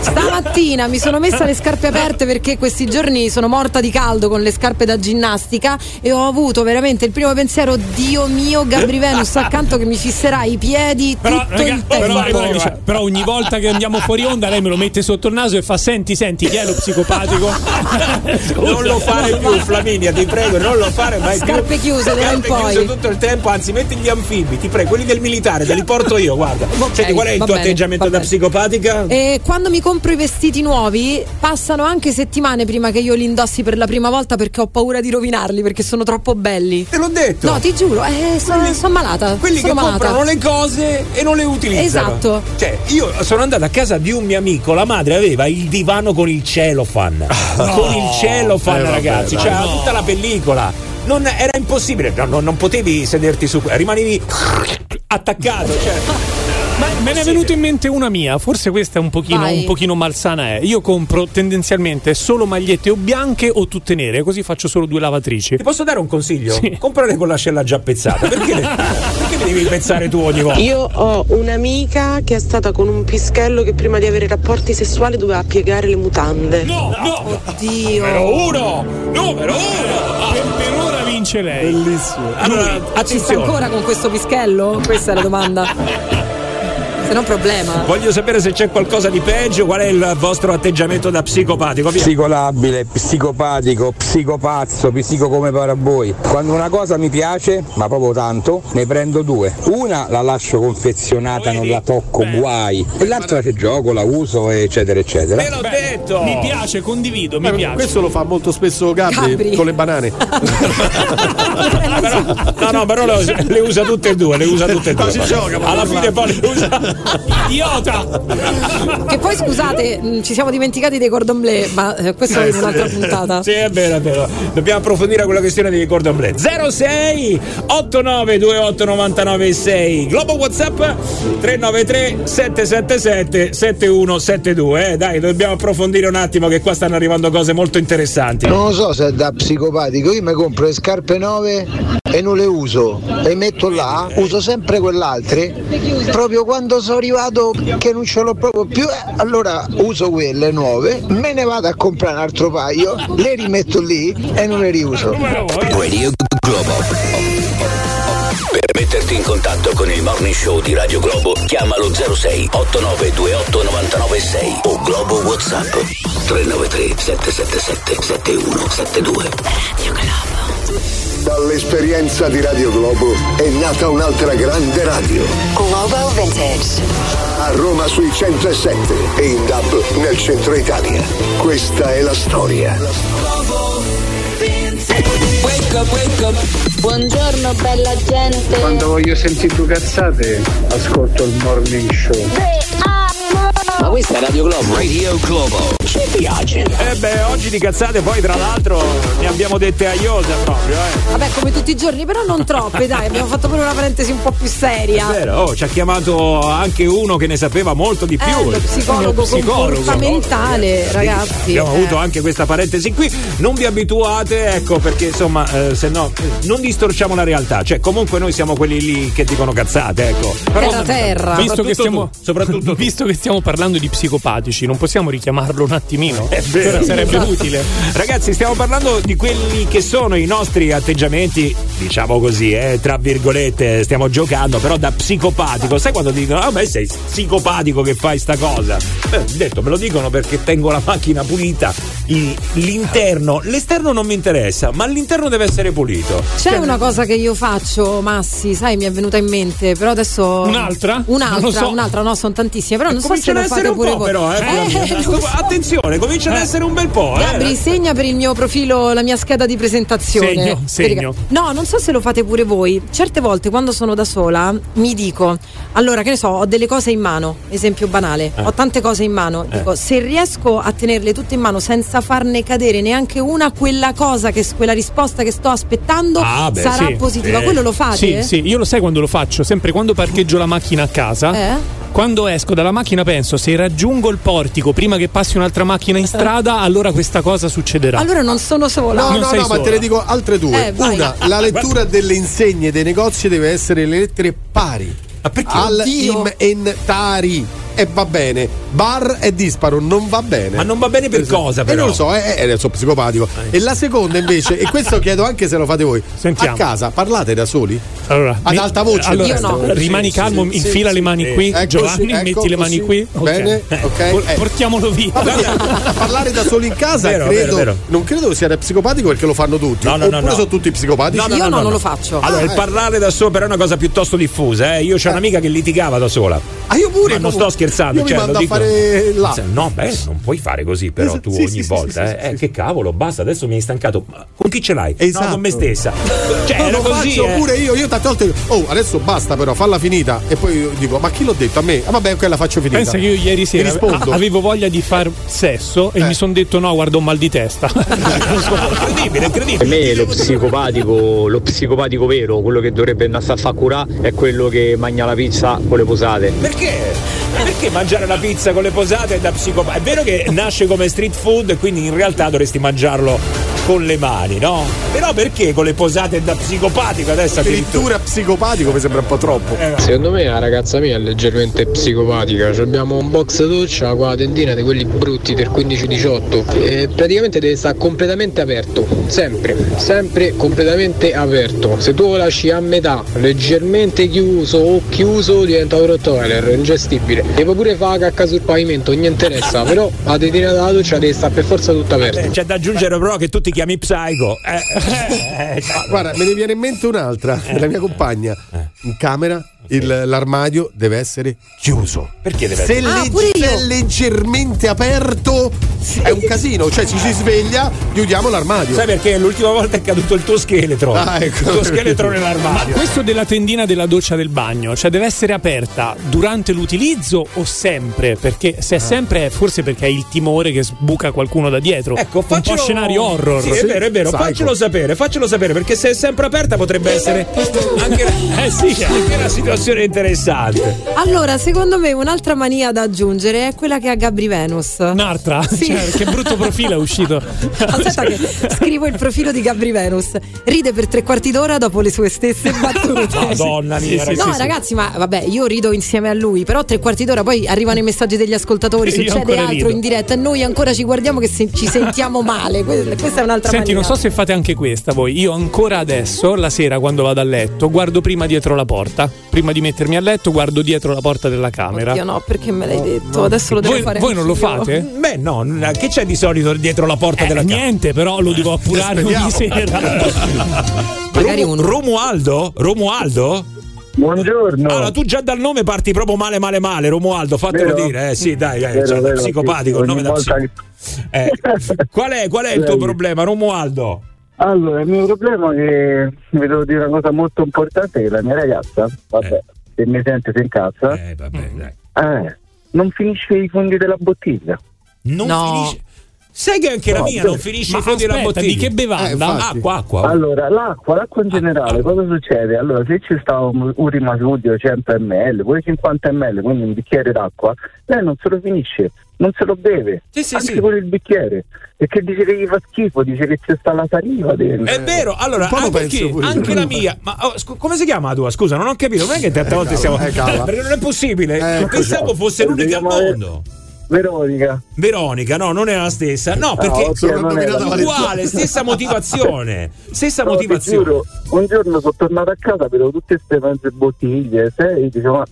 Stamattina mi sono messa le scarpe aperte perché questi giorni sono morta di caldo con le scarpe da ginnastica e ho avuto veramente il primo pensiero, Dio mio, Gabri Venus accanto che mi fisserà i piedi Però, tutto raga- il tempo. però, però- però ogni volta che andiamo fuori onda lei me lo mette sotto il naso e fa senti senti chi è lo psicopatico non lo fare più, Flaminia, ti prego, non lo fare mai Scarpe più. chiuse, d'ora in Scarpe poi. chiuse tutto il tempo, anzi, metti gli anfibi, ti prego, quelli del militare, te li porto io, guarda. Ok, Senti, qual è il tuo bene, atteggiamento da bene. psicopatica? E quando mi compro i vestiti nuovi passano anche settimane prima che io li indossi per la prima volta perché ho paura di rovinarli perché sono troppo belli. Te l'ho detto. No, ti giuro, eh, sono, sono malata. Quelli sono che malata. comprano le cose e non le utilizzano. Esatto. Cioè, io sono andato a casa di un mio amico, la madre aveva il divano con il cellophane. con il cellophane, Eh, vabbè, ragazzi. dai. C'era No. tutta la pellicola. Non, era impossibile, no, no, non potevi sederti su, rimanevi attaccato. Cioè. Ma me ne è venuto in mente una mia, forse questa è un pochino, Vai. un pochino malsana. È. Io compro tendenzialmente solo magliette o bianche o tutte nere, così faccio solo due lavatrici. Ti posso dare un consiglio? Sì. Comprare con l'ascella già pezzata. Perché, perché mi devi pezzare tu ogni volta? Io ho un'amica che è stata con un pischello che prima di avere rapporti sessuali doveva piegare le mutande. No, no! Oddio. Numero uno! Numero uno! Per, per ora vince lei. Bellissimo. Allora, Ci sta attenzione. ancora con questo pischello? Questa è la domanda. Se no problema. Voglio sapere se c'è qualcosa di peggio, qual è il vostro atteggiamento da psicopatico. Via. Psicolabile, psicopatico, psicopazzo, psico come pare a voi. Quando una cosa mi piace, ma proprio tanto, ne prendo due. Una la lascio confezionata, non la tocco, guai. E l'altra che gioco, la uso, eccetera, eccetera. Te l'ho detto! Mi piace, condivido, mi Eh, piace. Questo lo fa molto spesso Gabri, Gabri. con le banane. Però- no, no, però le, usa tutte e due, le usa tutte e due. Ma si gioca, ma Alla fine poi le usa. Idiota! Che poi scusate, mh, ci siamo dimenticati dei cordon bleu, ma eh, questo è un'altra puntata. Sì, è vero, è vero. Dobbiamo approfondire quella questione di cordon bleu. 06 8928 996 Globo WhatsApp 393 777 7172. Eh, dai, dobbiamo approfondire un attimo che qua stanno arrivando cose molto interessanti. Non lo so se è da psicopatico, io mi compro le scarpe nuove e non le uso, le metto là, uso sempre quell'altre, proprio quando sono arrivato che non ce l'ho proprio più, eh, allora uso quelle nuove, me ne vado a comprare un altro paio, le rimetto lì e non le riuso. Radio Globo. Per metterti in contatto con il morning show di Radio Globo, chiamalo 06 8928 996 o Globo WhatsApp 393 777 7172. Dall'esperienza di Radio Globo è nata un'altra grande radio. Globo Vintage. A Roma sui 107 e in DAB nel centro Italia. Questa è la storia. Buongiorno bella gente. Quando voglio sentire due cazzate, ascolto il morning show. Ma questa è Radio Globo. Radio Globo. Mi piace. Eh beh, oggi di cazzate poi tra l'altro ne abbiamo dette a iosa proprio, eh. Vabbè, come tutti i giorni, però non troppe, dai, abbiamo fatto pure una parentesi un po' più seria. È vero, oh, ci ha chiamato anche uno che ne sapeva molto di più. Eh, lo psicologo, Uno comportamentale, ragazzi. Abbiamo eh. avuto anche questa parentesi qui. Non vi abituate, ecco, perché insomma, eh, se no, eh, non distorciamo la realtà. Cioè, comunque noi siamo quelli lì che dicono cazzate, ecco. Terra, terra. Visto che, Soprattutto stiamo, tu, soprattutto visto che stiamo parlando di psicopatici, non possiamo richiamarlo un attimino? È vero. Ora sarebbe Esatto. utile. Ragazzi, stiamo parlando di quelli che sono i nostri atteggiamenti, diciamo così, eh, tra virgolette, stiamo giocando, però da psicopatico. Sai quando dicono, ah, beh, sei psicopatico che fai sta cosa? Beh, detto, me lo dicono perché tengo la macchina pulita, i- l'interno, l'esterno non mi interessa, ma l'interno deve essere pulito. C'è una cosa che io faccio, Massi, sai, mi è venuta in mente, però adesso. Un'altra? Un'altra, so. un'altra, no, sono tantissime, però non so se Cominciano lo fate un pure po', voi. però, eh, Eh, lo so. Attenzione, comincia ad essere un bel po', eh. Gabri, segna per il mio profilo la mia scheda di presentazione. Segno, segno. No, non so se lo fate pure voi. Certe volte quando sono da sola mi dico, allora che ne so, ho delle cose in mano, esempio banale, Eh. ho tante cose in mano, dico, se riesco a tenerle tutte in mano senza farne cadere neanche una, quella cosa, che, quella risposta che sto aspettando Ah, beh, sarà sì. positiva. Eh. Quello lo fate? Sì, sì, io lo sai quando lo faccio, sempre quando parcheggio la macchina a casa. Eh? Quando esco dalla macchina penso se raggiungo il portico prima che passi un'altra macchina in strada, allora questa cosa succederà. Allora non sono sola. No, Non no, no, ma sola. te ne dico altre due. Eh. Una, la lettura delle insegne dei negozi deve essere le lettere pari. Ma perché? Al Oddio. inventari. E va bene. Bar e disparo non va bene. Ma non va bene per cosa, E però? non lo so, eh, eh, sono psicopatico. E la seconda invece, e questo chiedo anche se lo fate voi. Sentiamo. A casa parlate da soli? Allora, Ad mi- alta voce. allora, Io no. rimani Sì, calmo, sì, infila sì, le mani sì. qui, Ecco, Giovanni, ecco, metti le mani qui. Ok. Bene, ok. Por- Eh. portiamolo via. Perché parlare da soli in casa Vero, credo, vero, vero. non credo sia psicopatico perché lo fanno tutti. No, no, no, Oppure no. sono tutti psicopatici. Io no, non lo faccio. Allora, Ah, il eh. parlare da solo però è una cosa piuttosto diffusa, eh. Io c'ho un'amica che litigava da sola. Ah, io pure. Ma non sto scherzando, Io cioè, mi mando lo a dico. fare là. No, beh, non puoi fare così, però Esatto, tu sì, ogni sì, volta, sì, eh. sì, Eh, sì. Che cavolo, basta, adesso mi hai stancato. Ma con chi ce l'hai? Esatto. No, con me stessa. Cioè, No, era lo così. faccio eh. pure io, io tante volte oh adesso basta però, falla finita e poi io dico ma chi l'ho detto a me? Ah vabbè ok la faccio finita. Pensa che io ieri sera avevo voglia di far sesso e Eh. mi sono detto no, guarda un mal di testa. Incredibile, Per incredibile. me lo psicopatico, lo psicopatico vero, quello che dovrebbe andare a far curare, è quello che mangia la pizza con le posate. Perché? Perché mangiare la pizza con le posate è da psicopatico? È vero che nasce come street food e quindi in realtà dovresti mangiarlo con le mani, no? Però perché con le posate da psicopatico adesso addirittura? Psicopatico mi sembra un po' troppo. Eh, Secondo me la ragazza mia è leggermente psicopatica. Ci Abbiamo un box doccia con la tendina di quelli brutti del 15-18 e praticamente deve stare completamente aperto, sempre, sempre completamente aperto. Se tu lo lasci a metà, leggermente chiuso o chiuso diventa un rottweiler, ingestibile. E puoi pure fare la cacca sul pavimento, non gli interessa, però la tendina della doccia deve stare per forza tutta aperta. Eh, C'è da aggiungere però che tu ti chiami Psycho. Eh, eh, guarda, me ne viene in mente un'altra, Eh. la mia compagna. In camera il- l'armadio deve essere chiuso. Perché deve Se, essere? Ah, legge- pure io. se è leggermente aperto è un casino, cioè ci si sveglia, chiudiamo l'armadio. Sai perché l'ultima volta è caduto il tuo scheletro? Ah, ecco. Il tuo scheletro Ma nell'armadio. questo della tendina della doccia del bagno, cioè deve essere aperta durante l'utilizzo o sempre? Perché se è sempre è forse perché hai il timore che sbuca qualcuno da dietro. Ecco, un po' faccelo... scenario horror. Sì, è vero, è vero. Psycho. Faccelo sapere, faccelo sapere, perché se è sempre aperta potrebbe essere anche, eh sì, anche una situazione interessante. Allora, secondo me un'altra mania da aggiungere è quella che ha Gabri Venus. Un'altra? Sì. Cioè, che brutto profilo è uscito. Aspetta che scrivo il profilo di Gabri Venus. Ride per tre quarti d'ora dopo le sue stesse battute. Madonna mia, Sì, sì, No, sì, ragazzi, ma vabbè, io rido insieme a lui, però tre quarti d'ora poi arrivano i messaggi degli ascoltatori, Io succede altro rido. in diretta e noi ancora ci guardiamo che se- ci sentiamo male. Que- Questa è un'altra Senti, non mania. so se fate anche questa voi. Io ancora adesso, la sera quando vado a letto, guardo prima dietro la porta. Prima di mettermi a letto, guardo dietro la porta della camera. Oddio, no, perché me l'hai detto? Adesso lo devo Voi, fare. voi non lo fate? Beh, no, che c'è di solito dietro la porta Eh, della casa? niente, però lo devo appurare ogni sera. Magari uno. Romualdo? Romualdo? Buongiorno. Allora, tu già dal nome parti proprio male, male, male. Romualdo, fatelo Vero? dire. Eh sì, dai, eh, Vero, cioè, vero, psicopatico. sì, il nome da psico- Eh, qual è, qual è il tuo problema, Romualdo? Allora, il mio problema è che vi devo dire una cosa molto importante che la mia ragazza, vabbè, se mi sente si incazza, Eh, vabbè, dai. eh, non finisce i fondi della bottiglia. Non No. finisce. Sai che anche la No, mia beh, non finisce ma i fondi della aspetta, bottiglia. di che bevanda? Eh, acqua, acqua. Allora, l'acqua, l'acqua in generale, cosa succede? Allora, se ci sta un, un rimasudio 100 ml, poi 50 ml, quindi un bicchiere d'acqua, lei non se lo finisce, non se lo beve. anche con il bicchiere. Perché dice che gli fa schifo, dice che c'è sta la saliva dentro. È vero, allora anche, penso pure anche la mia, ma oh, scu- come si chiama la tua? Scusa, non ho capito. Non è che tante volte siamo. eh, cava. perché non è possibile. Eh, Pensavo fosse l'unica al mondo. Veronica. Veronica, no, non è la stessa. No, Ah, perché ok, non è uguale, stessa motivazione. Stessa No, ti motivazione. giuro, un giorno sono tornato a casa, vedevo tutte queste mezze bottiglie, sei, dicevo, ma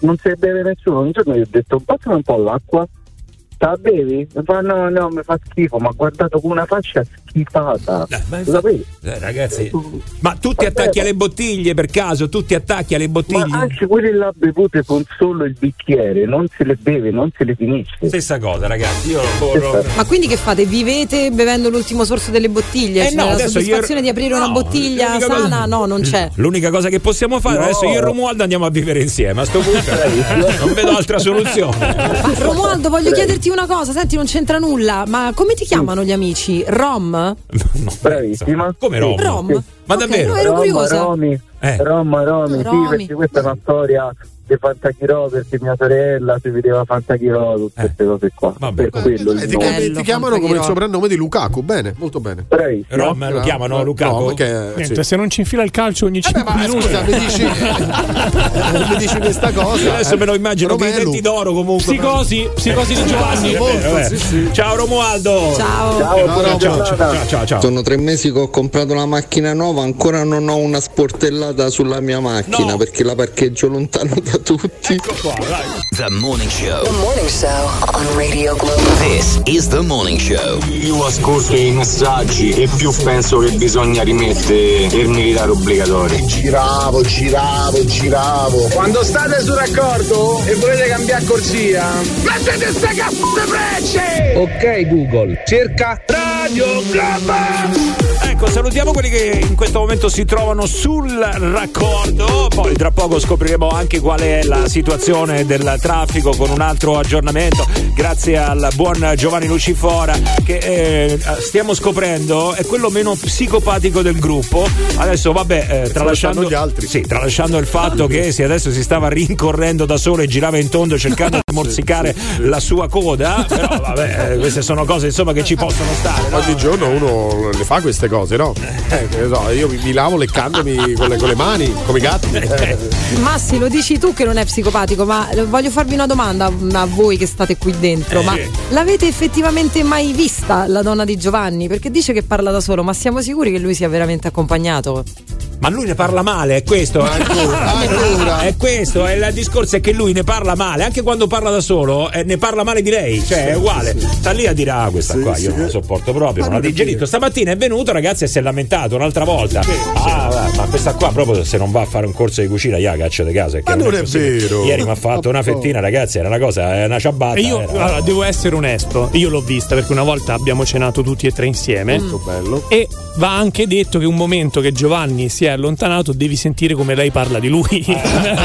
non si beve nessuno. Un giorno gli ho detto, passami un po' l'acqua. Te la bevi? Fa no, no, mi fa schifo, ma ha guardato con una faccia schifata. Lo sapevi? Eh, ragazzi, ma tu ti attacchi alle bottiglie per caso? Tu ti attacchi alle bottiglie? Ma anche quelli là bevute con solo il bicchiere, non se le beve, non se le finisce. Stessa cosa, ragazzi. Io corro. Ma quindi che fate? Vivete bevendo l'ultimo sorso delle bottiglie? Eh Cioè, no, la soddisfazione io- di aprire una no, bottiglia l'unica sana? cosa- No, non c'è. L'unica cosa che possiamo fare No. adesso io e Romualdo andiamo a vivere insieme. A sto punto non vedo altra soluzione. Ma Romualdo, voglio chiederti una cosa, senti, non c'entra nulla, ma come ti chiamano gli amici? Rom? Bravissima. Come Rom? Rom? Ma Ok, davvero? no, ero Roma, curiosa. Romi, Eh. Roma, Romi, Romi. sì, perché questa è una storia di Fantachirò, perché mia sorella si vedeva Fantachirò, tutte queste cose qua. Per quello Eh, ti, chiam- ti chiamano come il soprannome di Lukaku. Bene, molto bene. Bravissimo. Rom lo chiamano Lukaku? No, perché, Niente, sì. se non ci infila il calcio ogni 5 ma minuti. scusa, mi dici, mi dici questa cosa? Adesso eh? me lo immagino con i denti d'oro comunque. Psicosi, psicosi di Giovanni. È vero, è vero. Ciao Romualdo. Ciao. Ciao, ciao, ciao, ciao, ciao, ciao, ciao. Sono tre mesi che ho comprato una macchina nuova, ancora non ho una sportellata sulla mia macchina perché la parcheggio lontano da tutti. The Morning Show. The Morning Show on Radio Globo. This is The Morning Show. Io ascolto i messaggi e più penso che bisogna rimettere il militare obbligatorio. Giravo, giravo, giravo. Quando state sul raccordo e volete cambiare corsia, mettete ste cazzate frecce! Ok Google, cerca Radio Globo! Ecco, salutiamo quelli che in questo momento si trovano sul raccordo. Poi tra poco scopriremo anche qual è la situazione del traffico con un altro aggiornamento. Grazie al buon Giovanni Lucifora che eh, stiamo scoprendo è quello meno psicopatico del gruppo. Adesso vabbè, eh, tralasciando gli altri. Sì, tralasciando il fatto che si adesso si stava rincorrendo da solo e girava in tondo cercando di morsicare la sua coda, però vabbè, eh, queste sono cose insomma che ci possono stare. no? Ogni giorno uno le fa queste cose, no? Eh, che ne so, io mi, mi lavo leccandomi con le, con le mani, come i gatti. Eh, Massi, lo dici tu che non è psicopatico, ma voglio farvi una domanda a voi che state qui dentro. Eh. Ma l'avete effettivamente mai vista la donna di Giovanni? Perché dice che parla da solo, ma siamo sicuri che lui sia veramente accompagnato? Ma lui ne parla male, è questo. ancora. È questo, è il discorso è che lui ne parla male, anche quando parla da solo, eh, ne parla male di lei, cioè è uguale. Sta lì a dire, ah, questa qua io non la sopporto proprio, non la digerito. Stamattina è venuto, ragazzi, e si è lamentato un'altra volta. Ah, va, ma questa qua proprio se non va a fare un corso di cucina, ya caccia di casa. Ma non è possibile. vero. Ieri mi ha fatto una fettina, ragazzi, era una cosa, è una ciabatta. E io eh. allora, devo essere onesto, io l'ho vista perché una volta abbiamo cenato tutti e tre insieme. Molto bello. E va anche detto che un momento che Giovanni si è allontanato devi sentire come lei parla di lui.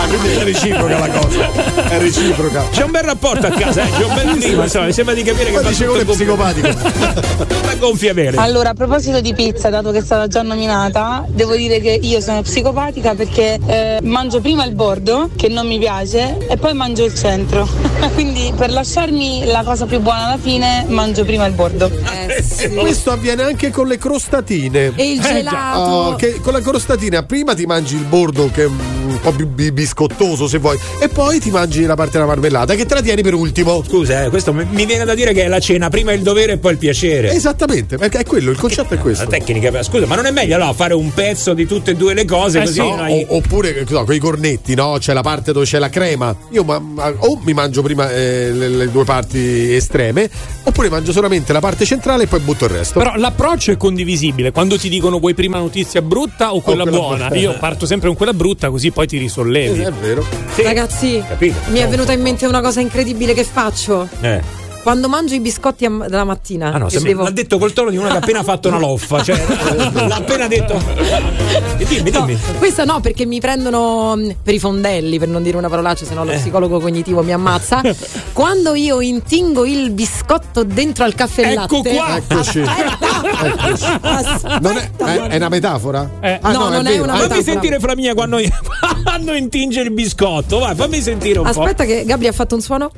Ah, quindi è reciproca la cosa. È reciproca. C'è un bel rapporto a casa, eh? c'è un bel clima, insomma, mi sembra di capire che Ma va dice tutto uno è psicopatico. a gonfia vere. Allora, proposito di pizza, dato che è stata già nominata, devo dire che io sono psicopatica perché eh, mangio prima il bordo, che non mi piace, e poi mangio il centro. Quindi per lasciarmi la cosa più buona alla fine, mangio prima il bordo. E questo avviene anche con le crostatine. E il gelato. Oh, che con la crostatina prima ti mangi il bordo che è un po' più bi- biscottoso se vuoi e poi ti mangi la parte della marmellata che te la tieni per ultimo. Scusa, eh, questo mi viene da dire che è la cena, prima il dovere e poi il piacere. Esattamente, perché è quello, il concetto è questo. La tecnica, scusa, ma non è meglio no, fare un pezzo di tutte e due le cose Eh così sì, non hai- o- oppure no, con i cornetti, no? C'è la parte dove c'è la crema. Io ma- ma- o mi mangio prima eh, le, le due parti estreme, oppure mangio solamente la parte centrale e poi butto il resto. Però l'approccio è condivisibile. Quando ti dicono vuoi prima notizia brutta o quella, quella buona? brutta. Io parto sempre con quella brutta così poi ti risollevi. è vero. Ragazzi, Capito? mi è venuta in mente una cosa incredibile che faccio. Eh. Quando mangio i biscotti am- della mattina. Ah no, sembra- devo- l'ha detto col tono di una che ha appena fatto una loffa. Cioè, l'ha appena detto. Dimmi, dimmi. Questo no, perché mi prendono mh, per i fondelli, per non dire una parolaccia, se no lo psicologo cognitivo mi ammazza. Quando io intingo il biscotto dentro al caffè e Ecco latte. qua. Eccoci. Non è, è- è una metafora? Ah, No, non è vero. una Ah, Fammi metafora. sentire fra mia quando, quando intinge il biscotto. Vai, fammi sentire un Aspetta che Gabri ha fatto un suono.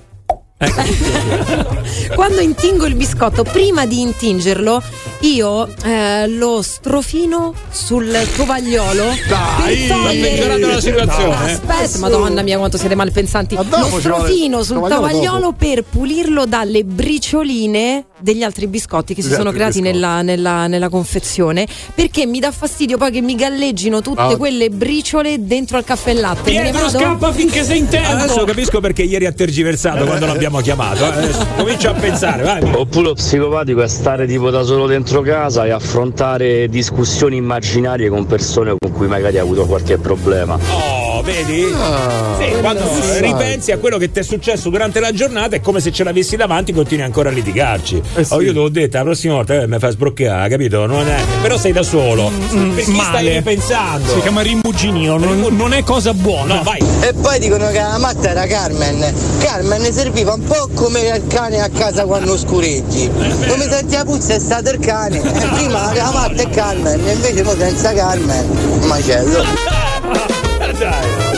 Ecco. Quando intingo il biscotto, prima di intingerlo, io eh, lo strofino sul tovagliolo. Dai, sta peggiorando la situazione. eh. Aspetta, madonna mia, quanto siete malpensanti. Lo strofino sul tovagliolo tovagliolo per pulirlo dalle bricioline degli altri biscotti che si sono creati nella, nella- nella confezione. Perché mi dà fastidio poi che mi galleggino tutte Ah. quelle briciole dentro al caffè e latte. Pietro scappa finché sei in tempo. Adesso capisco perché ieri ha tergiversato quando l'abbiamo chiamato. eh. Adesso comincia a pensare, vai. Oppure lo psicopatico è stare tipo da solo dentro casa e affrontare discussioni immaginarie con persone con cui magari ha avuto qualche problema. Oh, vedi? Ah, sì, quando sì. ripensi a quello che ti è successo durante la giornata è come se ce l'avessi davanti continui ancora a litigarci. Eh sì. Oh, io te l'ho detto, la prossima volta eh, mi fai sbroccare, capito? Non è... Però sei da solo. per chi stai male. ripensando? Si chiama rimuginio, non, non è cosa buona. No, vai. E poi dicono che la matta era Carmen. Carmen serviva un po' come il cane a casa quando scureggi. Come senti la puzza è stato il cane. E prima la matta è Carmen, invece mo senza Carmen. un Macello. Dai,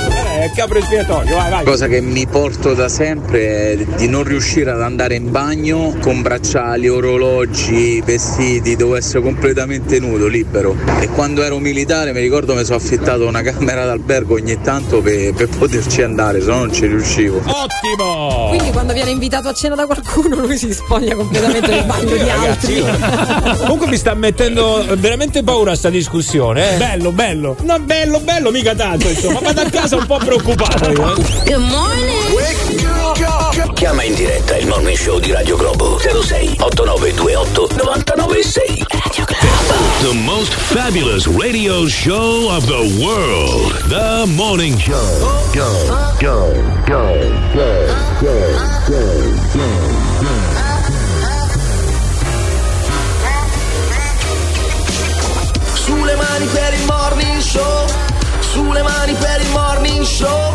eh, capro espiatorio, vai, vai. Cosa che mi porto da sempre è di non riuscire ad andare in bagno con bracciali, orologi, vestiti, devo essere completamente nudo, libero. E quando ero militare mi ricordo mi sono affittato una camera d'albergo ogni tanto per, per poterci andare, se no non ci riuscivo. Ottimo! Quindi quando viene invitato a cena da qualcuno lui si spoglia completamente nel bagno di Ragazzi, altri. io- comunque mi sta mettendo veramente paura sta discussione. Eh. Bello, bello. No, bello, bello, mica tanto, insomma. Vado a casa un po' preoccupato io. eh. Good morning. Chiama in diretta il morning show di Radio Globo 06 8928 996 Radio Globo The most fabulous radio show of the world. The Morning Show. Go, go, go, go, go, go, go, Sulle mani per il morning show, sulle mani per il morning show.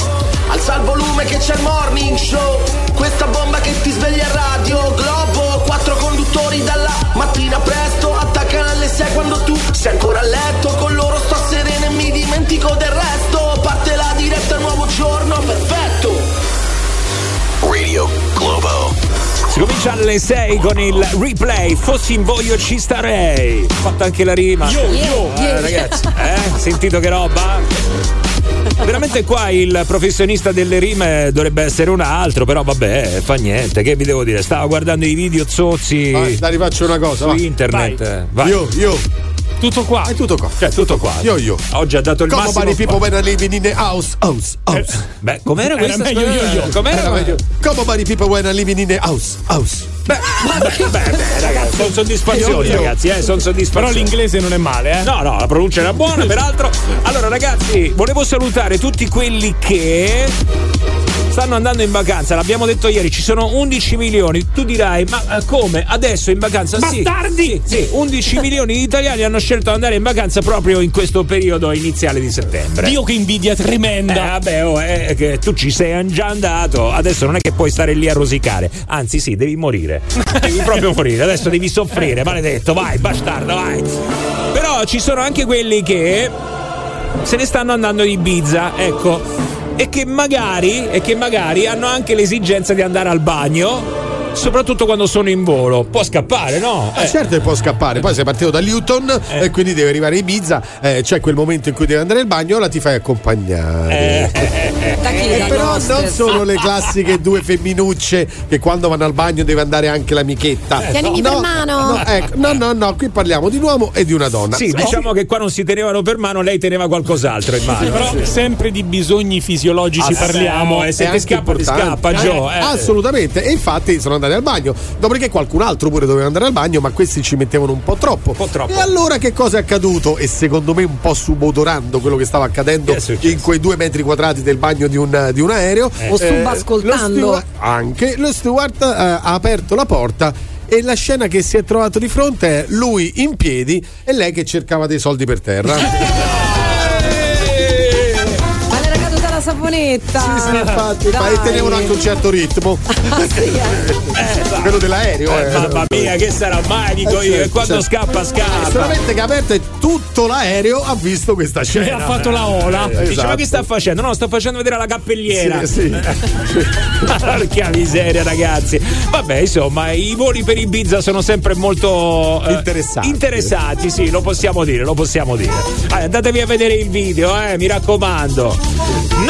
Alza il volume che c'è il morning show. Questa bomba che ti sveglia a radio Globo. Quattro conduttori dalla mattina presto. Attaccano alle 6 quando tu sei ancora a letto. Con loro sto sereno e mi dimentico del resto. Parte la diretta, nuovo giorno, perfetto. Radio Globo Si comincia alle 6 con il replay. Fossi in voglio ci starei. Ho fatto anche la rima. Yo, yo. Eh, ragazzi, eh? Sentito che roba? Veramente qua il professionista delle rime dovrebbe essere un altro, però vabbè, fa niente, che vi devo dire? Stavo guardando i video zozzi Vai, dai, rifaccio una cosa. su va. internet. Vai. Io, io. Tutto qua. È tutto qua. Cioè, tutto qua. Io, io. Oggi ha dato il Come massimo. many people when I living in the house, house, house. Beh, com'era Era questa? meglio io, io. Com'era? Era meglio. Come many people when I living in the house, house. Beh, beh, beh, beh, ragazzi, sono soddisfazioni, Io, io. ragazzi, eh, sono Però soddisfazioni. l'inglese non è male, eh. No, no, la pronuncia era buona, peraltro. Allora, ragazzi, volevo salutare tutti quelli che stanno andando in vacanza. L'abbiamo detto ieri, ci sono 11 milioni. Tu dirai, ma eh, come? Adesso in vacanza? Sì. Bastardi! Sì, 11 milioni di italiani hanno scelto di andare in vacanza proprio in questo periodo iniziale di settembre. Dio che invidia Eh, tremenda. vabbè, oh, è che tu ci sei già andato, adesso non è che puoi stare lì a rosicare, anzi sì, devi morire, devi proprio morire, adesso devi soffrire, maledetto, vai, bastardo, vai. Però ci sono anche quelli che se ne stanno andando di Ibiza, ecco, e che magari, e che magari hanno anche l'esigenza di andare al bagno. Soprattutto quando sono in volo, può scappare, no? Eh, certo che può scappare, poi sei partito da Newton e quindi devi arrivare a Ibiza, eh, c'è quel momento in cui devi andare al bagno, ora ti fai accompagnare. Chi? Eh, Da però non sono le classiche due femminucce che quando vanno al bagno deve andare anche l'amichetta. Tienimi no, per mano. No, ecco, no, no, no, qui parliamo di un uomo e di una donna. Sì, diciamo che qua non si tenevano per mano, lei teneva qualcos'altro in mano. Però sempre di bisogni fisiologici Ah, parliamo. sì, eh, se ti scappa, ti importante. scappa, Gio. eh. Assolutamente, e infatti sono andare al bagno. Dopodiché qualcun altro pure doveva andare al bagno, ma questi ci mettevano un po' troppo. po' troppo. E allora che cosa è accaduto? E secondo me un po' subodorando quello che stava accadendo in quei due metri quadrati del bagno di un, di un aereo. O subascoltando. lo steward- anche lo steward eh, ha aperto la porta e la scena che si è trovato di fronte è lui in piedi e lei che cercava dei soldi per terra. saponetta. Sì, sì, infatti, ma Dai. e tenevano anche un certo ritmo. Quello dell'aereo. Eh, mamma mia, che sarà magico Eh, io. certo, E quando certo. scappa, scappa. Solamente che ha aperto e tutto l'aereo ha visto questa scena. E ha fatto la ola. Eh, Dice, esatto. ma che sta facendo? No, sta facendo vedere la cappelliera. Sì, sì. Porca miseria, ragazzi. Vabbè, insomma, i voli per Ibiza sono sempre molto eh, Interessanti. Interessanti, sì, lo possiamo dire, lo possiamo dire. Eh, andatevi a vedere il video, eh, mi raccomando.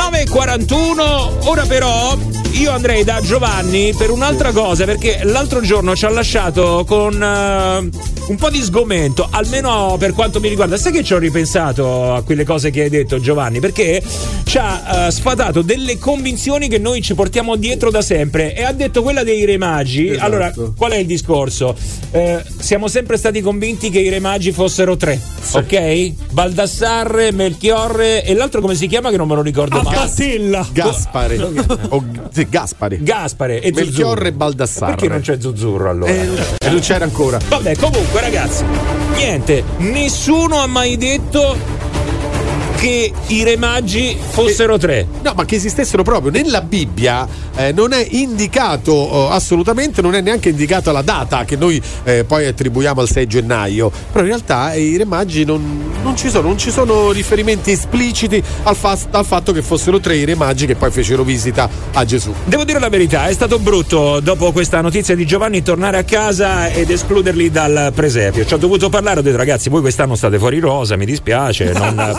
9.41, ora però io andrei da Giovanni per un'altra cosa, perché l'altro giorno ci ha lasciato con eh, un po' di sgomento, almeno per quanto mi riguarda. Sai che ci ho ripensato a quelle cose che hai detto Giovanni? Perché ci ha eh, sfatato delle convinzioni che noi ci portiamo dietro da sempre e ha detto quella dei re magi. Esatto. Allora, qual è il discorso? Eh, siamo sempre stati convinti che i re magi fossero tre, ok? Baldassarre, Melchiorre e l'altro come si chiama che non me lo ricordo mai. Battella. Gaspare. O, sì, Gaspare. Gaspare e Melchiorre Zuzzurro. e Baldassarre. Perché non c'è Zuzzurro allora? Eh, e non c'era ancora. Vabbè, comunque, ragazzi, niente, nessuno ha mai detto che i re magi fossero tre. No, ma che esistessero proprio. Nella Bibbia eh, non è indicato oh, assolutamente, non è neanche indicata la data che noi eh, poi attribuiamo al 6 gennaio. Però in realtà eh, i re magi non, non ci sono, non ci sono riferimenti espliciti al, fa- al fatto che fossero tre i re magi che poi fecero visita a Gesù. Devo dire la verità, è stato brutto dopo questa notizia di Giovanni tornare a casa ed escluderli dal presepio. Ci ho dovuto parlare, ho detto ragazzi, voi quest'anno state fuori rosa, mi dispiace, non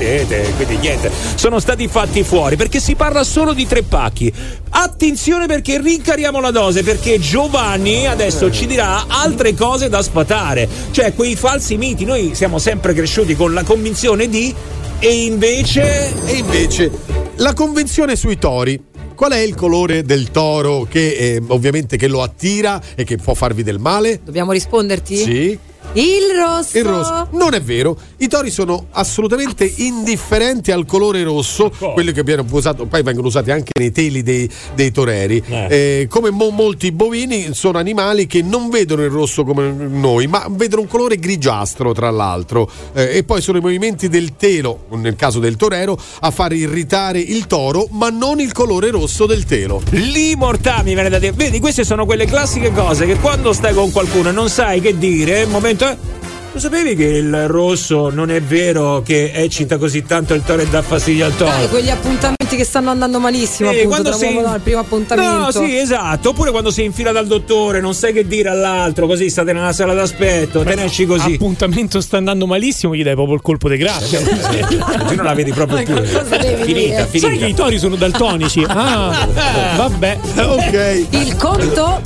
parteciperete, quindi niente. Sono stati fatti fuori perché si parla solo di tre pacchi. Attenzione perché rincariamo la dose perché Giovanni adesso ci dirà altre cose da sfatare, cioè quei falsi miti. Noi siamo sempre cresciuti con la convinzione di e invece E invece la convenzione sui tori. Qual è il colore del toro che eh, ovviamente che lo attira e che può farvi del male? Dobbiamo risponderti? Sì. Il rosso. Il rosso. Non è vero, i tori sono assolutamente indifferenti al colore rosso, quelli che abbiamo usato, poi vengono usati anche nei teli dei, dei toreri. Eh, come mo- molti bovini sono animali che non vedono il rosso come noi, ma vedono un colore grigiastro tra l'altro. Eh, e poi sono i movimenti del telo, nel caso del torero, a far irritare il toro, ma non il colore rosso del telo. Lì mortà mi viene da dire. Vedi, queste sono quelle classiche cose che quando stai con qualcuno e non sai che dire, momento è. Lo sapevi che il rosso non è vero che eccita così tanto il toro e dà fastidio al toro? Dai, quegli appuntamenti che stanno andando malissimo, Sì, appunto, sei- uomo il primo appuntamento. No, sì, esatto. Oppure quando sei in fila dal dottore, non sai che dire all'altro, così state nella sala d'aspetto, te ne esci così. Appuntamento sta andando malissimo, gli dai proprio il colpo di grazia. Tu non la vedi proprio più. Finita, finita. Sai che i tori sono daltonici? Ah, vabbè. Ok. Il conto?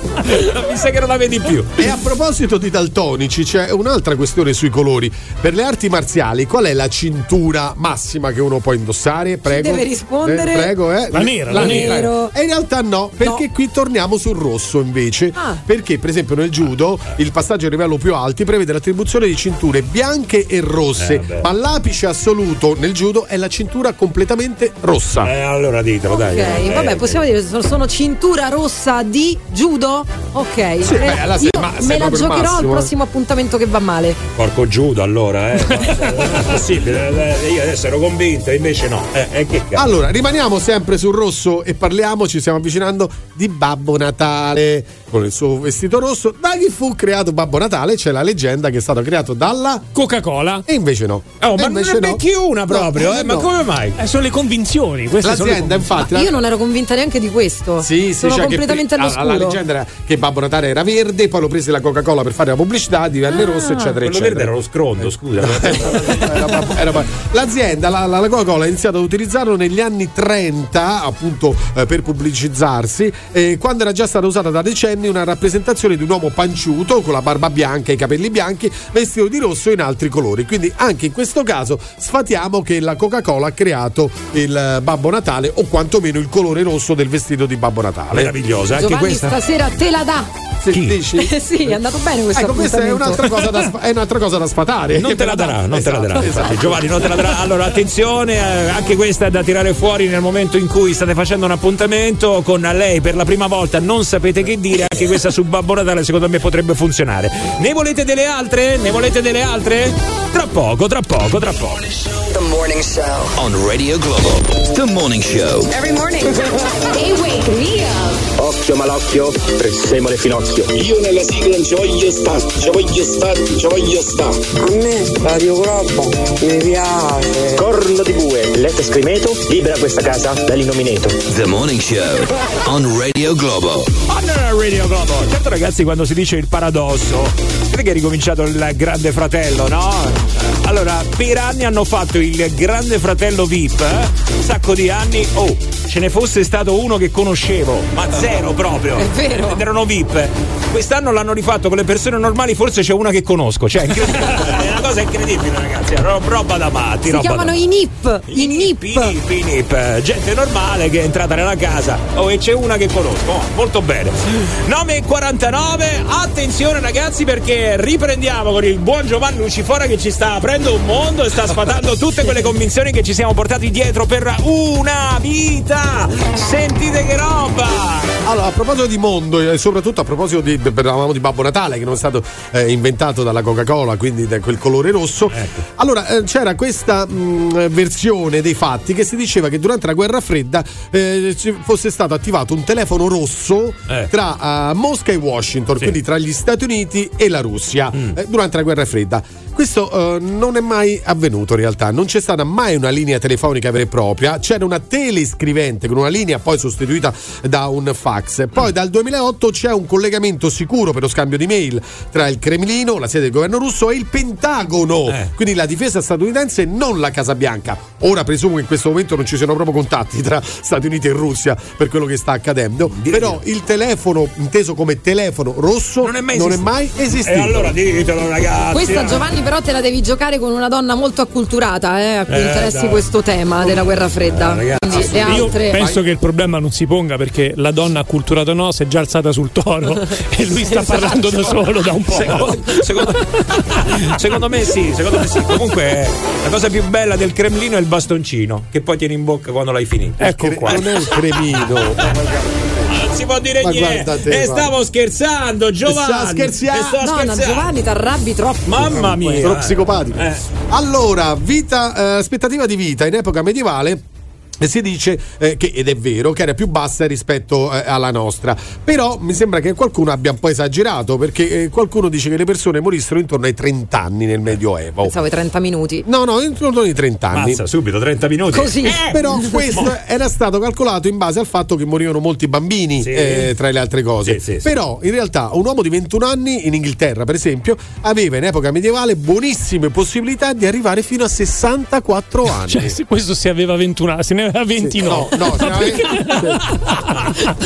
Mi sa che non la vedi più. E a proposito di daltonici, c'è un'altra questione sui colori. Per le arti marziali, qual è la cintura massima che uno può indossare? Prego. deve rispondere? Eh, prego, eh. La nera, la nera. Nero. E in realtà no, perché qui torniamo sul rosso invece. Ah. Perché, per esempio, nel judo il passaggio a livello più alti prevede l'attribuzione di cinture bianche e rosse, Eh, ma l'apice assoluto nel judo è la cintura completamente rossa. Eh, allora ditelo, dai. Ok, Eh, vabbè, possiamo dire sono cintura rossa di judo? Ok. Sì, Eh, beh, allora sei io ma- sei me la giocherò al massimo, eh. prossimo appuntamento che va male. Porco giudo allora, eh. Non è possibile. eh, Io adesso ero convinto, invece no. Eh, eh, che cazzo. Allora, rimaniamo sempre sul rosso e parliamo, ci stiamo avvicinando di Babbo Natale con il suo vestito rosso. Da chi fu creato Babbo Natale? C'è la leggenda che è stato creato dalla Coca-Cola. e invece no. Oh, E ma non invece ne becchi una proprio, No, eh? Ma no. come mai? Eh, sono le convinzioni. Queste sono le L'azienda, convinzioni. infatti, Ma la- io non ero convinta neanche di questo. Sì, sì, Sono cioè che completamente pri- all'oscuro. La, la leggenda era che Babbo Natale era verde, poi lo prese la Coca-Cola per fare la pubblicità, divenne rosso, eccetera, Quello eccetera. verde era lo scrondo, scusa. Era era proprio- L'azienda, la, la- la Coca-Cola, ha iniziato ad utilizzarlo negli anni 30, appunto eh, per pubblicizzarsi, eh, quando era già stata usata da decenni una rappresentazione di un uomo panciuto con la barba bianca e i capelli bianchi, vestito di rosso in altri colori. Quindi anche in questo caso sfatiamo che la Coca-Cola ha creato il eh, Babbo Natale o quantomeno il colore rosso del vestito di Babbo Natale. Meravigliosa, anche Giovanni questa. stasera te la dà. Sì, è andato bene questo Ecco, questa è un'altra, cosa da, è un'altra cosa da sfatare. Non te la darà, non te la darà. Esatto. Infatti, Giovanni non te la darà. Allora, attenzione, eh, anche questa è da tirare fuori nel momento in cui state facendo un appuntamento con lei per la prima volta, non sapete che dire, anche questa su Babbo Natale secondo me potrebbe funzionare. Ne volete delle altre? Ne volete delle altre? Tra poco, tra poco, tra poco. The morning show. On Radio Globo. The Morning Show. Every morning. Hey, wake me up. Occhio malocchio, pressemo le finocchio. Io nella sigla non ci voglio sta, ci voglio sta, ci voglio sta. A me Radio Globo mi piace. Corno di bue, letto scrimeto, libera questa casa dall'innomineto. The Morning Show. On Radio Globo. On Radio Globo. Certo ragazzi quando si dice il paradosso, vedete che è ricominciato il grande fratello, no? Allora, per anni hanno fatto il grande fratello VIP, eh? un sacco di anni, oh, ce ne fosse stato uno che conoscevo, ma zero proprio. È vero. Ed erano VIP. Quest'anno l'hanno rifatto con le persone normali, forse c'è una che conosco, cioè è una cosa incredibile ragazzi, è ro- roba da matti, Si roba da chiamano i NIP. I NIP. Pini, pini, p- gente normale che è entrata nella casa oh, e c'è una che conosco Oh, molto bene 9.49 attenzione ragazzi perché riprendiamo con il buon Giovanni Lucifora che ci sta aprendo un mondo e sta sfatando tutte quelle convinzioni che ci siamo portati dietro per una vita sentite che roba Allora, a proposito di mondo e soprattutto a proposito di, parlavamo di Babbo Natale che non è stato eh, inventato dalla Coca-Cola, quindi da quel colore rosso. Ecco. Allora, eh, c'era questa mh, versione dei fatti che si diceva che durante la guerra fredda eh, fosse stato attivato un telefono rosso Eh. tra eh, Mosca e Washington, Sì. quindi tra gli Stati Uniti e la Russia, Mm. eh, durante la guerra fredda. Questo eh, non è mai avvenuto in realtà, non c'è stata mai una linea telefonica vera e propria, c'era una telescrivente con una linea poi sostituita da un fax. Poi dal 2008 c'è un collegamento sicuro per lo scambio di mail tra il Cremlino, la sede del governo russo e il Pentagono, Eh. quindi la difesa statunitense, non la Casa Bianca. Ora presumo che in questo momento non ci siano proprio contatti tra Stati Uniti e Russia per quello che sta accadendo, però il telefono inteso come telefono rosso non è mai non è esistito. mai esistito. e allora ditelo ragazzi Questa eh. Però te la devi giocare con una donna molto acculturata eh, a cui Eh, interessi dai. questo tema della guerra fredda. ragazzi, Quindi le Io altre penso che il problema non si ponga perché la donna acculturata o no si è già alzata sul toro e lui sta Esatto. parlando da solo da un po'. Secondo, secondo- secondo me sì, secondo me sì. Comunque la cosa più bella del Cremlino è il bastoncino che poi tieni in bocca quando l'hai finito. Ecco Cre- qua. Non è un cremino. Non si può dire Ma niente. e stavo scherzando, Giovanni. Sta scherzando. E sto No, no, scherzando. Giovanni t'arrabbi troppo. Mamma mia. Sono psicopatico. Eh. Allora, vita, eh, aspettativa di vita in epoca medievale. Eh, Si dice eh, che, ed è vero, che era più bassa rispetto eh, alla nostra. Però mi sembra che qualcuno abbia un po' esagerato, perché eh, qualcuno dice che le persone morissero intorno ai 30 anni nel Medioevo. Pensavo ai 30 minuti. No, no, intorno ai 30 anni. Mazza, subito 30 minuti. Così. Però questo era stato calcolato in base al fatto che morivano molti bambini, Sì. eh, tra le altre cose. Sì, sì, sì. Però in realtà un uomo di 21 anni in Inghilterra, per esempio, aveva in epoca medievale buonissime possibilità di arrivare fino a 64 anni. Cioè, se questo si aveva 21 anni, se ne a 29. Sì. No, no, veramente...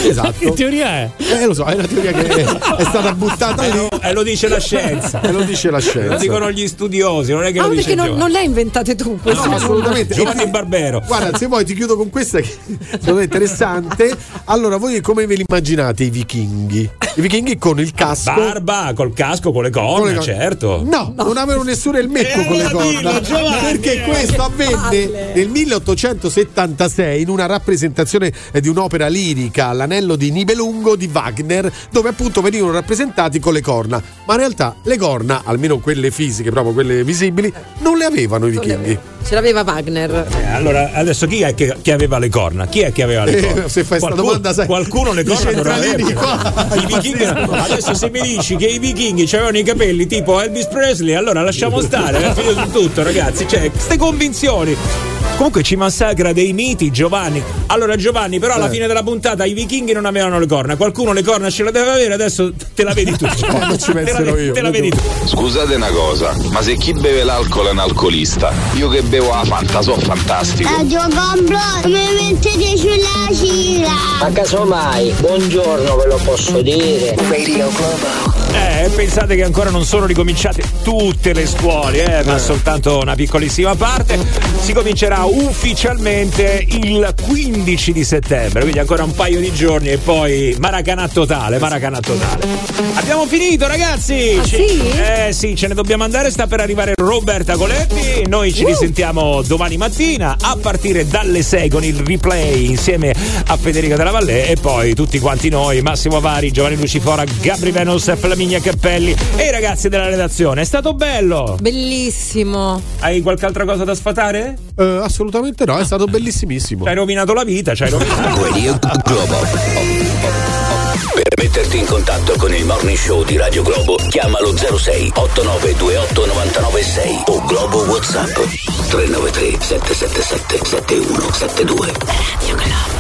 esatto. Che teoria è? Eh, lo so, è una teoria che è, stata buttata. Eh, e lo, eh, lo dice la scienza. E eh, lo dice la scienza. Lo dicono gli studiosi, non è che ah, lo dice non, non le hai inventate tu. No, no, assolutamente. Giovanni ti, Barbero. Guarda, se vuoi ti chiudo con questa che secondo è interessante. Allora, voi come ve li immaginate i vichinghi? I vichinghi con il casco. Barba, col casco, con le corna, con le corna. certo. No, no, non avevano nessuno il mecco eh, con le corna. Dillo, Giovanni, perché questo avvenne nel 1870 1986 in una rappresentazione eh, di un'opera lirica, L'anello di Nibelungo di Wagner, dove appunto venivano rappresentati con le corna. Ma in realtà le corna, almeno quelle fisiche, proprio quelle visibili, non le avevano i vichinghi. Ce l'aveva Wagner. Eh, allora, adesso chi è che, che, aveva le corna? Chi è che aveva le eh, corna? Eh, se fai questa domanda, sai. Qualcuno le corna non aveva. I vichinghi, adesso se mi dici che i vichinghi avevano i capelli tipo Elvis Presley, allora lasciamo stare, eh, è finito di tutto, ragazzi. Cioè, queste convinzioni. Comunque ci massacra dei miti Giovanni. Allora Giovanni, però alla Eh. fine della puntata i vichinghi non avevano le corna. Qualcuno le corna ce le deve avere, adesso te la vedi tu. Quando ci te, la, penserò io. te la vedi tu. Scusate una cosa, ma se chi beve l'alcol è un alcolista, io che bevo la Fanta so fantastico. Radio Complo, mi mettete sulla cira. Ma casomai, buongiorno ve lo posso dire. Radio Globo. Eh, pensate che ancora non sono ricominciate tutte le scuole, eh, ma soltanto una piccolissima parte. Si comincerà ufficialmente il 15 di settembre, quindi ancora un paio di giorni e poi Maracanà totale, Maracanà totale. Abbiamo finito ragazzi! Ah, Ci- sì? Eh sì, ce ne dobbiamo andare, sta per arrivare Roberta Coletti, noi ci Uh. risentiamo domani mattina a partire dalle 6 con il replay insieme a Federica Della Valle e poi tutti quanti noi, Massimo Vari, Giovanni Lucifora, Gabri Venus, Flaminia Cappelli e i ragazzi della redazione. È stato bello! Bellissimo. Hai qualche altra cosa da sfatare? Eh, assolutamente no, è stato bellissimissimo. Ci hai rovinato la vita, ci hai rovinato. Radio Globo. Per metterti in contatto con il morning show di Radio Globo, chiamalo 06 8928 996 o Globo WhatsApp 393 777 7172. Radio Globo.